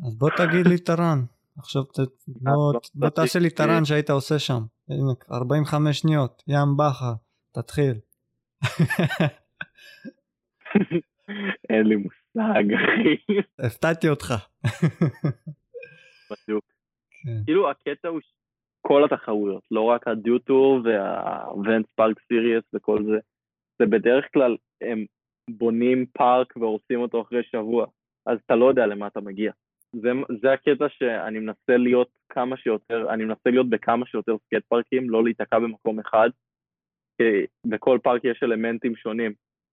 אז בוא תגיד לי טרן. עכשיו ת... בוא, בוא לא תעשה לי תגיד, טרן שהיית עושה שם. הנה, 45 שניות, ים בכר, תתחיל. אין לי מושג, אחי. הפתעתי אותך. בדיוק. כן. כאילו הקטע הוא כל התחרויות, לא רק הדיוטור והוונס פארק סיריוס וכל זה. זה בדרך כלל הם בונים פארק והורסים אותו אחרי שבוע, אז אתה לא יודע למה אתה מגיע. זה, זה הקטע שאני מנסה להיות כמה שיותר, אני מנסה להיות בכמה שיותר skate parkים, לא להיתקע במקום אחד, כי בכל פארק יש אלמנטים שונים.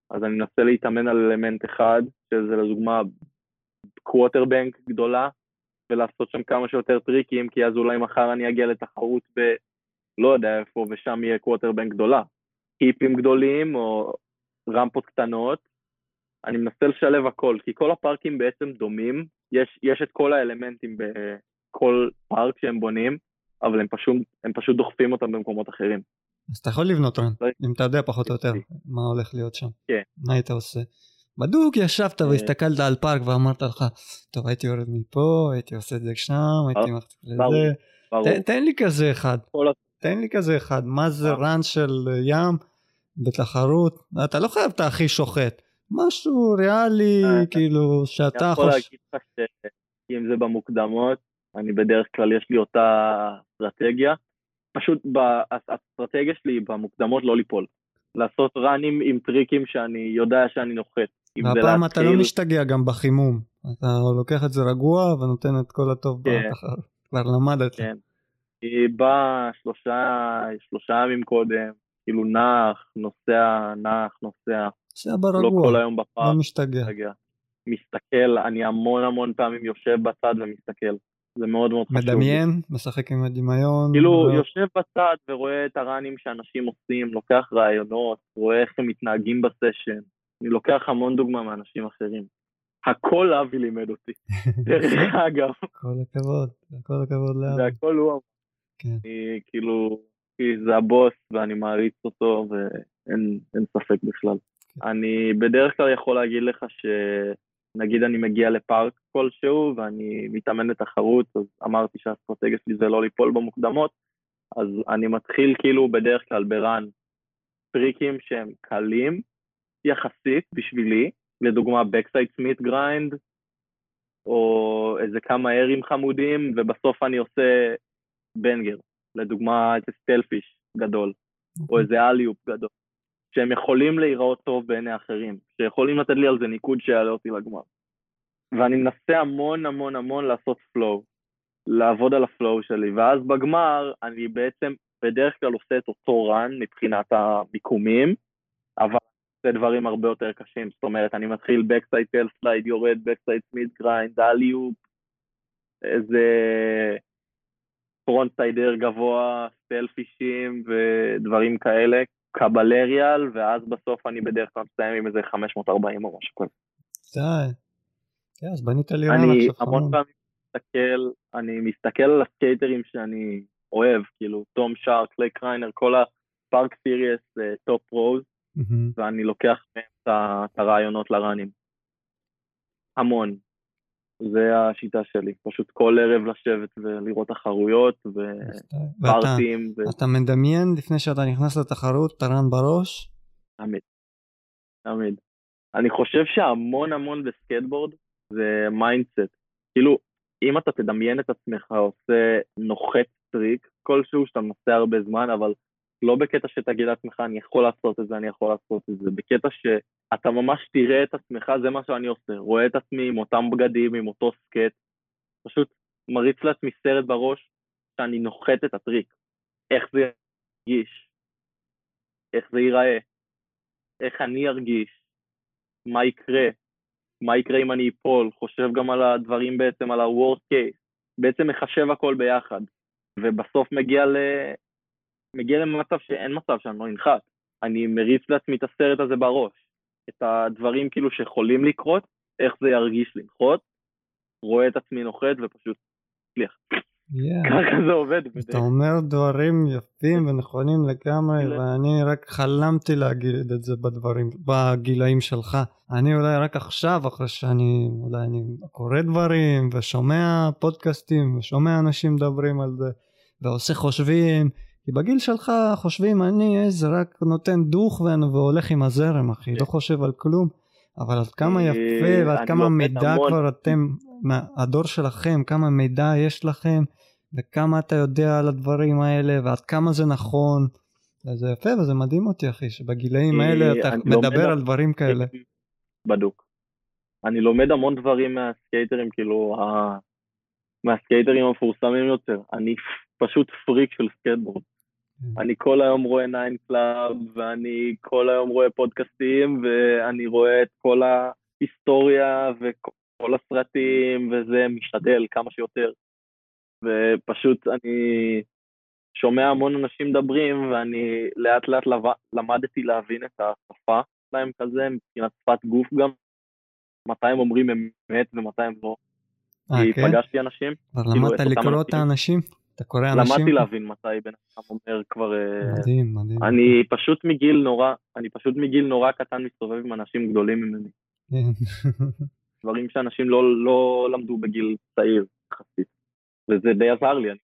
אז אני מנסה להתאמן על אלמנט אחד, שזה לדוגמה quarter bank גדולה, ולעשות שם כמה שיותר טריקים, כי אז אולי מחר אני אגיע לתחרות ב... לא יודע איפה, ושם יהיה quarter bank גדולה. hipים גדולים או רמפות קטנות. אני מנסה לשלב הכל, כי כל הפארקים בעצם דומים, יש, יש את כל האלמנטים בכל פארק שהם בונים, אבל הם פשוט, הם פשוט דוחפים אותם במקומות אחרים. אז אתה יכול לבנות run, לא- אם אתה יודע פחות או יותר מה הולך להיות שם. כן. מה היית עושה? בדוק ישבת אה. והסתכלת על פארק ואמרת לך, טוב הייתי יורד מפה, הייתי עושה את זה שם, הייתי מחטיף ברור. לזה. תן לי כזה אחד. תן לי כזה אחד, מה זה אה. רן של ים בתחרות? אתה לא חייב את הכי שוחט, משהו ריאלי, אה, כאילו, אני שאתה יכול חושב... להגיד לך שאם זה במוקדמות, אני בדרך כלל יש לי אותה אסטרטגיה. פשוט ב- האסטרטגיה שלי במוקדמות לא ליפול. לעשות ראנים עם טריקים שאני יודע שאני נוחת. והפעם אתה לא משתגע גם בחימום, אתה לוקח את זה רגוע ונותן את כל הטוב כן. בתחרות, כבר למדת. כן. היא באה שלושה, שלושה ימים קודם, כאילו נח, נוסע, נח, נוסע, לא ברגוע, כל היום בפארק, לא משתגע. מסתכל, אני המון המון פעמים יושב בצד ומסתכל. זה מאוד מאוד חשוב. מדמיין, משחק עם הדמיון. כאילו לא- יושב בצד ורואה את הראנים שאנשים עושים, לוקח רעיונות, רואה איך הם מתנהגים בסשן. אני לוקח המון דוגמה מאנשים אחרים. הכל אבי לימד אותי, דרך אגב, כל הכבוד, כל הכבוד זה לאבי. הכל הוא אמר. כן. אני כאילו, זה הבוס ואני מעריץ אותו ואין אין ספק בכלל. כן. אני בדרך כלל יכול להגיד לך שנגיד אני מגיע לפארק כלשהו ואני מתאמן לתחרות, אז אמרתי שהאסטרטגיה שלי זה לא ליפול במוקדמות, אז אני מתחיל כאילו בדרך כלל ברן. טריקים שהם קלים יחסית בשבילי, לדוגמה Backside Smith Grind, או איזה כמה airים חמודים, ובסוף אני עושה banger, לדוגמה איזה stalefish גדול, או איזה alley-oop גדול, שהם יכולים להיראות טוב בעיני אחרים, שיכולים לתת לי על זה ניקוד שיעלה אותי לגמר. ואני מנסה המון המון המון לעשות flow, לעבוד על ה flow שלי, ואז בגמר אני בעצם בדרך כלל עושה את אותו רן מבחינת המיקומים, אבל זה דברים הרבה יותר קשים, זאת אומרת, אני מתחיל backside tail slide, יורד backside smith grind, אליופ, איזה פרונט סיידר גבוה, סטלפישים ודברים כאלה, קבלריאל, ואז בסוף אני בדרך כלל מסיים עם איזה 540 או משהו כזה. די. כן, אז בנית לי רן אני עכשיו המון. פעמים מסתכל, אני מסתכל על ה skaterים שאני אוהב, כאילו, Tom Schaar, Clay Kreiner, כל ה Park Series, טופ רוז. ואני לוקח מהם את הרעיונות ל runים. המון. זה השיטה שלי, פשוט כל ערב לשבת ולראות תחרויות ו partים, אתה מדמיין לפני שאתה נכנס לתחרות ה run בראש? תמיד. תמיד. אני חושב שהמון המון בסקייטבורד זה mindset. כאילו, אם אתה תדמיין את עצמך עושה נוחת טריק כלשהו שאתה מנסה הרבה זמן, אבל לא בקטע שתגיד לעצמך אני יכול לעשות את זה, אני יכול לעשות את זה, בקטע שאתה ממש תראה את עצמך, זה מה שאני עושה, רואה את עצמי עם אותם בגדים, עם אותו סקייט, פשוט מריץ לעצמי סרט בראש שאני נוחת את הטריק. איך זה ירגיש, איך זה ייראה, איך אני ארגיש, מה יקרה, מה יקרה אם אני אפול, חושב גם על הדברים בעצם, על ה-Worst case, בעצם מחשב הכל ביחד, ובסוף מגיע ל... מגיע למצב שאין מצב שאני לא אנחת. אני מריץ לעצמי את הסרט הזה בראש, את הדברים כאילו שיכולים לקרות, איך זה ירגיש לנחות, רואה את עצמי נוחת ופשוט הצליח. Yeah. ככה זה עובד. אתה. אומר דברים יפים ונכונים לגמרי כאילו- ואני רק חלמתי להגיד את זה בדברים בגילאים שלך אני אולי רק עכשיו אחרי שאני אולי אני קורא דברים ושומע פודקאסטים ושומע אנשים מדברים על זה ועושה חושבים כי בגיל שלך חושבים אני איזה רק נותן דוך והולך עם הזרם אחי לא חושב על כלום אבל עד כמה אה, יפה ועד כמה מידע. כבר אתם הדור שלכם כמה מידע יש לכם וכמה אתה יודע על הדברים האלה ועד כמה זה נכון. זה יפה וזה מדהים אותי אחי שבגילאים אה, האלה אתה מדבר על- דברים כאלה. בדוק. אני לומד המון דברים מה skaterים, כאילו. מה skaterים המפורסמים יותר. אני פשוט פריק של סקייטבורד. אני כל היום רואה Nine Club, ואני כל היום רואה פודקאסטים, ואני רואה את כל ההיסטוריה וכל הסרטים, וזה משתדל כמה שיותר. ופשוט אני שומע המון אנשים מדברים, ואני לאט לאט למדתי להבין את השפה שלהם כזה, מבחינת שפת גוף גם, מתי הם אומרים אמת ומתי הם לא. אה כי כן? פגשתי אנשים, כבר כאילו, למדת לקרוא את אנשים. האנשים? אתה קורא אנשים? למדתי להבין מתי בן אדם אומר כבר... אה, מדהים מדהים. אני פשוט מגיל נורא, אני פשוט מגיל נורא קטן מסתובב עם אנשים גדולים ממני. כן. דברים שאנשים לא, לא למדו בגיל צעיר יחסית. וזה די עזר לי, אני-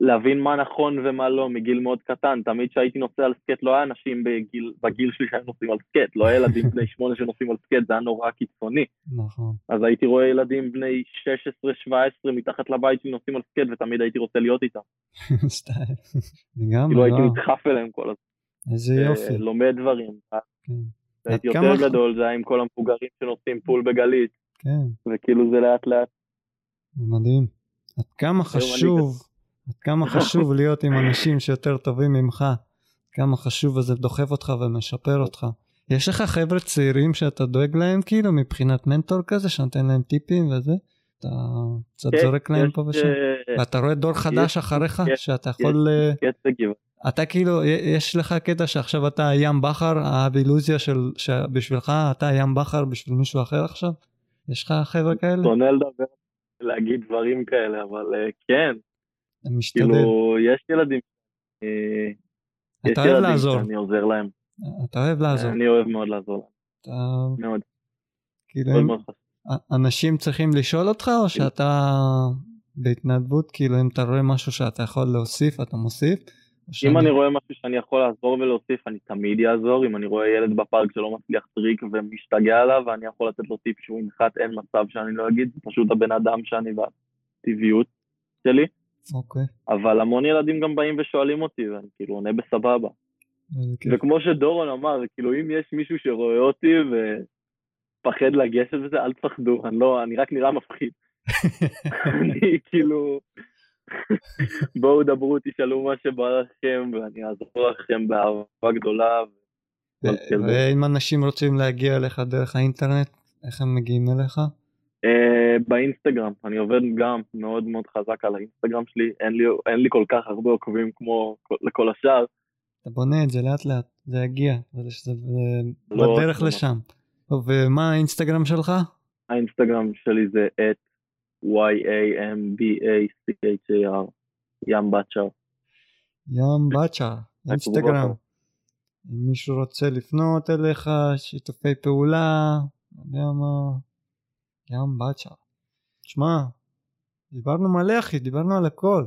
להבין מה נכון ומה לא מגיל מאוד קטן. תמיד כשהייתי נוסע על סקייט לא היה אנשים בגיל, בגיל שלי שהיו נוסעים על סקייט, לא היה ילדים בני שמונה שנוסעים על סקייט, זה היה נורא קיצוני. נכון. אז הייתי רואה ילדים בני 16-17 מתחת לבית שלי נוסעים על סקייט ותמיד הייתי רוצה להיות איתם. סטייל. כאילו לגמרי, הייתי וואו. נדחף אליהם כל הזמן. איזה אה, יופי. לומד דברים. כן. הייתי יותר גדול, זה היה עם כל המבוגרים שנוסעים פול בגלית, כן. וכאילו זה לאט לאט. מדהים. עד כמה חשוב, עד כמה חשוב להיות עם אנשים שיותר טובים ממך. כמה חשוב וזה דוחף אותך ומשפר אותך. יש לך חבר'ה צעירים שאתה דואג להם כאילו מבחינת מנטור כזה שנותן להם טיפים וזה? אתה קצת כן, זורק להם פה ושם. אה, ואתה רואה דור חדש אחריך שאתה יכול... אה. אתה כאילו, יש לך קטע שעכשיו אתה ים בכר, האבילוזיה של, שבשבילך אתה ים בכר בשביל מישהו אחר עכשיו? יש לך חבר'ה כאלה? שונא לדבר, להגיד דברים כאלה, אבל אה, כן, אתה משתדל. כאילו, יש ילדים, אה, אתה אוהב לעזור, שאני עוזר להם. אתה אוהב לעזור. אני אוהב מאוד לעזור להם, אתה, מאוד, כאילו, מאוד מאוד. אנשים צריכים לשאול אותך או שאתה בהתנדבות, כאילו אם אתה רואה משהו שאתה יכול להוסיף, אתה מוסיף? אם אני רואה משהו שאני יכול לעזור ולהוסיף, אני תמיד אעזור. אם אני רואה ילד בפארק שלא מצליח טריק ומשתגע עליו, ואני יכול לתת לו טיפ שהוא ינחת, אין מצב שאני לא אגיד, זה פשוט הבן אדם שאני והטבעיות שלי. אוקיי, אבל המון ילדים גם באים ושואלים אותי, ואני כאילו עונה בסבבה. וכמו שדורון אמר, כאילו אם יש מישהו שרואה אותי ופחד לגשת וזה, אל תפחדו, אני לא, אני רק נראה מפחיד. אני כאילו, בואו דברו, תשאלו מה שבא לכם, ואני אעזור לכם באהבה גדולה. ו- ואם אנשים רוצים להגיע אליך דרך האינטרנט, איך הם מגיעים אליך? אה, באינסטגרם, אני עובד גם מאוד מאוד חזק על האינסטגרם שלי, אין לי, אין לי כל כך הרבה עוקבים כמו כל- לכל השאר, אתה בונה את זה לאט לאט, זה יגיע, זה, לא, בדרך לא. לשם. ומה האינסטגרם שלך? האינסטגרם שלי זה את y-a-m-b-a-c-h-a-r, ים בצ'ר. ים בצ'ה, אינסטגרם. אם מישהו רוצה לפנות אליך, שיתופי פעולה, לא יודע מה, ים בצ'ה. תשמע, דיברנו מלא אחי, דיברנו על הכל.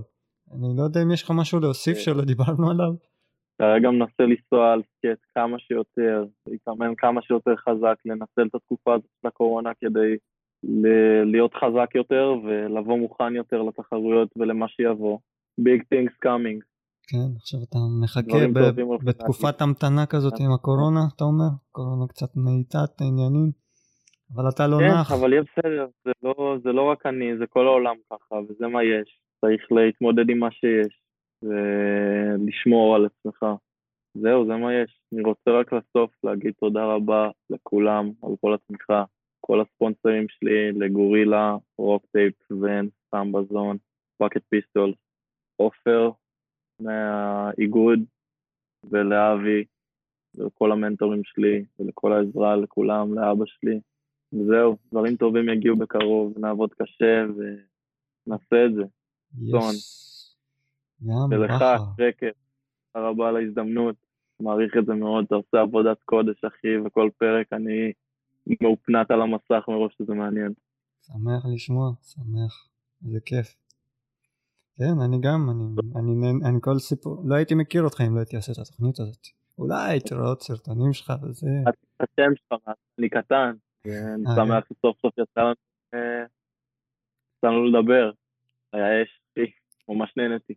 אני לא יודע אם יש לך משהו להוסיף כן. שלא דיברנו עליו. כרגע מנסה לנסוע על סקט כמה שיותר, להתאמן כמה שיותר חזק, לנצל את התקופה הזאת של הקורונה כדי ל- להיות חזק יותר ולבוא מוכן יותר לתחרויות ולמה שיבוא. Big things coming. כן, עכשיו אתה מחכה ב- בתקופת המתנה כזאת עם הקורונה, אתה אומר? קורונה קצת מאיטה את העניינים, אבל אתה לא כן, נח. אבל יהיה בסדר, זה לא, זה לא רק אני, זה כל העולם ככה, וזה מה יש. צריך להתמודד עם מה שיש, ולשמור על עצמך. זהו, זה מה יש. אני רוצה רק לסוף להגיד תודה רבה לכולם על כל התמיכה, כל ה sponsorים שלי, לגורילה, RockTape, Vans, Sambazon, Pocket Pistols, עופר מהאיגוד, ולאבי, ולכל המנטורים שלי, ולכל העזרה, לכולם, לאבא שלי. וזהו, דברים טובים יגיעו בקרוב, נעבוד קשה ונעשה את זה. ים ולך. שקר, תודה רבה על ההזדמנות, מעריך את זה מאוד, אתה עושה עבודת קודש, אחי, וכל פרק אני מאופנת על המסך מרוב שזה מעניין. שמח לשמוע, שמח, איזה כיף. כן, אני גם, אני, אני, נהנה- אני כל סיפור, לא הייתי מכיר אותך אם לא הייתי עושה את התוכנית הזאת. אולי הייתי רואה עוד סרטונים שלך וזה. השם שלך, אני קטן, ואני אה, שמח שסוף סוף יצא לנו, אה, יצא לנו לדבר. היה אש, אחי, ממש נהניתי.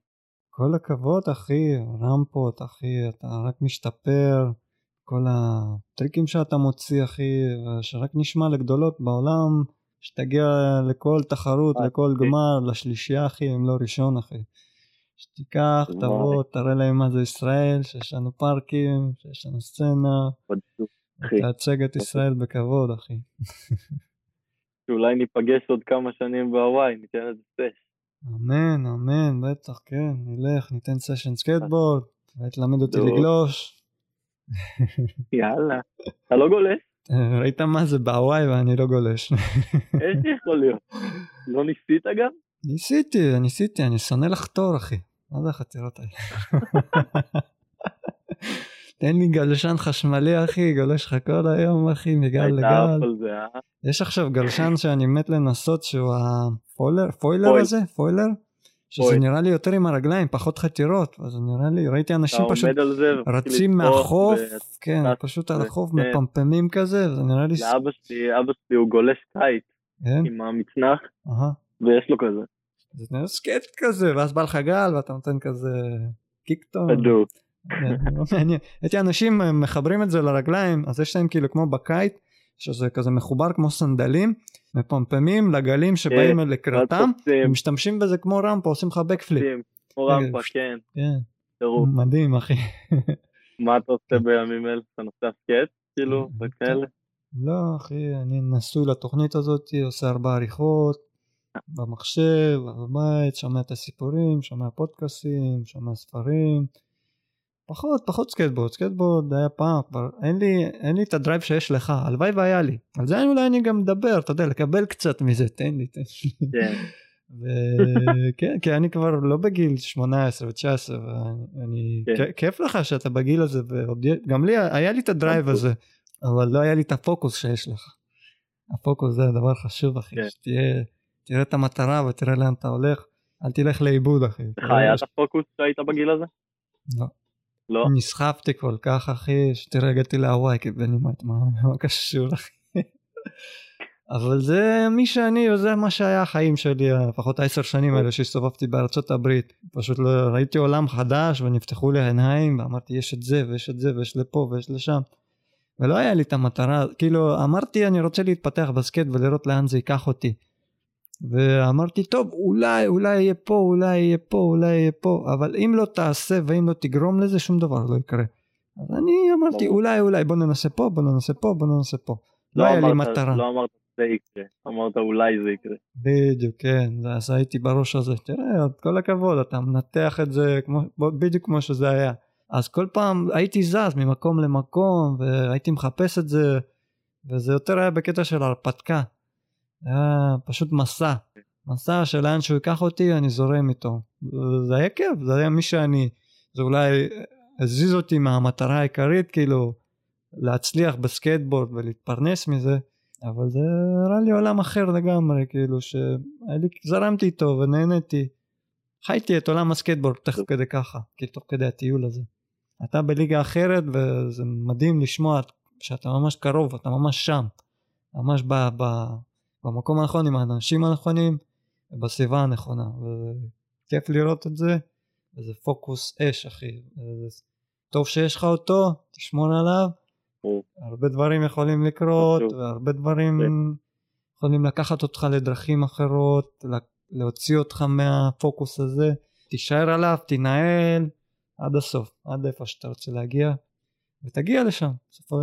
כל הכבוד אחי, רמפות אחי, אתה רק משתפר, כל הטריקים שאתה מוציא אחי, שרק נשמע לגדולות בעולם, שתגיע לכל תחרות, אה, לכל אחי. גמר, לשלישייה אחי, אם לא ראשון אחי. שתיקח. תבוא, תראה להם מה זה ישראל, שיש לנו פארקים, שיש לנו סצנה, בדיוק. תייצג את ישראל בכבוד אחי. שאולי ניפגש עוד כמה שנים בהוואי, ניתן איזה sesh. אמן, אמן, בטח, כן, נלך, ניתן session skateboard, ותלמד אותי טוב. לגלוש. יאללה. אתה לא גולש? אה, ראית מה זה בהוואי ואני לא גולש. איך יכול להיות? לא ניסית גם? ניסיתי, ניסיתי, אני שונא לחתור אחי. מה זה החתירות האלה? תן לי גלשן חשמלי אחי, גולש לך כל היום אחי, מגל לגל. אה? יש עכשיו גלשן שאני מת לנסות שהוא ה foiler, foiler foil. הזה? foiler? שזה. נראה לי יותר עם הרגליים, פחות חתירות, אז נראה לי, ראיתי אנשים פשוט רצים מהחוף, כן, פשוט על ו- החוף כן. מפמפמים כזה, זה נראה לי, לאבא שלי, אבא שלי הוא גולש קייט כן, עם המצנח. ויש לו כזה. זה נראה סקייט כזה, ואז בא לך גל ואתה נותן כזה kick turn. בדיוק. כן, לא מעניין. ראיתי אנשים אה, מחברים את זה לרגליים, אז יש להם כאילו כמו בקייט, שזה כזה מחובר כמו סנדלים, מפמפמים לגלים שבאים ואז לקראתם, ומשתמשים בזה כמו רמפה, עושים לך backflip. כמו רמפה, כן, כן. מדהים אחי. מה אתה עושה בימים אלה? אתה נוסע סקייט? כאילו, כן. וכאלה? לא אחי, אני נשוי לתוכנית הזאת, עושה ארבע עריכות, במחשב, בבית, שומע את הסיפורים, שומע פודקאסטים, שומע ספרים. פחות, פחות סקייטבורד, סקייטבורד היה פעם, כבר אין לי, אין לי את ה drive שיש לך, הלוואי והיה לי. על זה אולי אני גם מדבר, אתה יודע, לקבל קצת מזה, תן לי, תן לי. כן. וכן, כי אני כבר לא בגיל 18 ו-19, ואני, כן. כיף לך שאתה בגיל הזה, וגם לי, היה לי את ה drive הזה, אבל לא היה לי את הפוקוס שיש לך. הפוקוס זה הדבר חשוב, אחי, כן. שתהיה, תראה את המטרה ותראה לאן אתה הולך, אל תלך לאיבוד, אחי. לך היה את הפוקוס שהיית בגיל הזה? לא. לא? נסחפתי כל כך אחי שתראה הגעתי להוואי קיבינימט מה מה קשור אחי. אבל זה מי שאני וזה מה שהיה החיים שלי לפחות העשר שנים האלה שהסתובבתי בארצות הברית פשוט לא, ראיתי עולם חדש ונפתחו לי העיניים ואמרתי יש את זה ויש את זה ויש לפה ויש לשם. ולא היה לי את המטרה כאילו אמרתי אני רוצה להתפתח בסקייט ולראות לאן זה ייקח אותי. ואמרתי טוב אולי אולי יהיה פה אולי יהיה פה אולי יהיה פה אבל אם לא תעשה ואם לא תגרום לזה שום דבר לא יקרה. אז אני אמרתי ברור. אולי אולי בוא ננסה פה בוא ננסה פה בוא ננסה פה. לא היה לי מטרה. לא אמרת זה יקרה, אמרת אולי זה יקרה. בדיוק כן אז הייתי בראש הזה תראה כל הכבוד אתה מנתח את זה כמו בדיוק כמו שזה היה. אז כל פעם הייתי זז ממקום למקום והייתי מחפש את זה וזה יותר היה בקטע של הרפתקה. היה פשוט מסע. מסע שלאן שהוא ייקח אותי אני זורם איתו. זה היה כיף זה היה מי שאני. זה אולי הזיז אותי מהמטרה העיקרית כאילו להצליח בסקייטבורד ולהתפרנס מזה. אבל זה הראה לי עולם אחר לגמרי כאילו שזרמתי איתו ונהניתי. חייתי את עולם הסקייטבורד תוך כדי ככה כאילו תוך כדי הטיול הזה. אתה בליגה אחרת וזה מדהים לשמוע שאתה ממש קרוב אתה ממש שם. ממש ב, ב, במקום הנכון עם האנשים הנכונים ובסביבה הנכונה. וכיף לראות את זה וזה פוקוס אש אחי. טוב שיש לך אותו תשמור עליו ברור. הרבה דברים יכולים לקרות. והרבה דברים יכולים לקחת אותך לדרכים אחרות לה- להוציא אותך מהפוקוס הזה תישאר עליו תנהל עד הסוף עד איפה שאתה רוצה להגיע ותגיע לשם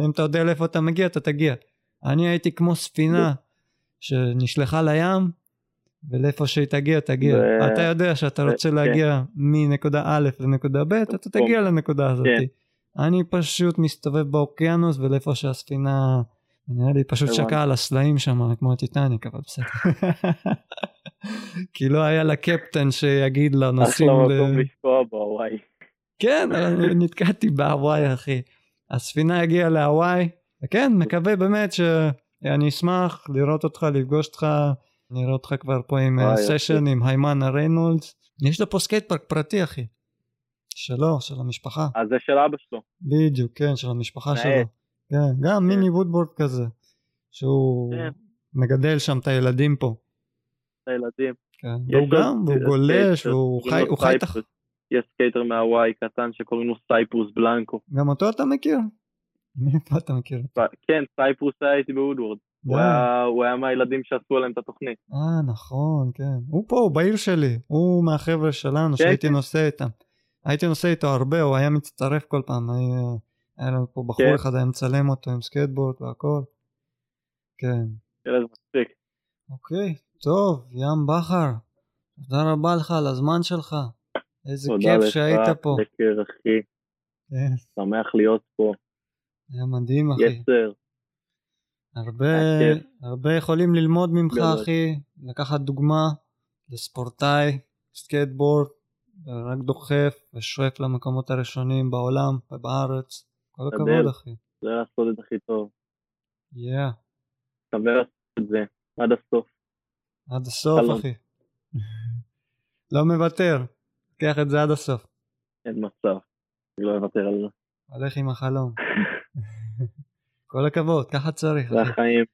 אם אתה יודע לאיפה אתה מגיע אתה תגיע אני הייתי כמו ספינה שנשלחה לים ולאיפה שהיא תגיע תגיע ו- אתה יודע שאתה ו- רוצה כן. להגיע מנקודה א' לנקודה ב' אתה תגיע לנקודה הזאת כן. אני פשוט מסתובב באוקיינוס ולאיפה שהספינה נראה לי פשוט. שקע על הסלעים שם כמו הטיטניק אבל בסדר. כי לא היה לה קפטן שיגיד לה נוסעים אחלה ל... מקום לשקוע בהוואי. כן נתקעתי בהוואי אחי. הספינה הגיעה להוואי וכן מקווה באמת שאני אשמח לראות אותך לפגוש אותך נראה אותך כבר פה עם session עם היימנה ריינולדס יש לו פה סקייט פארק פרטי אחי. שלו של המשפחה. אז זה של אבא שלו. בדיוק, כן, של המשפחה. שלו. כן, גם מיני וודוורד כזה, שהוא כן. מגדל שם את הילדים פה. הילדים. כן, והוא גם, והוא גולש, והוא חי, הוא חי את. יש סקייטר מהוואי קטן שקוראים לו סייפרוס בלנקו. גם אותו אתה מכיר? מאיפה אתה מכיר? כן, סייפרוס היה איתי בוודוורד. הוא. היה- מהילדים שעשו עליהם את התוכנית. אה, נכון, כן. הוא פה, הוא בעיר שלי. הוא מהחבר'ה שלנו כן, שהייתי כן. נוסע איתם. הייתי נוסע איתו הרבה, הוא היה מצטרף כל פעם. היה, לנו פה בחור כן. אחד, היה מצלם אותו עם סקייטבורד והכל. כן. ילד מצחיק. אוקיי, טוב, ים בכר, תודה רבה לך על הזמן שלך. איזה תודה כיף לך, שהיית פה. דקר אחי. כן, שמח להיות פה. היה מדהים אחי. יש סר. הרבה. הרבה יכולים ללמוד ממך גדול. אחי, לקחת דוגמה לספורטאי, סקייטבורד, רק דוחף ושואף למקומות הראשונים בעולם ובארץ. כל. הכבוד אחי. זה לעשות את הכי טוב. יאה, שווה לעשות את זה עד הסוף. עד הסוף חלום. אחי. לא מוותר, קח את זה עד הסוף. אין מצב. אני לא אוותר על זה. הולך עם החלום. כל הכבוד, ככה צריך. זה. החיים.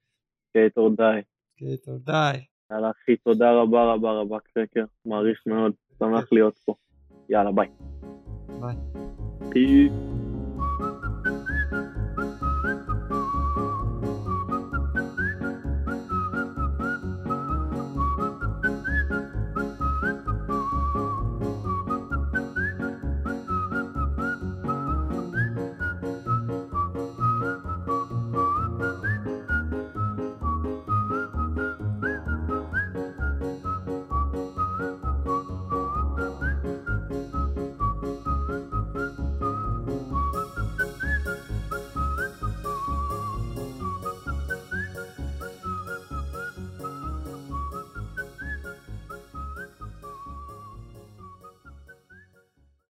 קייטור די. קיטור, די. יאללה אחי, תודה רבה רבה רבה קרקר. מעריך מאוד. שמח להיות פה. יאללה ביי. ביי.